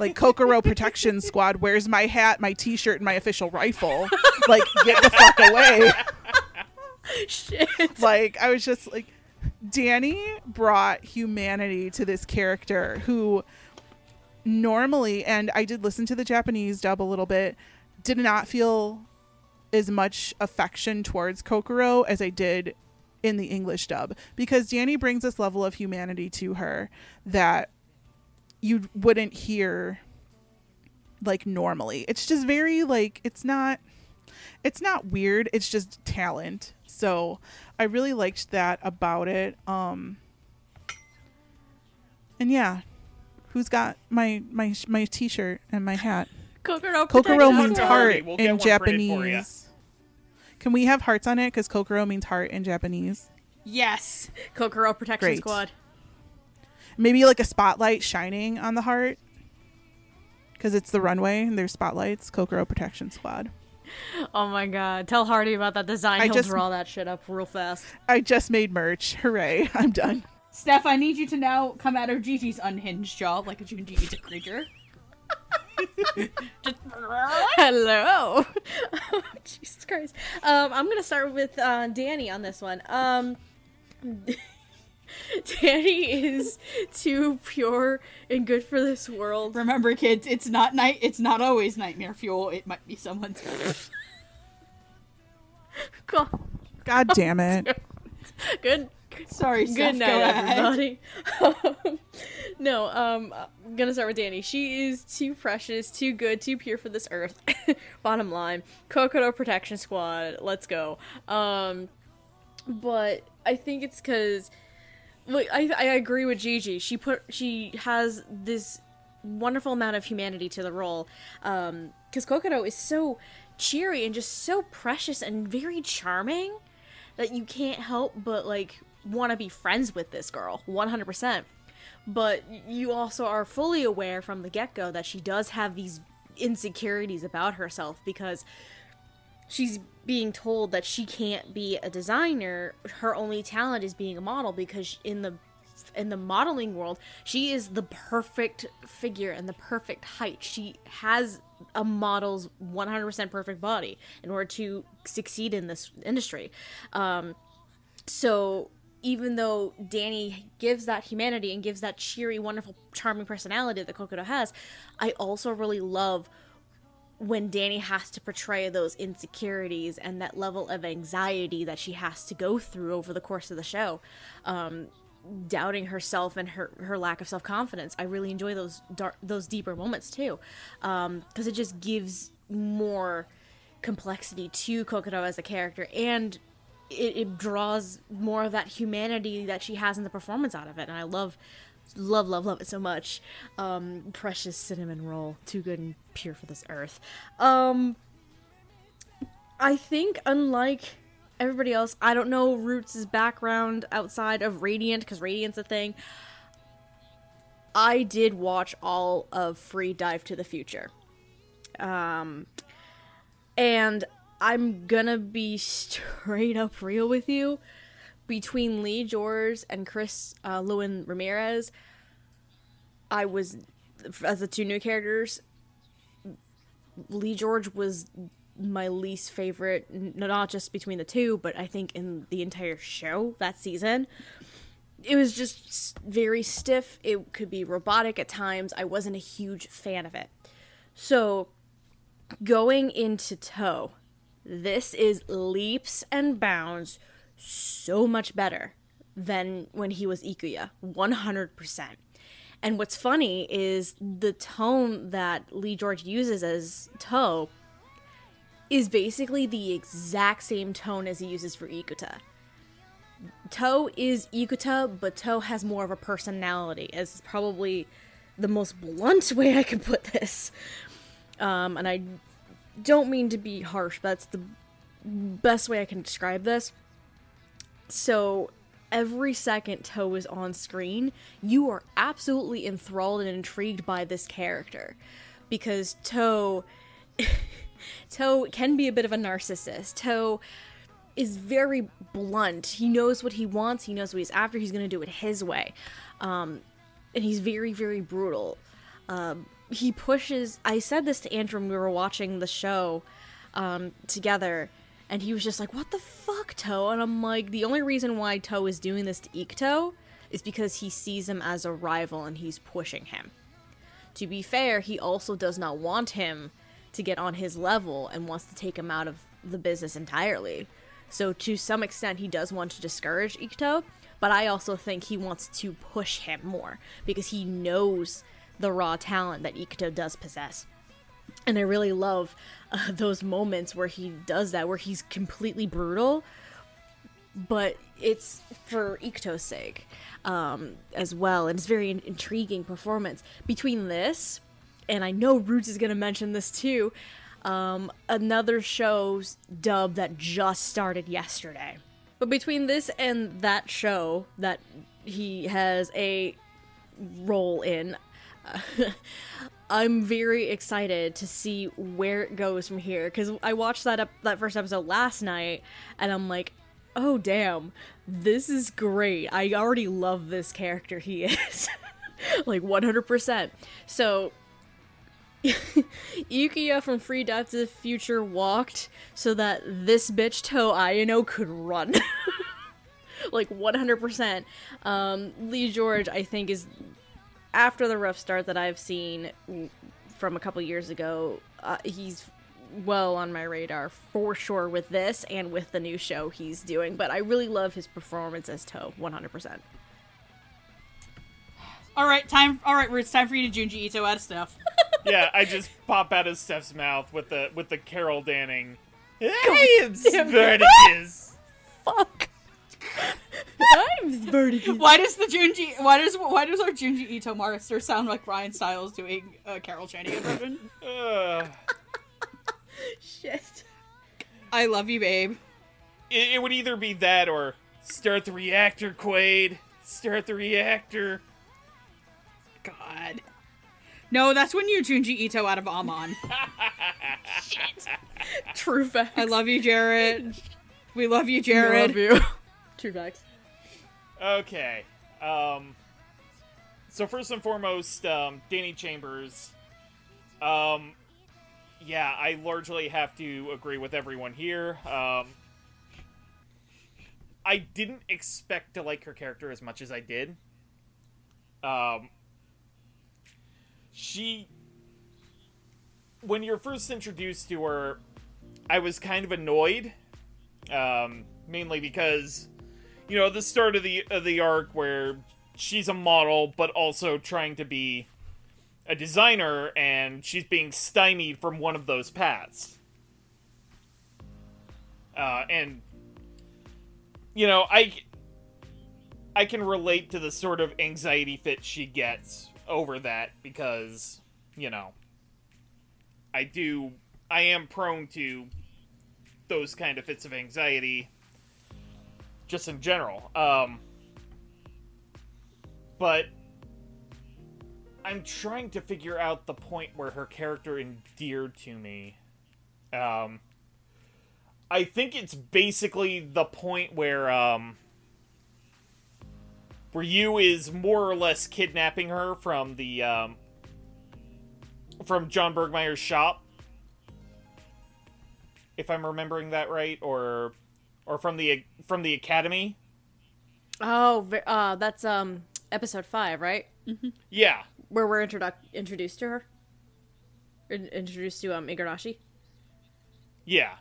Like Kokoro Protection Squad, where's my hat, my T-shirt, and my official rifle? Like, get the fuck away! Shit. like, I was just like, Dani brought humanity to this character who normally, and I did listen to the Japanese dub a little bit, did not feel as much affection towards Kokoro as I did in the English dub because Dani brings this level of humanity to her that you wouldn't hear like normally. It's just very like it's not it's not weird, it's just talent. So, I really liked that about it. Um and yeah, who's got my my my t-shirt and my hat? Kokoro. Kokoro means heart We'll in one printed for ya. Japanese. Can we have hearts on it? Because Kokoro means heart in Japanese. Yes. Kokoro Protection Great. Squad. Maybe like a spotlight shining on the heart. Because it's the runway and there's spotlights. Kokoro Protection Squad. Oh my god. Tell Hardy about that design. I He'll just- draw that shit up real fast. I just made merch. Hooray. I'm done. Steph, I need you to now come out of Gigi's unhinged jaw like a Gigi's a creature. Just- Hello. Jesus Christ. Um, I'm gonna start with uh, Dani on this one. Um, Dani is too pure and good for this world. Remember, kids, it's not night. It's not always nightmare fuel. It might be someone's. Cool. God damn it. Good. Sorry, Steph. Good night, ahead. everybody. no, um, I'm gonna start with Dani. She is too precious, too good, too pure for this earth. Bottom line, Kokoro Protection Squad. Let's go. Um, but I think it's because, like, I I agree with Gigi. She put she has this wonderful amount of humanity to the role. Um, because Kokoro is so cheery and just so precious and very charming that you can't help but like want to be friends with this girl 100% but you also are fully aware from the get-go that she does have these insecurities about herself because she's being told that she can't be a designer. Her only talent is being a model because in the in the modeling world she is the perfect figure and the perfect height. She has a model's 100% perfect body in order to succeed in this industry. Um, so even though Dani gives that humanity and gives that cheery, wonderful, charming personality that Kokoro has, I also really love when Dani has to portray those insecurities and that level of anxiety that she has to go through over the course of the show. Um, doubting herself and her her lack of self-confidence. I really enjoy those dark those deeper moments too. Um because it just gives more complexity to Kokoro as a character and it, it draws more of that humanity that she has in the performance out of it and I love love, love, love it so much. Um, precious cinnamon roll, too good and pure for this earth. Um, I think unlike everybody else, I don't know Roots' background outside of Radiant because Radiant's a thing. I did watch all of Free Dive to the Future. Um, and I'm gonna be straight up real with you. Between Lee George and Chris uh, Lewin Ramirez, I was, as the two new characters, Lee George was my least favorite, not just between the two, but I think in the entire show that season. It was just very stiff. It could be robotic at times. I wasn't a huge fan of it. So, going into Toe, this is leaps and bounds so much better than when he was Ikuya. 100%. And what's funny is the tone that Lee George uses as Toe is basically the exact same tone as he uses for Ikuya. Toe is Ikuya, but Toe has more of a personality, as probably the most blunt way I can put this. Um, and I don't mean to be harsh, but that's the best way I can describe this. So every second Toe is on screen, you are absolutely enthralled and intrigued by this character. Because Toe Toe can be a bit of a narcissist. Toe is very blunt. He knows what he wants, he knows what he's after, he's gonna do it his way. Um, and he's very, very brutal. Um, he pushes. I said this to Andrew when we were watching the show um, together, and he was just like, "What the fuck, Toe?" And I'm like, the only reason why Toe is doing this to Ikuto is because he sees him as a rival and he's pushing him. To be fair, he also does not want him to get on his level and wants to take him out of the business entirely. So to some extent, he does want to discourage Ikuto, but I also think he wants to push him more because he knows the raw talent that Ikuto does possess. And I really love uh, those moments where he does that, where he's completely brutal, but it's for Ikuto's sake um, as well. And it's very in- intriguing performance. Between this, and I know Roots is going to mention this too, um, another show's dub that just started yesterday. But between this and that show that he has a role in, I'm very excited to see where it goes from here because I watched that up that first episode last night and I'm like, oh damn, this is great. I already love this character he is, like 100%. So Yukiya from Free Dive to the Future walked so that this bitch Toe Ayano could run. like 100%. Um, Lee George, I think, is after the rough start that I've seen from a couple years ago. Uh, he's well on my radar for sure with this and with the new show he's doing. But I really love his performance as Toe, 100%. All right, time. All right, it's time for you to Junji Ito out of stuff. yeah, I just pop out of Steph's mouth with the with the Carol Channing. Hey, Spartacus. Fuck. I'm Vertigo. Why does the Junji? Why does why does our Junji Ito master sound like Ryan Stiles doing uh, Carol Channing impression? Uh, Shit. I love you, babe. it, it would either be that or start the reactor, Quaid. Start the reactor. God. No, that's when you Junji Ito out of Amon. True facts. I love you, Jared. We love you, Jared. Love you. True facts. Okay. Um. So first and foremost, um, Dani Chambers. Um. Yeah, I largely have to agree with everyone here. Um. I didn't expect to like her character as much as I did. Um. She. When you're first introduced to her, I was kind of annoyed. Um, mainly because you know the start of the of the arc where she's a model but also trying to be a designer and she's being stymied from one of those paths. Uh, and you know i I can relate to the sort of anxiety fit she gets over that because, you know, I do I am prone to those kind of fits of anxiety just in general. Um but I'm trying to figure out the point where her character endeared to me. Um I think it's basically the point where um Yu is more or less kidnapping her from the um from John Burgmeier's shop. If I'm remembering that right or or from the from the academy. Oh, uh, that's um episode five, right? Yeah. Where we're introduc- introduced to her. In- introduced to um Igarashi. Yeah.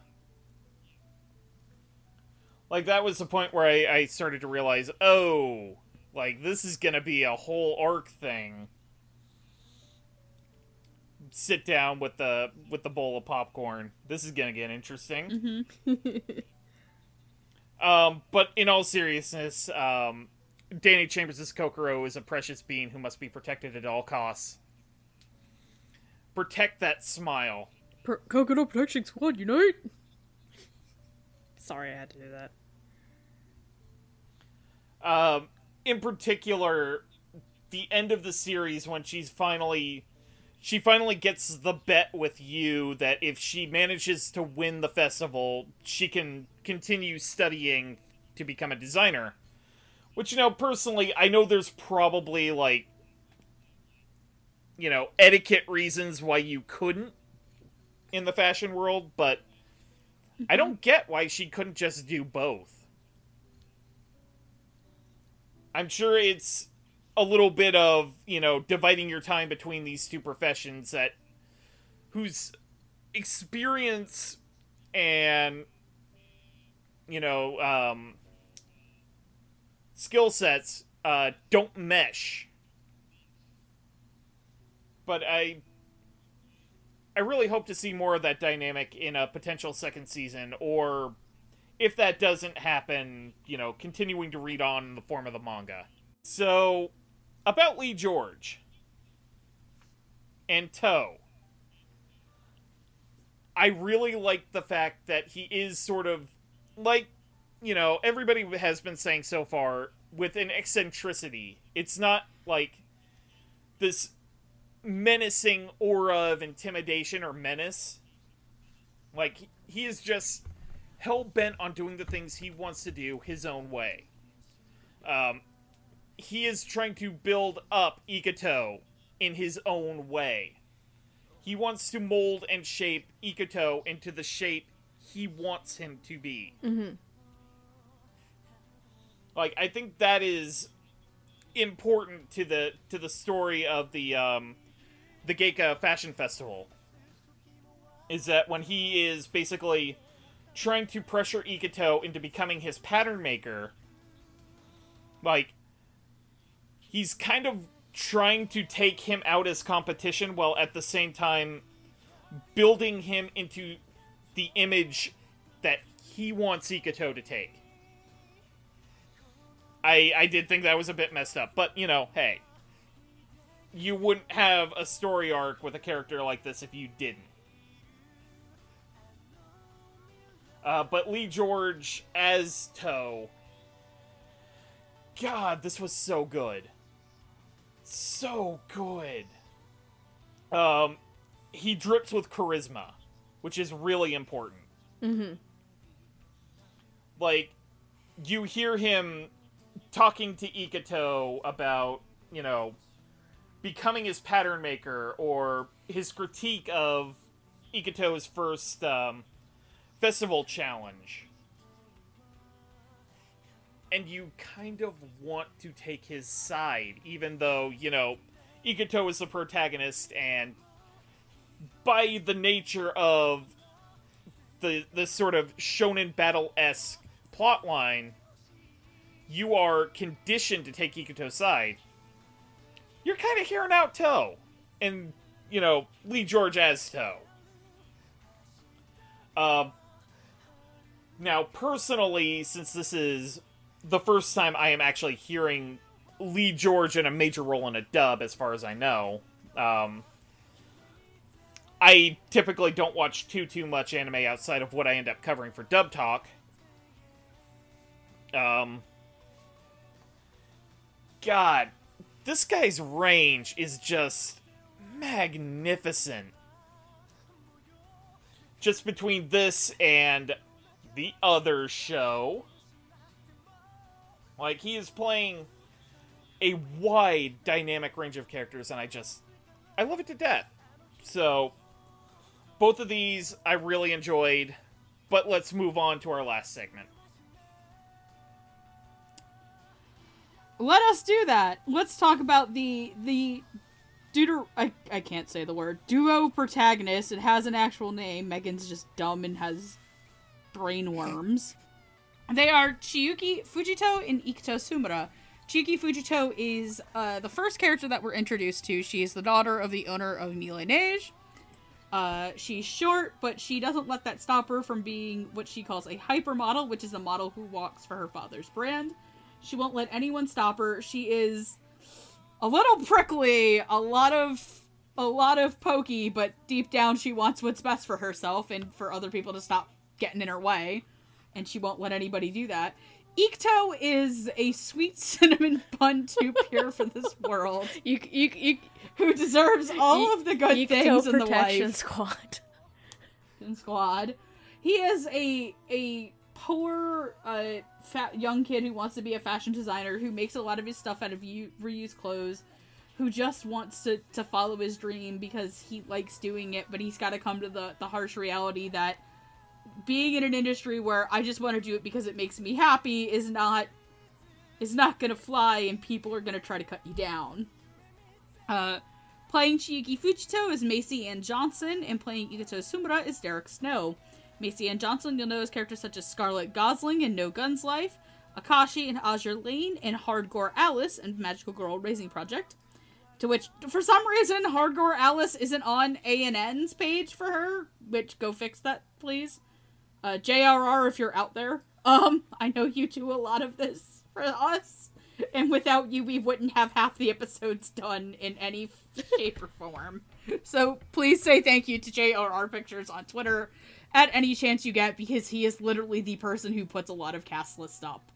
Like that was the point where I, I started to realize, oh, like this is gonna be a whole arc thing. Sit down with the with the bowl of popcorn. This is gonna get interesting. um, but in all seriousness, um, Dani Chambers' Kokoro is a precious being who must be protected at all costs. Protect that smile. Per- Coconut Protection Squad, unite! Sorry, I had to do that. um, in particular, the end of the series when she's finally she finally gets the bet with Yu that if she manages to win the festival, she can continue studying to become a designer. Which you know, personally, I know there's probably like you know, etiquette reasons why you couldn't in the fashion world, but I don't mm-hmm. get why she couldn't just do both. I'm sure it's a little bit of, you know, dividing your time between these two professions that whose experience and you know, um skill sets uh don't mesh. But I I really hope to see more of that dynamic in a potential second season or if that doesn't happen, you know, continuing to read on in the form of the manga. So, about Lee George and Toe. I really like the fact that he is sort of like, you know, everybody has been saying so far with an eccentricity. It's not like this menacing aura of intimidation or menace. Like, he is just hell bent on doing the things he wants to do his own way. Um, he is trying to build up Ikuto in his own way. He wants to mold and shape Ikuto into the shape he wants him to be. Mm-hmm. Like I think that is important to the to the story of the um, the Geika Fashion Festival. Is that when he is basically trying to pressure Ikuto into becoming his pattern maker, like he's kind of trying to take him out as competition while at the same time building him into the image that he wants Ikuto to take. I I did think that was a bit messed up, but you know, hey. You wouldn't have a story arc with a character like this if you didn't. Uh, but Lee George as Toe. God, this was so good. So good. Um, he drips with charisma, which is really important. Mm-hmm. Like, you hear him talking to Ikuto about, you know, becoming his pattern maker or his critique of Ikuto's first um, festival challenge. And you kind of want to take his side, even though, you know, Ikuto is the protagonist, and by the nature of the the sort of shonen battle esque plotline, you are conditioned to take Ikuto's side. You're kind of hearing out Toe, and you know Lee George as Toe. Uh, now, personally, since this is the first time I am actually hearing Lee George in a major role in a dub, as far as I know. Um, I typically don't watch too too much anime outside of what I end up covering for Dub Talk. Um, God, this guy's range is just magnificent. Just between this and the other show. Like, he is playing a wide, dynamic range of characters, and I just. I love it to death. So, both of these I really enjoyed, but let's move on to our last segment. Let us do that. Let's talk about the the duo. I I can't say the word duo protagonist. It has an actual name. Megan's just dumb and has brain worms. they are Chiyuki Fujito and Ikuto Tsumura. Chiyuki Fujito is uh, the first character that we're introduced to. She is the daughter of the owner of Mille Neige. Uh, she's short, but she doesn't let that stop her from being what she calls a hypermodel, which is a model who walks for her father's brand. She won't let anyone stop her. She is a little prickly, a lot of a lot of pokey, but deep down she wants what's best for herself and for other people to stop getting in her way, and she won't let anybody do that. Ikuto is a sweet cinnamon bun too pure for this world, You you you who deserves all of the good Ikuto things in the life Squad. squad. He is a a poor uh, fat young kid who wants to be a fashion designer who makes a lot of his stuff out of u- reused clothes. Who just wants to, to follow his dream because he likes doing it, but he's got to come to the, the harsh reality that being in an industry where I just want to do it because it makes me happy is not is not gonna fly, and people are gonna try to cut you down. Uh, playing Chiyuki Fujito is Macy Ann Johnson, and playing Ikuto Tsumura is Derek Snow. Macy Ann Johnson, you'll know as characters such as Scarlet Gosling in No Guns Life, Akashi and Azur Lane in Hardcore Alice and Magical Girl Raising Project. To which, for some reason, Hardcore Alice isn't on ANN's page for her, which go fix that, please. Uh, JRR, if you're out there, um, I know you do a lot of this for us, and without you, we wouldn't have half the episodes done in any shape or form. So please say thank you to JRR Pictures on Twitter at any chance you get, because he is literally the person who puts a lot of cast lists up.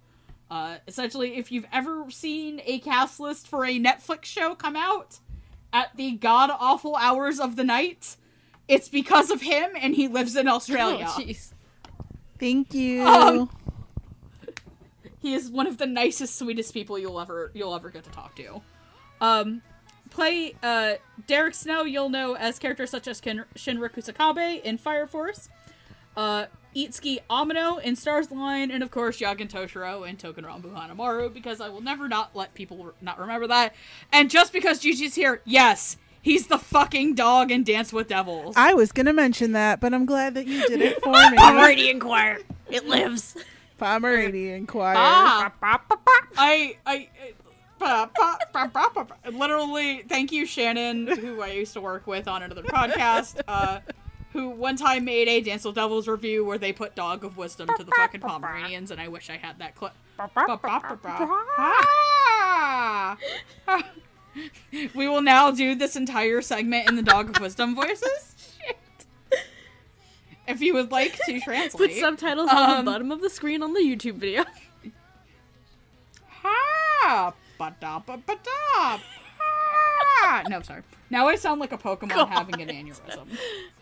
Uh, essentially, if you've ever seen a cast list for a Netflix show come out at the god awful hours of the night, it's because of him, and he lives in Australia. Oh, jeez. Thank you. Um, he is one of the nicest, sweetest people you'll ever you'll ever get to talk to. Um, play uh, Derek Snow. You'll know as characters such as Ken- Shinra Kusakabe in Fire Force, uh, Itsuki Amino in Stars Align, and of course Yagen Toshiro in Touken Ranbu Hanamaru. Because I will never not let people not remember that. And just because Gigi's here, yes, he's the fucking dog in Dance with Devils. I was gonna mention that, but I'm glad that you did it for me. Pomeranian Choir. It lives. Pomeranian choir. Ah. I I ba. literally thank you Shannon who I used to work with on another podcast uh who one time made a Dance with Devils review where they put Dog of Wisdom to the fucking Pomeranians and I wish I had that clip. We will now do this entire segment in the Dog of Wisdom voices. Shit. If you would like to translate. Put subtitles on Um, the bottom of the screen on the YouTube video. Ha! Ba-da, ba, ba-da, ha! No, sorry. Now I sound like a Pokemon having an aneurysm.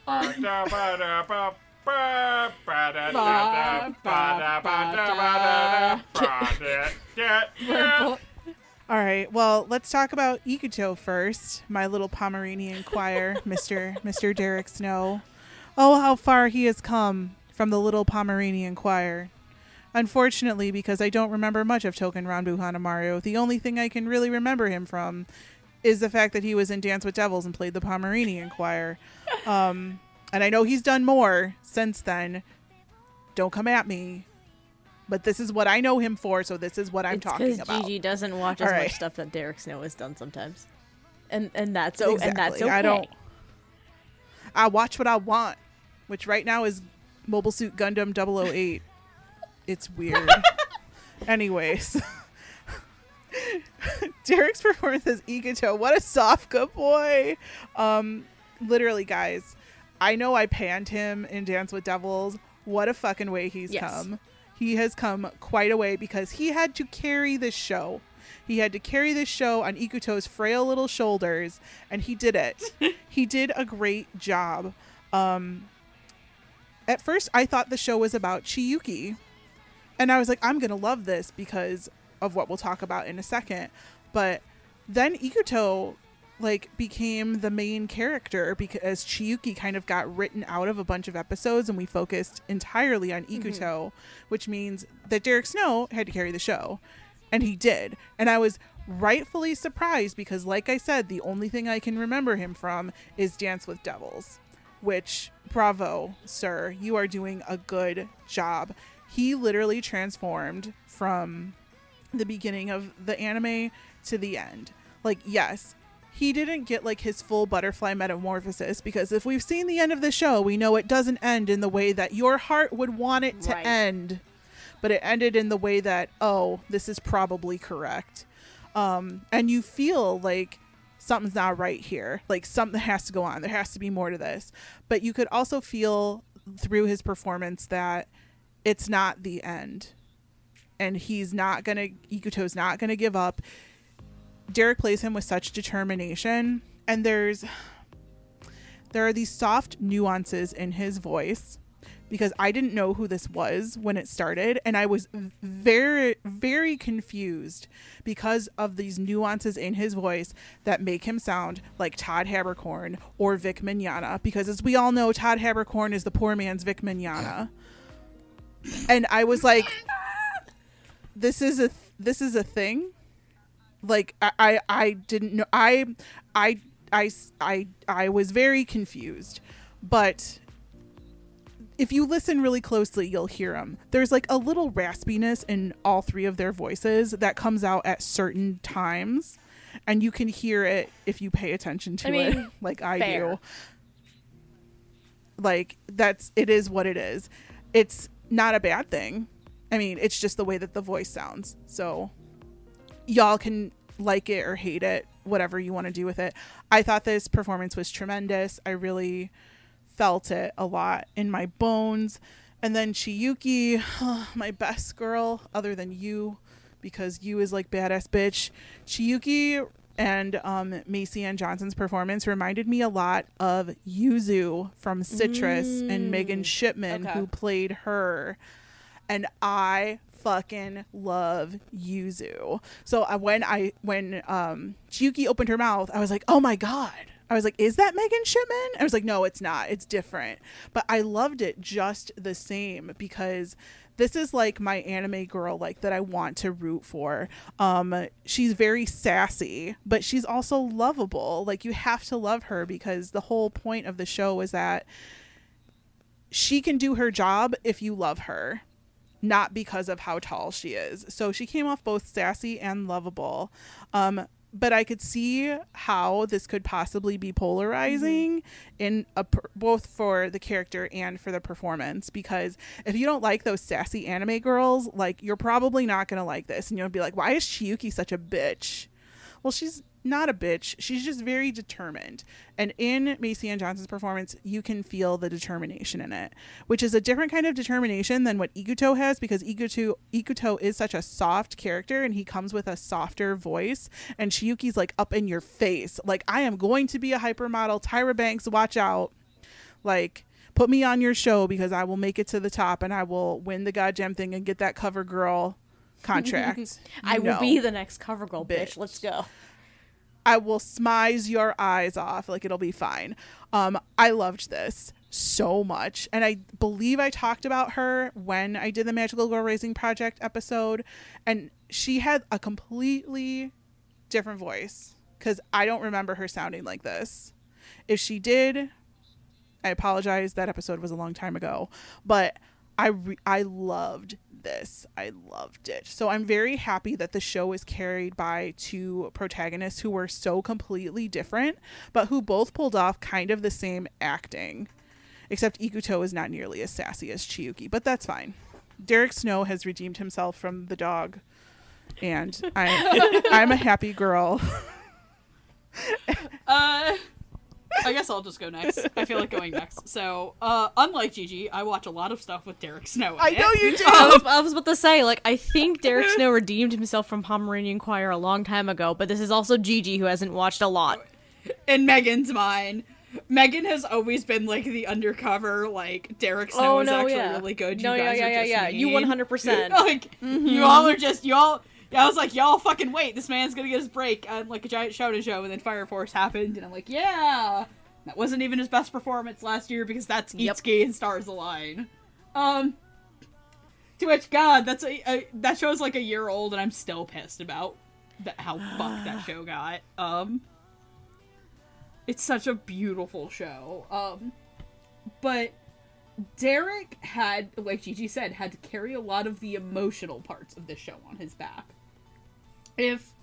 All right. Well, let's talk about Ikuto first. My little Pomeranian choir, Mister Mister Derek Snow. Oh, how far he has come from the little Pomeranian choir. Unfortunately, because I don't remember much of Touken Ranbu Hanamaru, the only thing I can really remember him from is the fact that he was in Dance with Devils and played the Pomeranian choir. Um, and I know he's done more since then. Don't come at me. But this is what I know him for, so this is what I'm it's talking about. Gigi doesn't watch as All much stuff that Derek Snow has done sometimes, and and that's o- and that's Exactly. okay. I don't. I watch what I want, which right now is Mobile Suit Gundam 008. it's weird. Anyways. Derek's performance as Ikuto, what a soft good boy. Um, literally, guys, I know I panned him in Dance with Devils. What a fucking way he's Yes. come. He has come quite a way because he had to carry this show. He had to carry this show on Ikuto's frail little shoulders, and he did it. he did a great job. Um, at first, I thought the show was about Chiyuki, and I was like, I'm gonna love this because of what we'll talk about in a second. But then Ikuto like became the main character because Chiyuki kind of got written out of a bunch of episodes and we focused entirely on Ikuto, mm-hmm. which means that Derek Snow had to carry the show. And he did. And I was rightfully surprised because like I said, the only thing I can remember him from is Dance with Devils, which bravo, sir. You are doing a good job. He literally transformed from the beginning of the anime to the end. Like, yes, he didn't get like his full butterfly metamorphosis because if we've seen the end of the show, we know it doesn't end in the way that your heart would want it to Right. end. But it ended in the way that, oh, this is probably correct. Um, and you feel like something's not right here. Like something has to go on. There has to be more to this. But you could also feel through his performance that it's not the end. And he's not gonna Ikuto's not gonna give up. Derek plays him with such determination. And there's there are these soft nuances in his voice because I didn't know who this was when it started and I was very very confused because of these nuances in his voice that make him sound like Todd Haberkorn or Vic Mignogna because as we all know Todd Haberkorn is the poor man's Vic Mignogna. And I was like this is a this is a thing like I, I I didn't know I I I I I was very confused. But if you listen really closely you'll hear them there's like a little raspiness in all three of their voices that comes out at certain times and you can hear it if you pay attention to I it like I fair. do. Like that's it is what it is. It's not a bad thing. I mean it's just the way that the voice sounds. So y'all can like it or hate it whatever you want to do with it. I thought this performance was tremendous. I really felt it a lot in my bones. And then chiyuki my best girl other than Yu because Yu is like badass bitch. Chiyuki and um, Macy Ann Johnson's performance reminded me a lot of Yuzu from Citrus and Megan Shipman, Okay. who played her. And I fucking love Yuzu. So I, when I when um opened her mouth, I was like, "Oh my god." I was like, "Is that Megan Shipman?" I was like, "No, it's not. It's different." But I loved it just the same because this is like my anime girl like that I want to root for. Um she's very sassy, but she's also lovable. Like you have to love her because the whole point of the show is that she can do her job if you love her not because of how tall she is. So she came off both sassy and lovable. Um, but I could see how this could possibly be polarizing in a both for the character and for the performance because if you don't like those sassy anime girls, like you're probably not going to like this and you'll be like, "Why is Chiyuki such a bitch?" Well, she's not a bitch. She's just very determined. And in Macy Ann Johnson's performance, you can feel the determination in it, which is a different kind of determination than what Ikuto has because Ikuto Ikuto is such a soft character and he comes with a softer voice and Chiyuki's like up in your face. Like I am going to be a hypermodel. Tyra Banks, watch out. Like put me on your show because I will make it to the top and I will win the goddamn thing and get that cover girl contract. I You will be the next cover girl, bitch. Bitch. Let's go. I will smize your eyes off. Like it'll be fine. Um, I loved this so much. And I believe I talked about her when I did the Magical Girl Raising Project episode. And she had a completely different voice because I don't remember her sounding like this. If she did, I apologize. That episode was a long time ago. But I re- I loved this. I loved it. So I'm very happy that the show is carried by two protagonists who were so completely different, but who both pulled off kind of the same acting. Except Ikuto is not nearly as sassy as Chiyuki, but that's fine. Derek Snow has redeemed himself from the dog, and I I'm a happy girl. Uh, I guess I'll just go next. I feel like going next. So, uh, unlike Gigi, I watch a lot of stuff with Derek Snow. in I it. know you do. I was, I was about to say, like, I think Derek Snow redeemed himself from Pomeranian Choir a long time ago, but this is also Gigi who hasn't watched a lot. in Megan's mind. Megan has always been like the undercover, like Derek Snow oh is no, actually yeah, really good. You no, yeah, guys yeah, are yeah, just yeah. You mean. one hundred percent. like you all are just y'all. Yeah, I was like, y'all fucking wait. This man's gonna get his break on like a giant show to show, and then Fire Force happened, and I'm like, yeah, that wasn't even his best performance last year because that's Yep. Itsuki and Stars Align. Um, to which God, that's a, a that show's like a year old, and I'm still pissed about that how fucked that show got. Um, it's such a beautiful show. Um, but Derek had, like Gigi said, had to carry a lot of the emotional parts of this show on his back. If,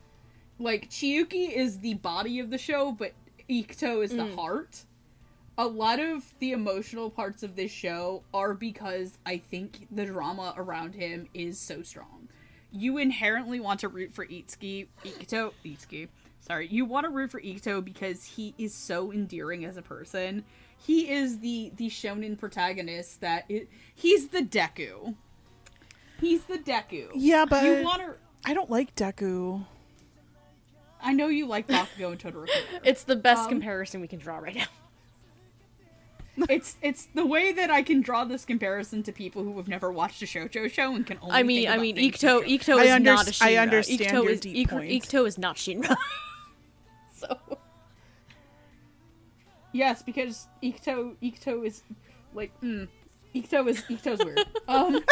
like, Chiyuki is the body of the show, but Ikuto is the mm. heart, a lot of the emotional parts of this show are because I think the drama around him is so strong. You inherently want to root for Itsuki, Ikuto, Itsuki. Sorry, you want to root for Ikuto because he is so endearing as a person. He is the the shonen protagonist that it, he's the Deku. He's the Deku. Yeah, but you want to. I don't like Deku. I know you like Bakugo and Todoroki. It's the best Um, comparison we can draw right now. it's it's the way that I can draw this comparison to people who have never watched a shoujo show and can only. I mean, think I mean, things Ikuto, from shoujo. Ikuto I is underst- not a Shinra. I understand Ikuto your is deep Ikuto, point. Ikuto is not Shinra. so Yes, because Ikuto Ikuto is like mm, Ikuto is Ikuto's weird. Um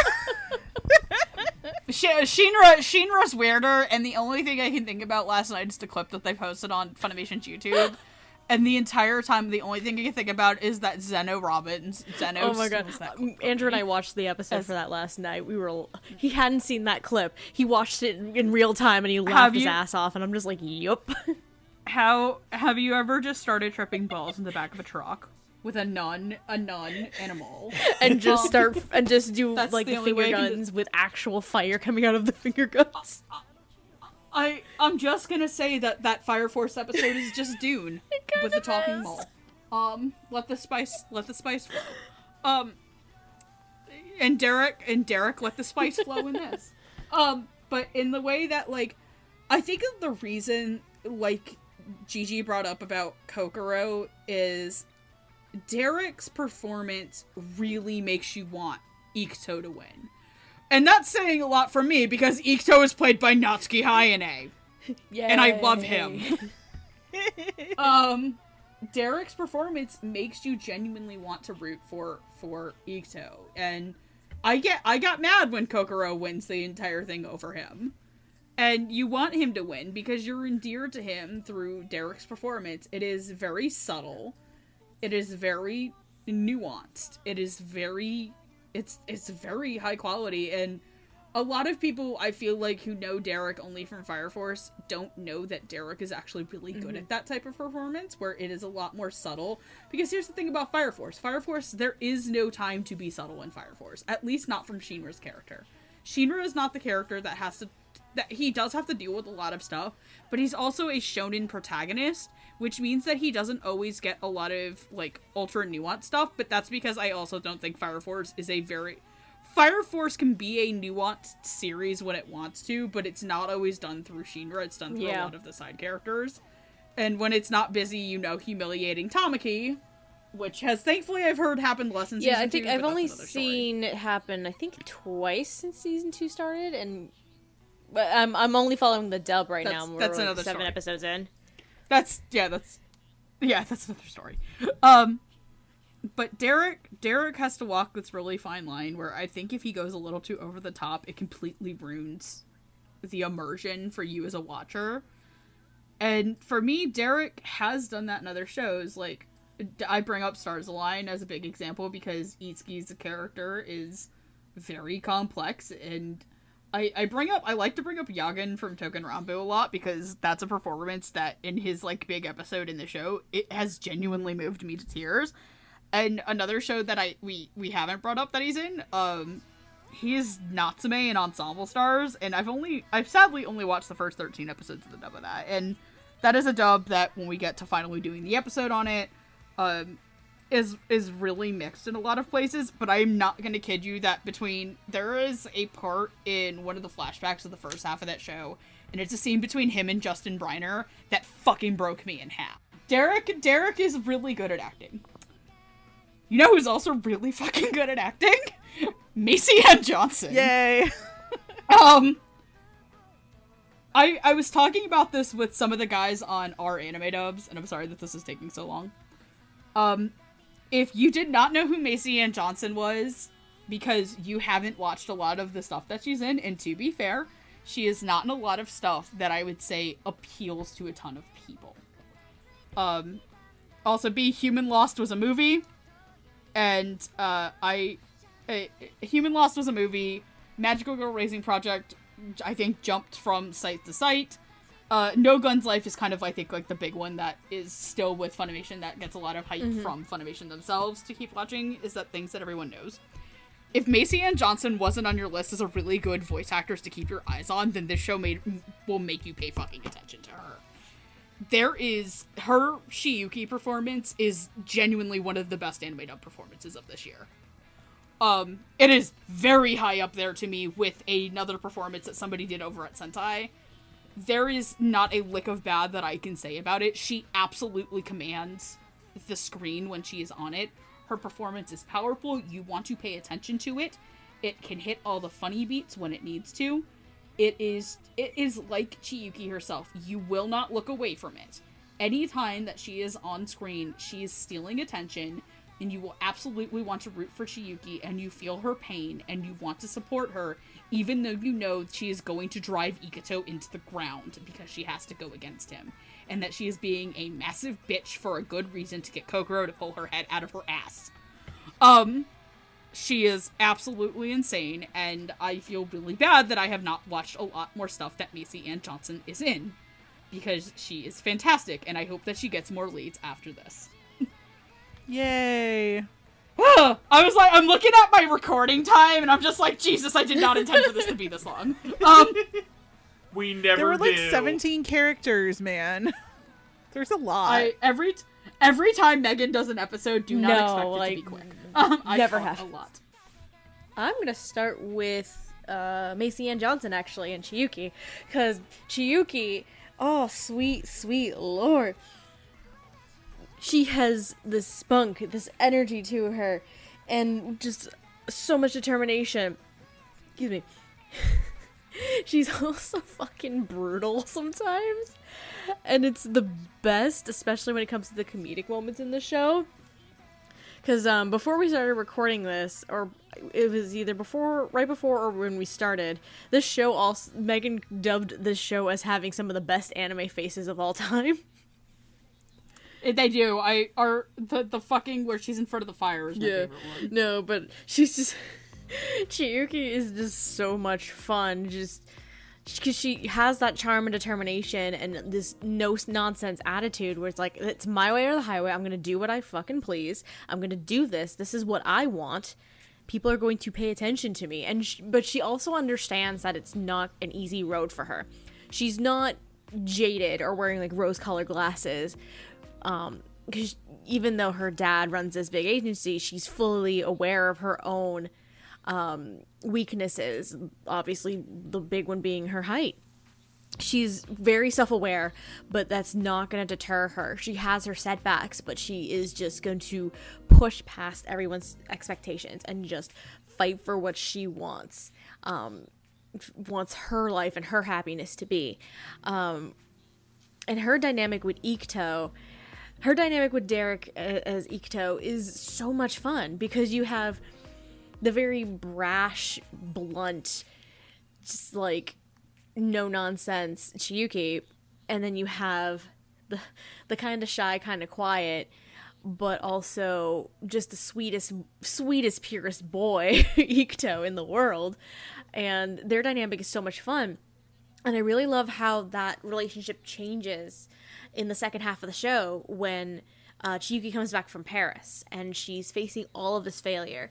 Sh- Shinra Shinra's weirder and the only thing I can think about last night is the clip that they posted on Funimation's YouTube. And the entire time, the only thing I can think about is that Zeno Robbins. Zeno. Oh my god, that mm, clip Andrew and. I watched the episode As- for that last night. We were he hadn't seen that clip. He watched it in, real time and he laughed Have his ass off. And I'm just like, yup. How have you ever just started tripping balls in the back of a truck with a nun, a nun, and a mole? and just start and just do That's like the the, finger way I can guns with actual fire coming out of the finger guns. I I'm just gonna say that that Fire Force episode is just Dune with the talking is. mole. Um, let the spice let the spice flow. Um, and Derek and Derek let the spice flow in this. Um, but in the way that like, I think the reason like Gigi brought up about Kokoro is Derek's performance really makes you want Ikuto to win. And that's saying a lot for me because Ikuto is played by Natsuki Hanae. And I love him. um Derek's performance makes you genuinely want to root for for Ikuto. And I get I got mad when Kokoro wins the entire thing over him. And you want him to win because you're endeared to him through Derek's performance. It is very subtle. It is very nuanced. It is very it's it's very high quality and a lot of people I feel like who know Derek only from Fire Force don't know that Derek is actually really good mm-hmm. at that type of performance where it is a lot more subtle. Because here's the thing about Fire Force. Fire Force there is no time to be subtle in Fire Force. At least not from Shinra's character. Shinra is not the character that has to that he does have to deal with a lot of stuff, but he's also a shonen protagonist, which means that he doesn't always get a lot of like ultra nuanced stuff, but that's because I also don't think Fire Force is a very Fire Force can be a nuanced series when it wants to, but it's not always done through Shinra. It's done through a lot of the side characters. And when it's not busy, you know, humiliating Tamaki, which has thankfully I've heard happened less in Yeah, season I think two, I've only seen it happen. I think twice since season two started, and but I'm I'm only following the dub right That's- now. that's we're like another seven story. episodes in. That's yeah, that's yeah, that's another story. Um but Derek Derek has to walk this really fine line where I think if he goes a little too over the top, it completely ruins the immersion for you as a watcher. And for me, Derek has done that in other shows. Like I bring up Stars Align as a big example because Itsuki's character is very complex and I, I bring up I like to bring up Yagen from Touken Ranbu a lot because that's a performance that in his like big episode in the show it has genuinely moved me to tears. And another show that I we we haven't brought up that he's in um he's Natsume in Ensemble Stars, and I've only I've sadly only watched the first thirteen episodes of the dub of that, and that is a dub that when we get to finally doing the episode on it, um, is is really mixed in a lot of places. But I'm not gonna kid you that between there is a part in one of the flashbacks of the first half of that show, and it's a scene between him and Justin Briner that fucking broke me in half. Derek Derek is really good at acting. You know who's also really fucking good at acting? Macy Ann Johnson. Yay! Um I I was talking about this with some of the guys on our anime dubs, and I'm sorry that this is taking so long. Um if you did not know who Macy Ann Johnson was, because you haven't watched a lot of the stuff that she's in, and to be fair, she is not in a lot of stuff that I would say appeals to a ton of people. Um also B Human Lost was a movie and uh I uh, Human Lost was a movie. Magical Girl Raising Project, I think, jumped from site to site. Uh, no Guns Life is kind of, I think, like the big one that is still with Funimation that gets a lot of hype from Funimation themselves to keep watching. Is that things that everyone knows? If Macy Ann Johnson wasn't on your list as a really good voice actress to keep your eyes on, then this show made will make you pay fucking attention to her. There is her Chiyuki performance is genuinely one of the best anime dub performances of this year. Um, it is very high up there to me with another performance that somebody did over at Sentai. There is not a lick of bad that I can say about it. She absolutely commands the screen when she is on it. Her performance is powerful. You want to pay attention to it. It can hit all the funny beats when it needs to. It is it is like Chiyuki herself. You will not look away from it. Anytime that she is on screen, she is stealing attention and you will absolutely want to root for Chiyuki and you feel her pain and you want to support her even though you know she is going to drive Ikuto into the ground because she has to go against him and that she is being a massive bitch for a good reason to get Kokoro to pull her head out of her ass. Um she is absolutely insane and I feel really bad that I have not watched a lot more stuff that Macy Ann Johnson is in because she is fantastic and I hope that she gets more leads after this. Yay! I was like, I'm looking at my recording time, and I'm just like, Jesus, I did not intend for this to be this long. Um, We never There were like 17 characters, man. There's a lot. I every every time Megan does an episode, do not No, expect it like, to be quick. Um, I never talk have. a lot. I'm gonna start with uh, Macy Ann Johnson actually and Chiyuki, because Chiyuki, oh sweet sweet lord, she has this spunk, this energy to her, and just so much determination. Excuse me. She's also fucking brutal sometimes. And it's the best, especially when it comes to the comedic moments in the show. Because um, before we started recording this, or it was either before, right before, or when we started, this show also Megan dubbed this show as having some of the best anime faces of all time. They do. I are the the fucking where she's in front of the fire is my Yeah. favorite one. No, but she's just Chiyuki is just so much fun. Just because she has that charm and determination and this no nonsense attitude where it's like it's my way or the highway. I'm gonna do what I fucking please. I'm gonna do this. This is what I want. People are going to pay attention to me, and sh- but she also understands that it's not an easy road for her. She's not jaded or wearing like rose-colored glasses um because even though her dad runs this big agency she's fully aware of her own um weaknesses obviously the big one being her height. She's very self-aware but that's not going to deter her. She has her setbacks but she is just going to push past everyone's expectations and just fight for what she wants um wants her life and her happiness to be. Um and her dynamic with Ikuto her dynamic with Derek uh, as Ikuto is so much fun because you have the very brash, blunt, just like no nonsense Chiyuki, and then you have the the kind of shy, kind of quiet, but also just the sweetest, sweetest, purest boy Ikuto in the world, and their dynamic is so much fun. And I really love how that relationship changes in the second half of the show when uh, Chiyuki comes back from Paris and she's facing all of this failure.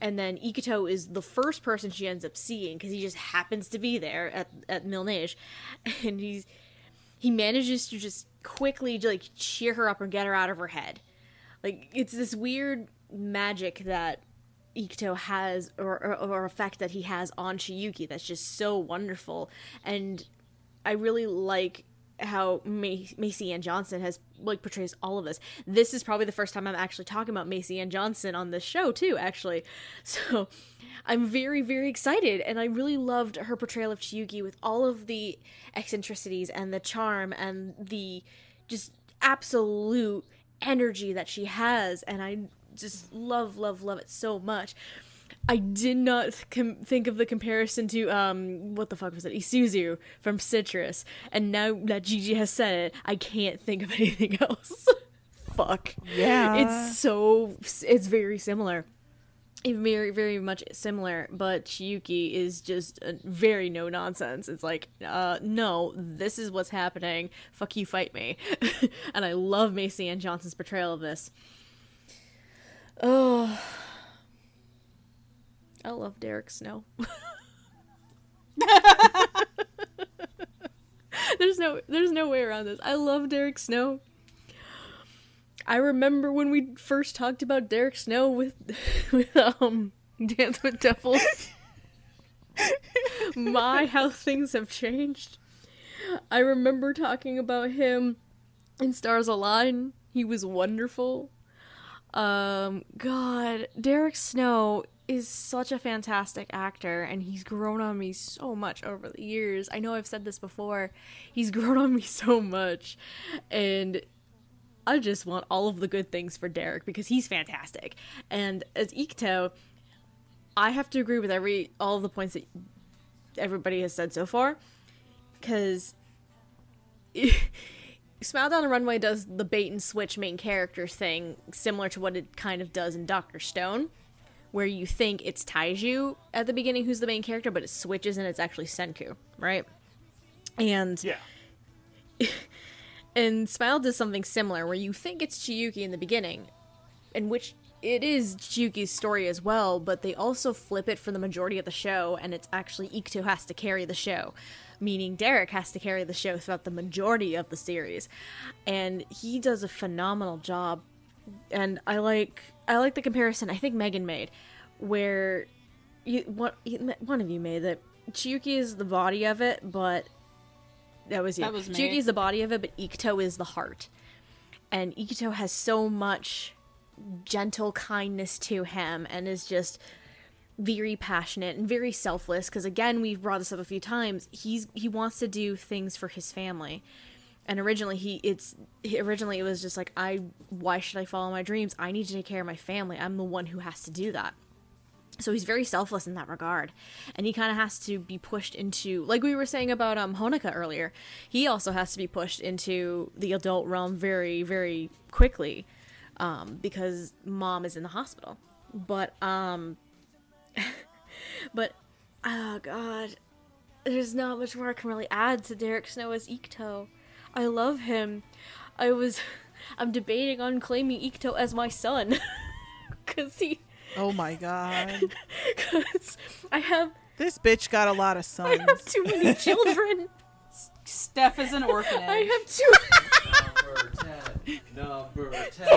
and then Ikuto is the first person she ends up seeing because he just happens to be there at at Mille Neige, and he's he manages to just quickly like cheer her up and get her out of her head. Like it's this weird magic that Ikuto has or, or, or effect that he has on Chiyuki that's just so wonderful and I really like how Macy Ann Johnson has like portrays all of this. This is probably the first time I'm actually talking about Macy Ann Johnson on this show too, actually. So I'm very very excited, and I really loved her portrayal of Chiyuki with all of the eccentricities and the charm and the just absolute energy that she has, and I just love love love it so much. I did not com- think of the comparison to um what the fuck was it Isuzu from Citrus, and now that Gigi has said it, I can't think of anything else. fuck. Yeah, it's so it's very similar. Very, very much similar, but Chiyuki is just very no nonsense. It's like, uh, no, this is what's happening. Fuck you, fight me. and I love Macy Ann Johnson's portrayal of this. Oh, I love Derek Snow. there's no there's no way around this. I love Derek Snow. I remember when we first talked about Derek Snow with with um Dance with Devils. My how things have changed. I remember talking about him in Stars Align. He was wonderful. Um god, Derek Snow is such a fantastic actor and he's grown on me so much over the years. I know I've said this before. He's grown on me so much and I just want all of the good things for Derek because he's fantastic. And as Ikuto, I have to agree with every all of the points that everybody has said so far cuz Smile Down the Runway does the bait and switch main character thing similar to what it kind of does in Doctor Stone where you think it's Taiju at the beginning who's the main character, but it switches and it's actually Senku, right? And yeah. and Smile does something similar where you think it's Chiyuki in the beginning, in which it is Chiyuki's story as well, but they also flip it for the majority of the show, and it's actually Ikuto has to carry the show, meaning Derek has to carry the show throughout the majority of the series, and he does a phenomenal job. And I like I like the comparison I think Megan made, where you one one of you made that Chiyuki is the body of it, but that was you. That was me. Chiyuki is the body of it, but Ikuto is the heart, and Ikuto has so much gentle kindness to him, and is just very passionate and very selfless. Because again, we've brought this up a few times. He's he wants to do things for his family and originally he it's originally it was just like i why should i follow my dreams? I need to take care of my family. I'm the one who has to do that. So he's very selfless in that regard. And he kind of has to be pushed into like we were saying about um honoka earlier he also has to be pushed into the adult realm very very quickly um because mom is in the hospital. But um but oh god there's not much more i can really add to derek snow as Ikuto. I love him. I was I'm debating on claiming Ikuto as my son cuz he Oh my god. cuz I have This bitch got a lot of sons. I have too many children. Steph is an orphanage. I have too Number 10. Number 10.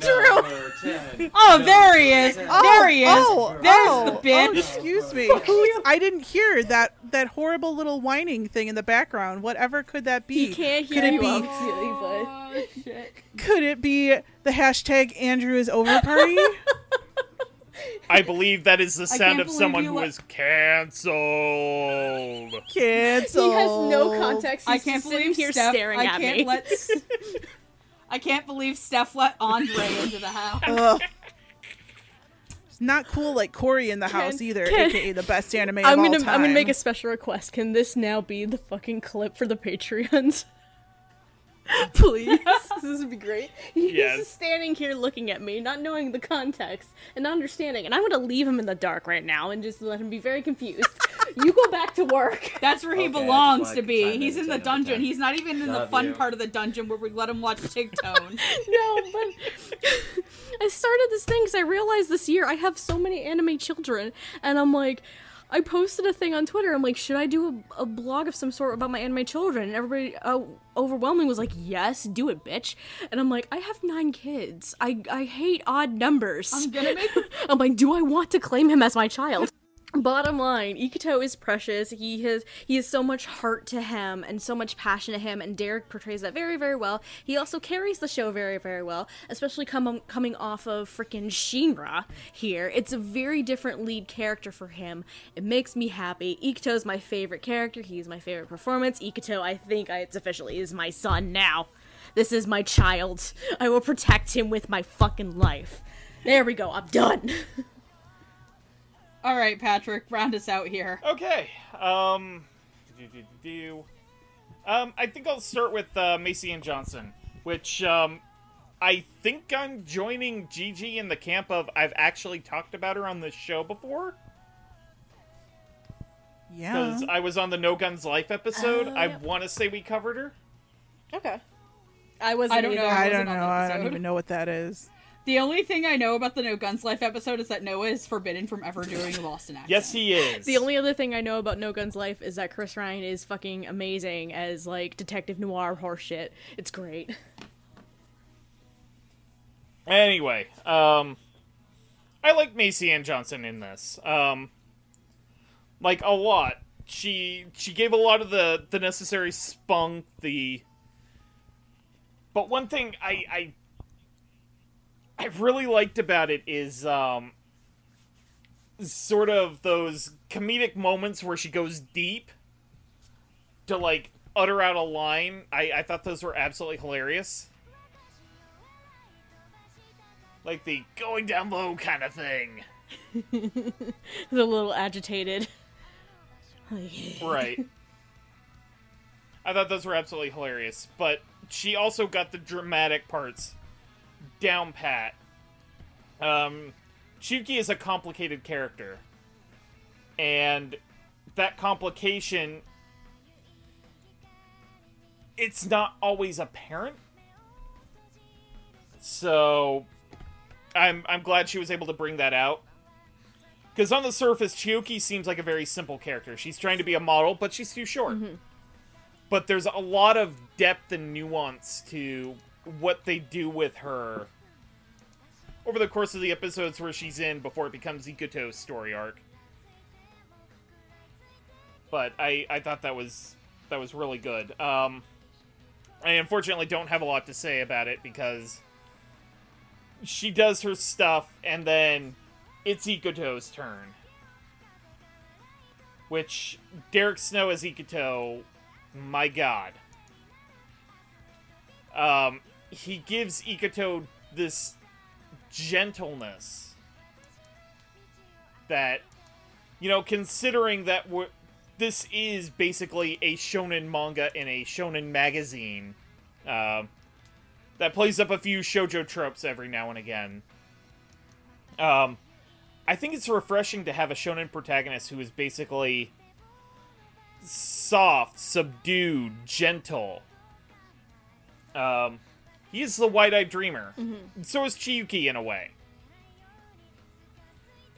Number 10. Oh, there he is. Number There he is. Oh, oh, There's oh, the bitch. Oh, excuse me. Who's, I didn't hear that that horrible little whining thing in the background. Whatever could that be? He can't hear could it you be? obviously, but Oh, shit. Could it be the hashtag Andrew is over party? I believe that is the sound of someone you who let- cancelled. Cancel. he has no context. He's I can't just sitting believe here Steph. staring I at can't me. let. S- I can't believe Steph let Andre into the house. Ugh. It's not cool like Corey in the house either, can- aka the best anime I'm of gonna all time. I'm gonna make a special request. Can this now be the fucking clip for the Patreons? Please, this would be great. He's Yes. just standing here looking at me, not knowing the context and not understanding, and I'm gonna leave him in the dark right now and just let him be very confused. You go back to work. That's where he Okay, belongs to to be. chime He's in the dungeon. time. He's not even in the fun you. part of the dungeon where we let him watch Tigtone. No, but I started this thing because I realized this year I have so many anime children, and I'm like, I posted a thing on Twitter. I'm like, should I do a, a blog of some sort about my anime children? And everybody uh, overwhelmingly was like, yes, do it, bitch. And I'm like, I have nine kids. I I hate odd numbers. I'm gonna make I'm like, do I want to claim him as my child? Bottom line, Ikuto is precious. He has he has so much heart to him and so much passion to him, and Derek portrays that very very well. He also carries the show very very well, especially come, coming off of freaking Shinra here. It's a very different lead character for him. It makes me happy. Ikuto's my favorite character. He's my favorite performance. Ikuto, I think I, it's officially is my son now. This is my child. I will protect him with my fucking life. There we go. I'm done. All right, Patrick, round us out here. Okay. Um. do, do, do, do. Um. I think I'll start with uh, Macy Anne Johnson, which um, I think I'm joining Gigi in the camp of I've actually talked about her on this show before Yeah. because I was on the No Guns Life episode. Oh, I yeah. want to say we covered her. Okay. I wasn't I don't know. I I don't know. I don't even know what that is. The only thing I know about the No Guns Life episode is that Noah is forbidden from ever doing a Boston accent. Yes, he is. The only other thing I know about No Guns Life is that Chris Ryan is fucking amazing as like detective noir horseshit. It's great. Anyway, um, I like Macy Anne Johnson in this. Um, like a lot. She she gave a lot of the the necessary spunk. The but one thing I I I really liked about it is um sort of those comedic moments where she goes deep to like utter out a line. I I thought those were absolutely hilarious like the going down low kind of thing. A little agitated. Right. I thought those were absolutely hilarious, but she also got the dramatic parts down pat. Um, Chiyuki is a complicated character, and that complication it's not always apparent. So I'm I'm glad she was able to bring that out. Because on the surface, Chiyuki seems like a very simple character. She's trying to be a model, but she's too short. But there's a lot of depth and nuance to what they do with her over the course of the episodes where she's in before it becomes Ikuto's story arc. But I, I thought that was that was really good. Um, I unfortunately don't have a lot to say about it because she does her stuff and then it's Ikuto's turn. Which Derek Snow as Ikuto, my god. Um, he gives Ikuto this gentleness that, you know, considering that we're, this is basically a shonen manga in a shonen magazine, um, that plays up a few shojo tropes every now and again. Um, I think it's refreshing to have a shonen protagonist who is basically soft, subdued, gentle. Um, he is the wide-eyed dreamer. So is Chiyuki in a way.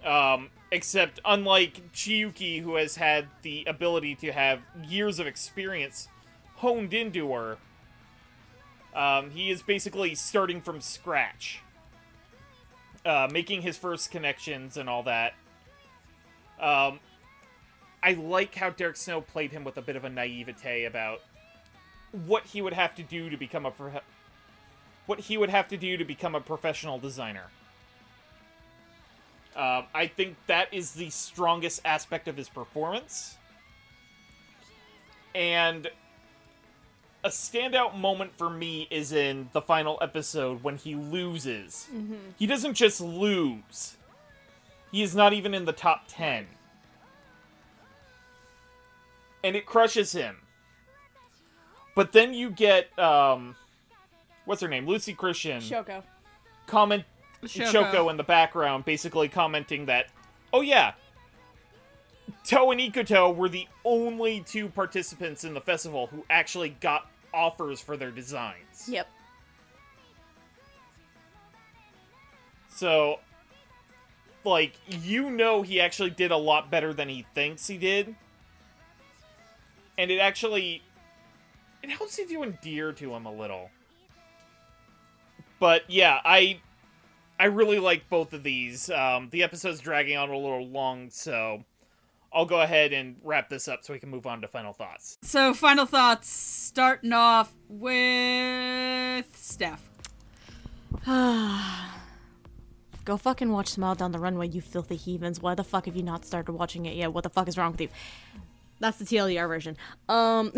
Um, except unlike Chiyuki, who has had the ability to have years of experience honed into her, um, he is basically starting from scratch, uh, making his first connections and all that. Um, I like how Derek Snow played him with a bit of a naivete about what he would have to do to become a pro- what he would have to do to become a professional designer. Um, I think that is the strongest aspect of his performance. And a standout moment for me is in the final episode when he loses. He doesn't just lose, he is not even in the top 10. And it crushes him. But then you get, um, what's her name? Lucy Christian Shoko. comment Shoko. Shoko in the background basically commenting that, oh yeah, Toe and Ikuto were the only two participants in the festival who actually got offers for their designs. Yep. So, like, you know, he actually did a lot better than he thinks he did. And it actually. It helps you to endear to him a little. But yeah, I. I really like both of these. Um, the episode's dragging on a little long, so I'll go ahead and wrap this up so we can move on to final thoughts. So, final thoughts, starting off with Steph. Go fucking watch Smile Down the Runway, you filthy heathens. Why the fuck have you not started watching it yet? What the fuck is wrong with you? That's the TLDR version. Um,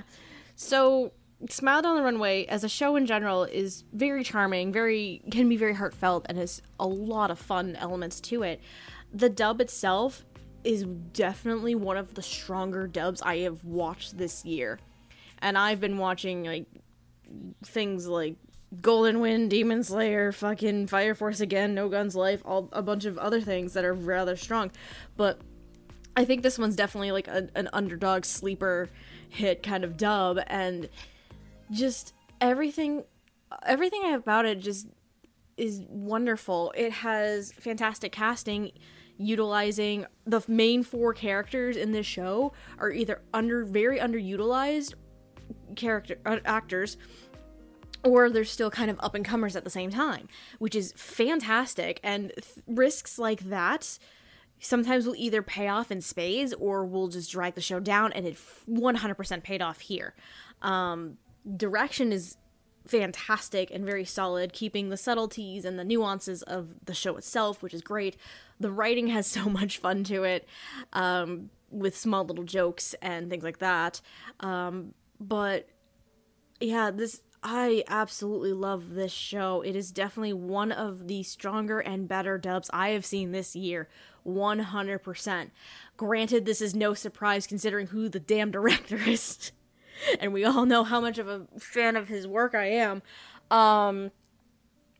so Smile Down the Runway as a show in general is very charming, very can be very heartfelt, and has a lot of fun elements to it. The dub itself is definitely one of the stronger dubs I have watched this year, and I've been watching like things like Golden Wind, Demon Slayer, fucking Fire Force again, No Guns Life, all a bunch of other things that are rather strong, but I think this one's definitely like a, an underdog sleeper hit kind of dub, and just everything, everything I about it just is wonderful. It has fantastic casting, utilizing the main four characters in this show are either under very underutilized character uh, actors or they're still kind of up and comers at the same time, which is fantastic. And th- risks like that sometimes will either pay off in spades or will just drag the show down, and it f- 100% paid off here. Um, direction is fantastic and very solid, keeping the subtleties and the nuances of the show itself, which is great. The writing has so much fun to it, um, with small little jokes and things like that. Um, but yeah, this I absolutely love this show. It is definitely one of the stronger and better dubs I have seen this year. 100%. Granted, this is no surprise considering who the damn director is. and we all know how much of a fan of his work I am. Um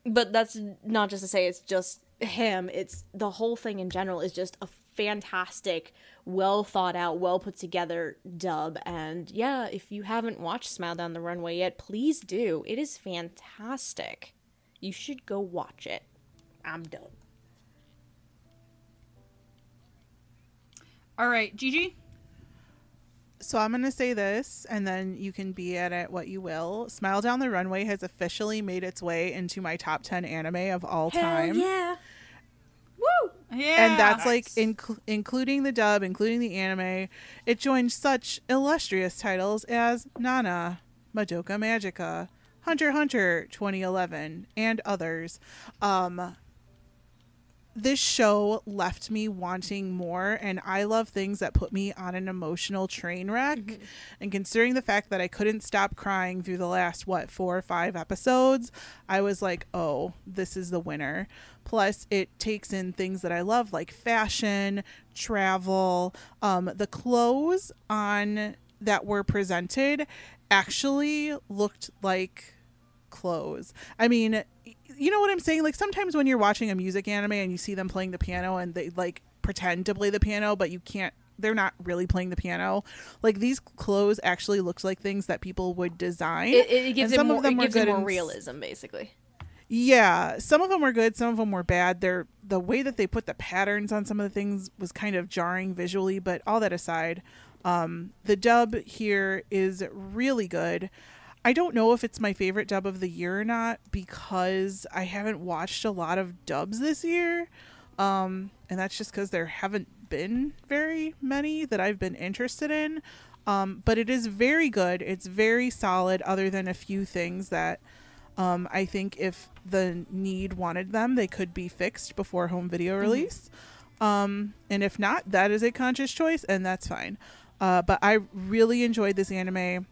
but that's not just to say it's just him. It's the whole thing in general is just a fantastic, well thought out, well put together dub. And yeah, if you haven't watched Smile Down the Runway yet, please do. It is fantastic. You should go watch it. I'm done. All right, Gigi. So I'm going to say this, and then you can be at it what you will. Smile Down the Runway has officially made its way into my top 10 anime of all time. yeah. Woo! Yeah. and that's like inc- including the dub, including the anime. It joined such illustrious titles as Nana, Madoka Magica, Hunter Hunter 2011, and others. Um, this show left me wanting more, and I love things that put me on an emotional train wreck. And considering the fact that I couldn't stop crying through the last, what, four or five episodes, I was like, oh, this is the winner. Plus, it takes in things that I love, like fashion, travel. Um, the clothes on that were presented actually looked like clothes. I mean, you know what I'm saying? Like sometimes when you're watching a music anime and you see them playing the piano and they like pretend to play the piano, but you can't they're not really playing the piano. Like these clothes actually looked like things that people would design. It, it gives And it some more, of them it were gives it good more realism, basically. Yeah, some of them were good, some of them were bad. They're the way that they put the patterns on some of the things was kind of jarring visually, but all that aside, um, the dub here is really good. I don't know if it's my favorite dub of the year or not because I haven't watched a lot of dubs this year. Um, and that's just because there haven't been very many that I've been interested in. Um, but it is very good. It's very solid, other than a few things that um, I think if the need wanted them, they could be fixed before home video release. Um, and if not, that is a conscious choice, and that's fine. Uh, but I really enjoyed this anime.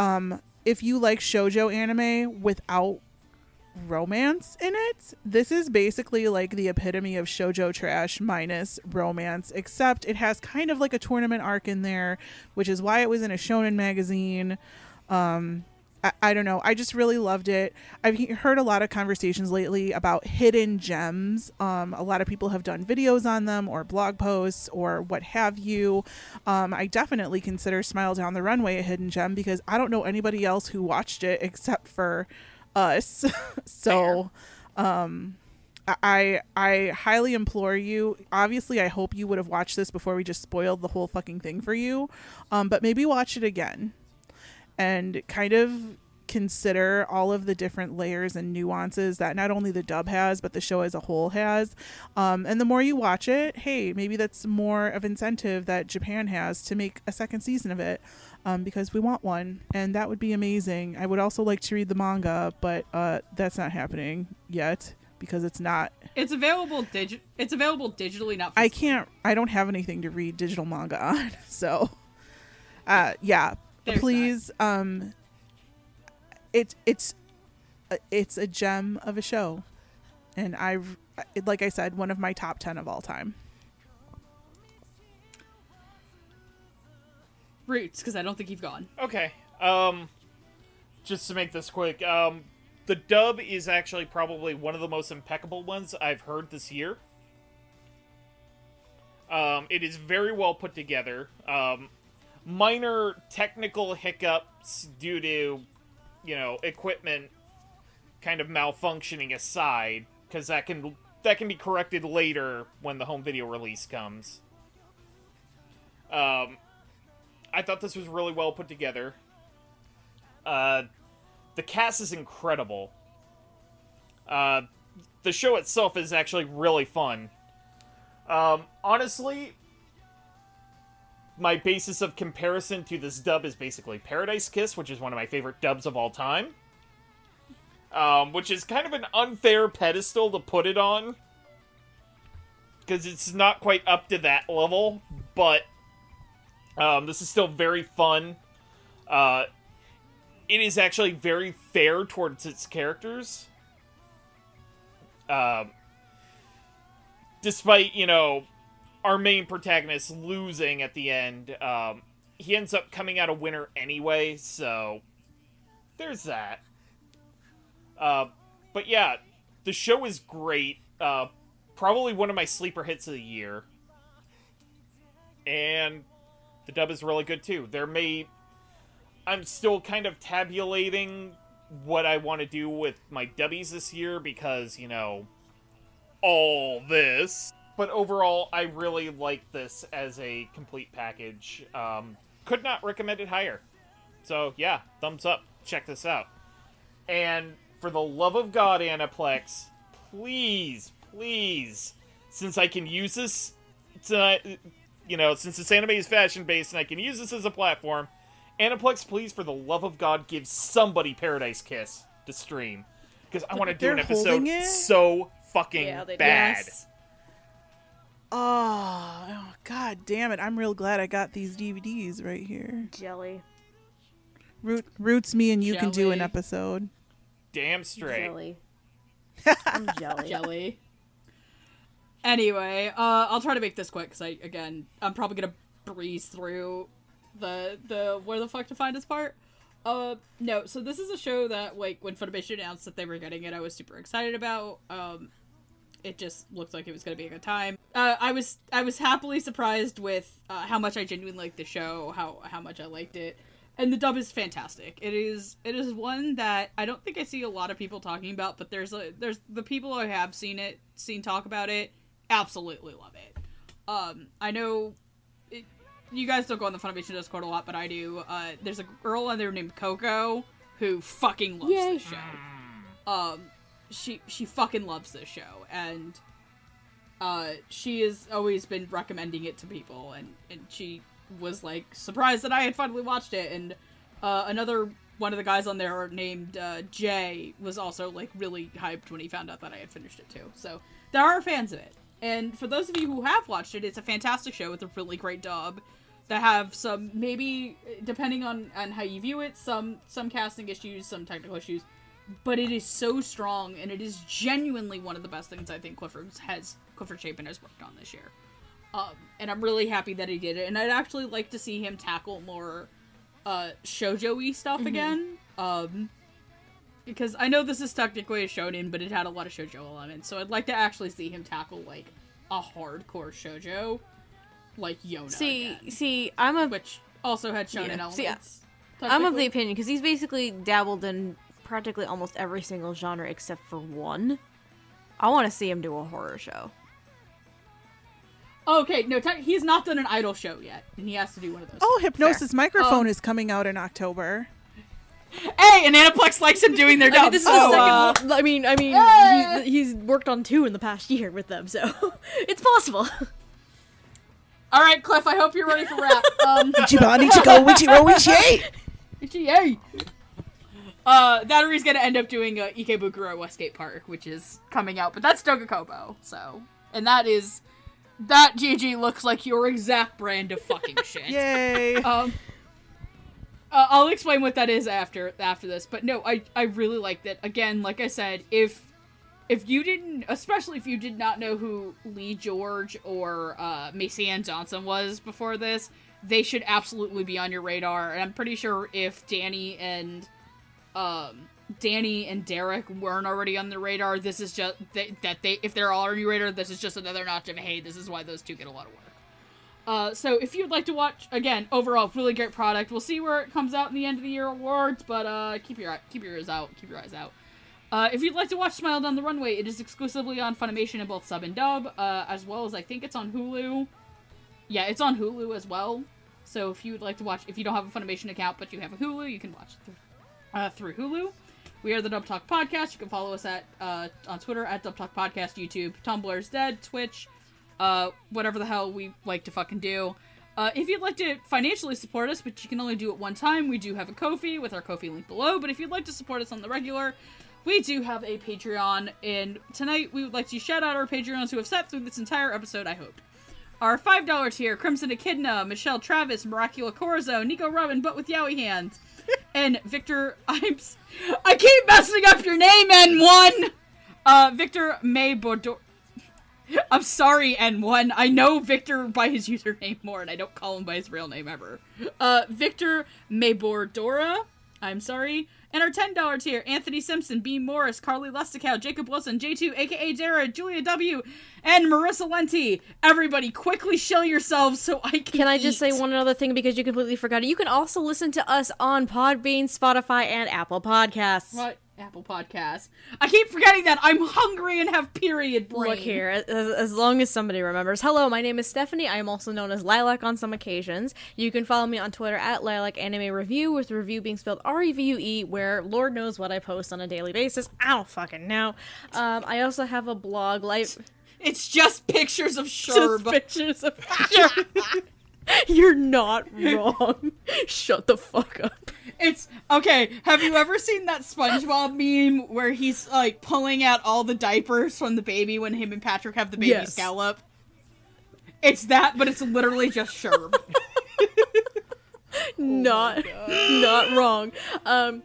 Um, if you like shojo anime without romance in it, this is basically like the epitome of shojo trash minus romance, except it has kind of like a tournament arc in there, which is why it was in a shonen magazine. Um, I, I don't know. I just really loved it. I've he- heard a lot of conversations lately about hidden gems. Um, a lot of people have done videos on them or blog posts or what have you. Um, I definitely consider Smile Down the Runway a hidden gem because I don't know anybody else who watched it except for us. so. Um, I I highly implore you. Obviously, I hope you would have watched this before we just spoiled the whole fucking thing for you. Um, but maybe watch it again and kind of consider all of the different layers and nuances that not only the dub has but the show as a whole has um, and the more you watch it hey maybe that's more of incentive that japan has to make a second season of it um, because we want one and that would be amazing i would also like to read the manga but uh, that's not happening yet because it's not It's available digi- It's available digitally, not. I can't. I don't have anything to read digital manga on. So, uh, yeah. There's Please, um, it it's uh, it's a gem of a show, and I've like I said, one of my top ten of all time. Roots, because I don't think you've gone. Okay. Um, just to make this quick, um, the dub is actually probably one of the most impeccable ones I've heard this year. Um, it is very well put together. Um, minor technical hiccups due to, you know, equipment kind of malfunctioning aside, because that can that can be corrected later when the home video release comes. Um, I thought this was really well put together. Uh, the cast is incredible. Uh, the show itself is actually really fun. Um, honestly, my basis of comparison to this dub is basically Paradise Kiss, which is one of my favorite dubs of all time. Um, which is kind of an unfair pedestal to put it on. Because it's not quite up to that level, but um, this is still very fun. Uh, it is actually very fair towards its characters. Um, despite, you know, our main protagonist losing at the end, um, he ends up coming out a winner anyway, so there's that. Uh, but yeah, the show is great. Uh, probably one of my sleeper hits of the year. And the dub is really good too. There may I'm still kind of tabulating what I want to do with my dubbies this year because, you know, all this. But overall, I really like this as a complete package. Um, could not recommend it higher. So, yeah, thumbs up. Check this out. And for the love of God, Aniplex, please, please, since I can use this to, you know, since this anime is fashion based and I can use this as a platform, Aniplex, please, for the love of God, give somebody Paradise Kiss to stream. Because I want to do an episode it? so fucking Yeah, bad. Yes. Oh, oh, god damn it! I'm real glad I got these DVDs right here. Jelly. Root, roots me and you can do an episode. Damn straight. Jelly. I'm jelly. Jelly. Anyway, uh, I'll try to make this quick because I again I'm probably gonna breeze through the the where the fuck to find this part. Uh, no. So this is a show that like when Funimation announced that they were getting it, I was super excited about. Um, it just looked like it was gonna be a good time. Uh, I was I was happily surprised with uh, how much I genuinely liked the show, how how much I liked it, and the dub is fantastic. It is it is one that I don't think I see a lot of people talking about, but there's a there's the people I have seen it, seen talk about it, absolutely love it. Um, I know it, you guys don't go on the Funimation Discord a lot, but I do. Uh, there's a girl on there named Coco who fucking loves Yay. this show. Um, she she fucking loves this show, and uh, she has always been recommending it to people, and and she was like surprised that I had finally watched it, and uh, another one of the guys on there named uh, Jay was also like really hyped when he found out that I had finished it too. So there are fans of it, and for those of you who have watched it, it's a fantastic show with a really great dub that have some maybe depending on on how you view it, some some casting issues, some technical issues, but it is so strong and it is genuinely one of the best things I think Clifford has Clifford Chapin has worked on this year. Um, and I'm really happy that he did it. And I'd actually like to see him tackle more uh shoujo-y stuff again. Um because I know this is technically a shonen, but it had a lot of shoujo elements, so I'd like to actually see him tackle like a hardcore shoujo, like Yona. See, again, see, I'm a which also had shonen Yeah. elements. See, I'm of the opinion because he's basically dabbled in practically almost every single genre except for one. I want to see him do a horror show. Okay, no, te- he's not done an idol show yet, and he has to do one of those. Oh, Hypnosis Microphone Um, is coming out in October. Hey, and Aniplex likes him doing their I mean, this is so, the second. uh, one- I mean, I mean, Yeah. he's, he's worked on two in the past year with them, so it's possible. all right, Cliff. I hope you're ready for rap. Um, Ichiban, Ichigo, Ichiro, Ichie! yay. Uh, gonna end up doing uh, Ikebukuro Westgate Park, which is coming out, but that's Dogakobo. So, and that is that GG looks like your exact brand of fucking shit. Yay! Um, uh, I'll explain what that is after after this. But no, I I really like that. Again, like I said, if if you didn't, especially if you did not know who Lee George or uh, Macy Anne Johnson was before this, they should absolutely be on your radar. And I'm pretty sure if Danny and um, Danny and Derek weren't already on the radar, this is just they, that they if they're already radar, this is just another notch of hey, this is why those two get a lot of work. Uh, so if you'd like to watch again, overall really great product. We'll see where it comes out in the end of the year awards, but uh, keep your keep your ears out, keep your eyes out. Uh, if you'd like to watch Smile Down the Runway, it is exclusively on Funimation in both sub and dub, uh, as well as I think it's on Hulu. Yeah, it's on Hulu as well. So if you'd like to watch, if you don't have a Funimation account but you have a Hulu, you can watch it through, uh, through Hulu. We are the Dub Talk Podcast. You can follow us at uh, on Twitter at Dub Talk Podcast, YouTube, Tumblr's Dead, Twitch, uh, whatever the hell we like to fucking do. Uh, if you'd like to financially support us, but you can only do it one time, we do have a Kofi with our Kofi link below. But if you'd like to support us on the regular, we do have a Patreon. And tonight we would like to shout out our Patreons who have sat through this entire episode, I hope. Our $5 tier Crimson Echidna, Michelle Travis, Miracula Corzo, Nico Robin, but with Yowie hands, and Victor. I'm. I keep messing up your name, N1! Uh, Victor May Bordeaux. I'm sorry, N1. I know Victor by his username more, and I don't call him by his real name ever. Uh, Victor Maybordora. I'm sorry. And our $10 tier Anthony Simpson, B. Morris, Carly Lusticow, Jacob Wilson, J2, aka Dara, Julia W., and Marissa Lenti. Everybody, quickly shill yourselves so I can. Can I just say one other thing because you completely forgot it? You can also listen to us on Podbean, Spotify, and Apple Podcasts. What? Apple Podcast. I keep forgetting that. I'm hungry and have period brain. Look here, as, as long as somebody remembers. Hello, my name is Stephanie. I am also known as Lilac on some occasions. You can follow me on Twitter at Lilac Anime Review, with review being spelled R E V U E, where Lord knows what I post on a daily basis. I don't fucking know. Um, I also have a blog, life. It's just pictures of Just Sherb. pictures of You're not wrong. Shut the fuck up. It's okay. Have you ever seen that SpongeBob meme where he's like pulling out all the diapers from the baby when him and Patrick have the baby Yes. scallop? It's that, but it's literally just Sherb. not, not wrong. Um,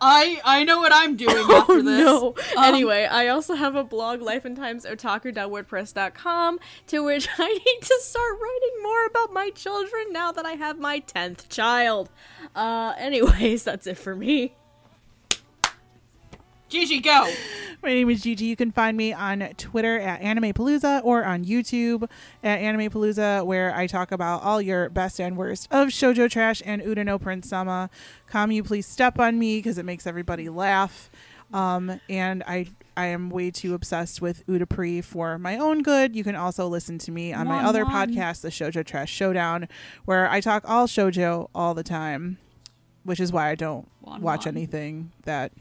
I I know what I'm doing after Oh this. no. Um, anyway, I also have a blog, lifeandtimesotaku.wordpress.com, to which I need to start writing more about my children now that I have my 10th child. Uh, anyways, that's it for me. Gigi, go. My name is Gigi. You can find me on Twitter at AnimePalooza or on YouTube at AnimePalooza, where I talk about all your best and worst of shoujo trash and Uta no Prince Sama. Come, you please step on me because it makes everybody laugh. Um, and I I am way too obsessed with Utapri for my own good. You can also listen to me on my other mon. podcast, the Shoujo Trash Showdown, where I talk all shoujo all the time, which is why I don't Mon watch anything that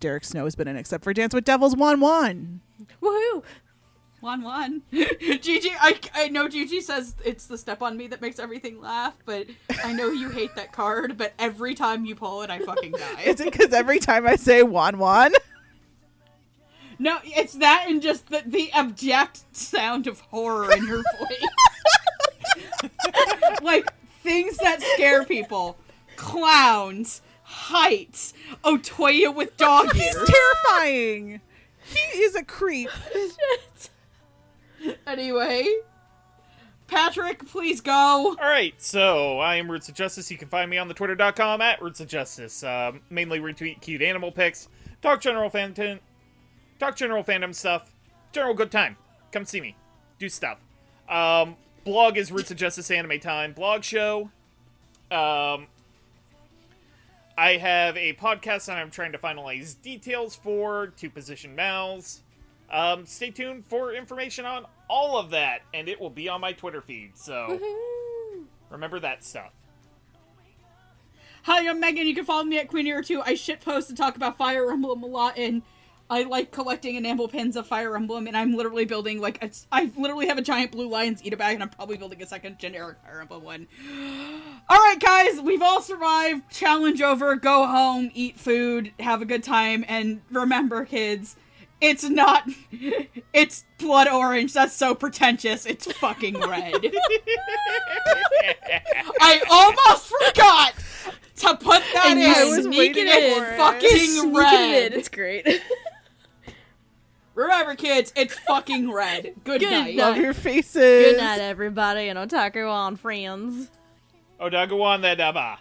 Derek Snow has been in except for Dance with Devils 1 1. Woohoo! One one. Gigi, I, I know Gigi says it's the step on me that makes everything laugh, but I know you hate that card, but every time you pull it, I fucking die. Is it because every time I say 1 1? no, it's that and just the, the abject sound of horror in her voice. like, things that scare people. Clowns. Heights. Otoya with dog He's ears. terrifying. He is a creep. Anyway, Patrick, please go. All right, so I am Roots of Justice. You can find me on the twitter.com at Roots of Justice. Um, mainly retweet cute animal pics, talk general fandom, talk general fandom stuff, general good time. Come see me, do stuff. Um, blog is Roots of Justice Anime Time blog show. Um, I have a podcast that I'm trying to finalize details for. Two position mouths. Um, stay tuned for information on all of that, and it will be on my Twitter feed. So remember that stuff. Hi, I'm Megan. You can follow me at Queen Ear 2. I shitpost and talk about Fire Emblem a lot, and I like collecting enamel pins of Fire Emblem, and I'm literally building, like, a, I literally have a giant Blue Lions ita bag, and I'm probably building a second generic Fire Emblem one. Alright, guys, we've all survived. Challenge over. Go home, eat food, have a good time, and remember, kids, it's not. It's blood orange. That's so pretentious. It's fucking red. I almost forgot to put that And in. I was sneak it for in. it. fucking Sneaking red. it in. It's great. Remember, kids, it's fucking red. Good, Good night. night. Love your faces. Good night, everybody, and otaku on friends. Odagawan the Daba.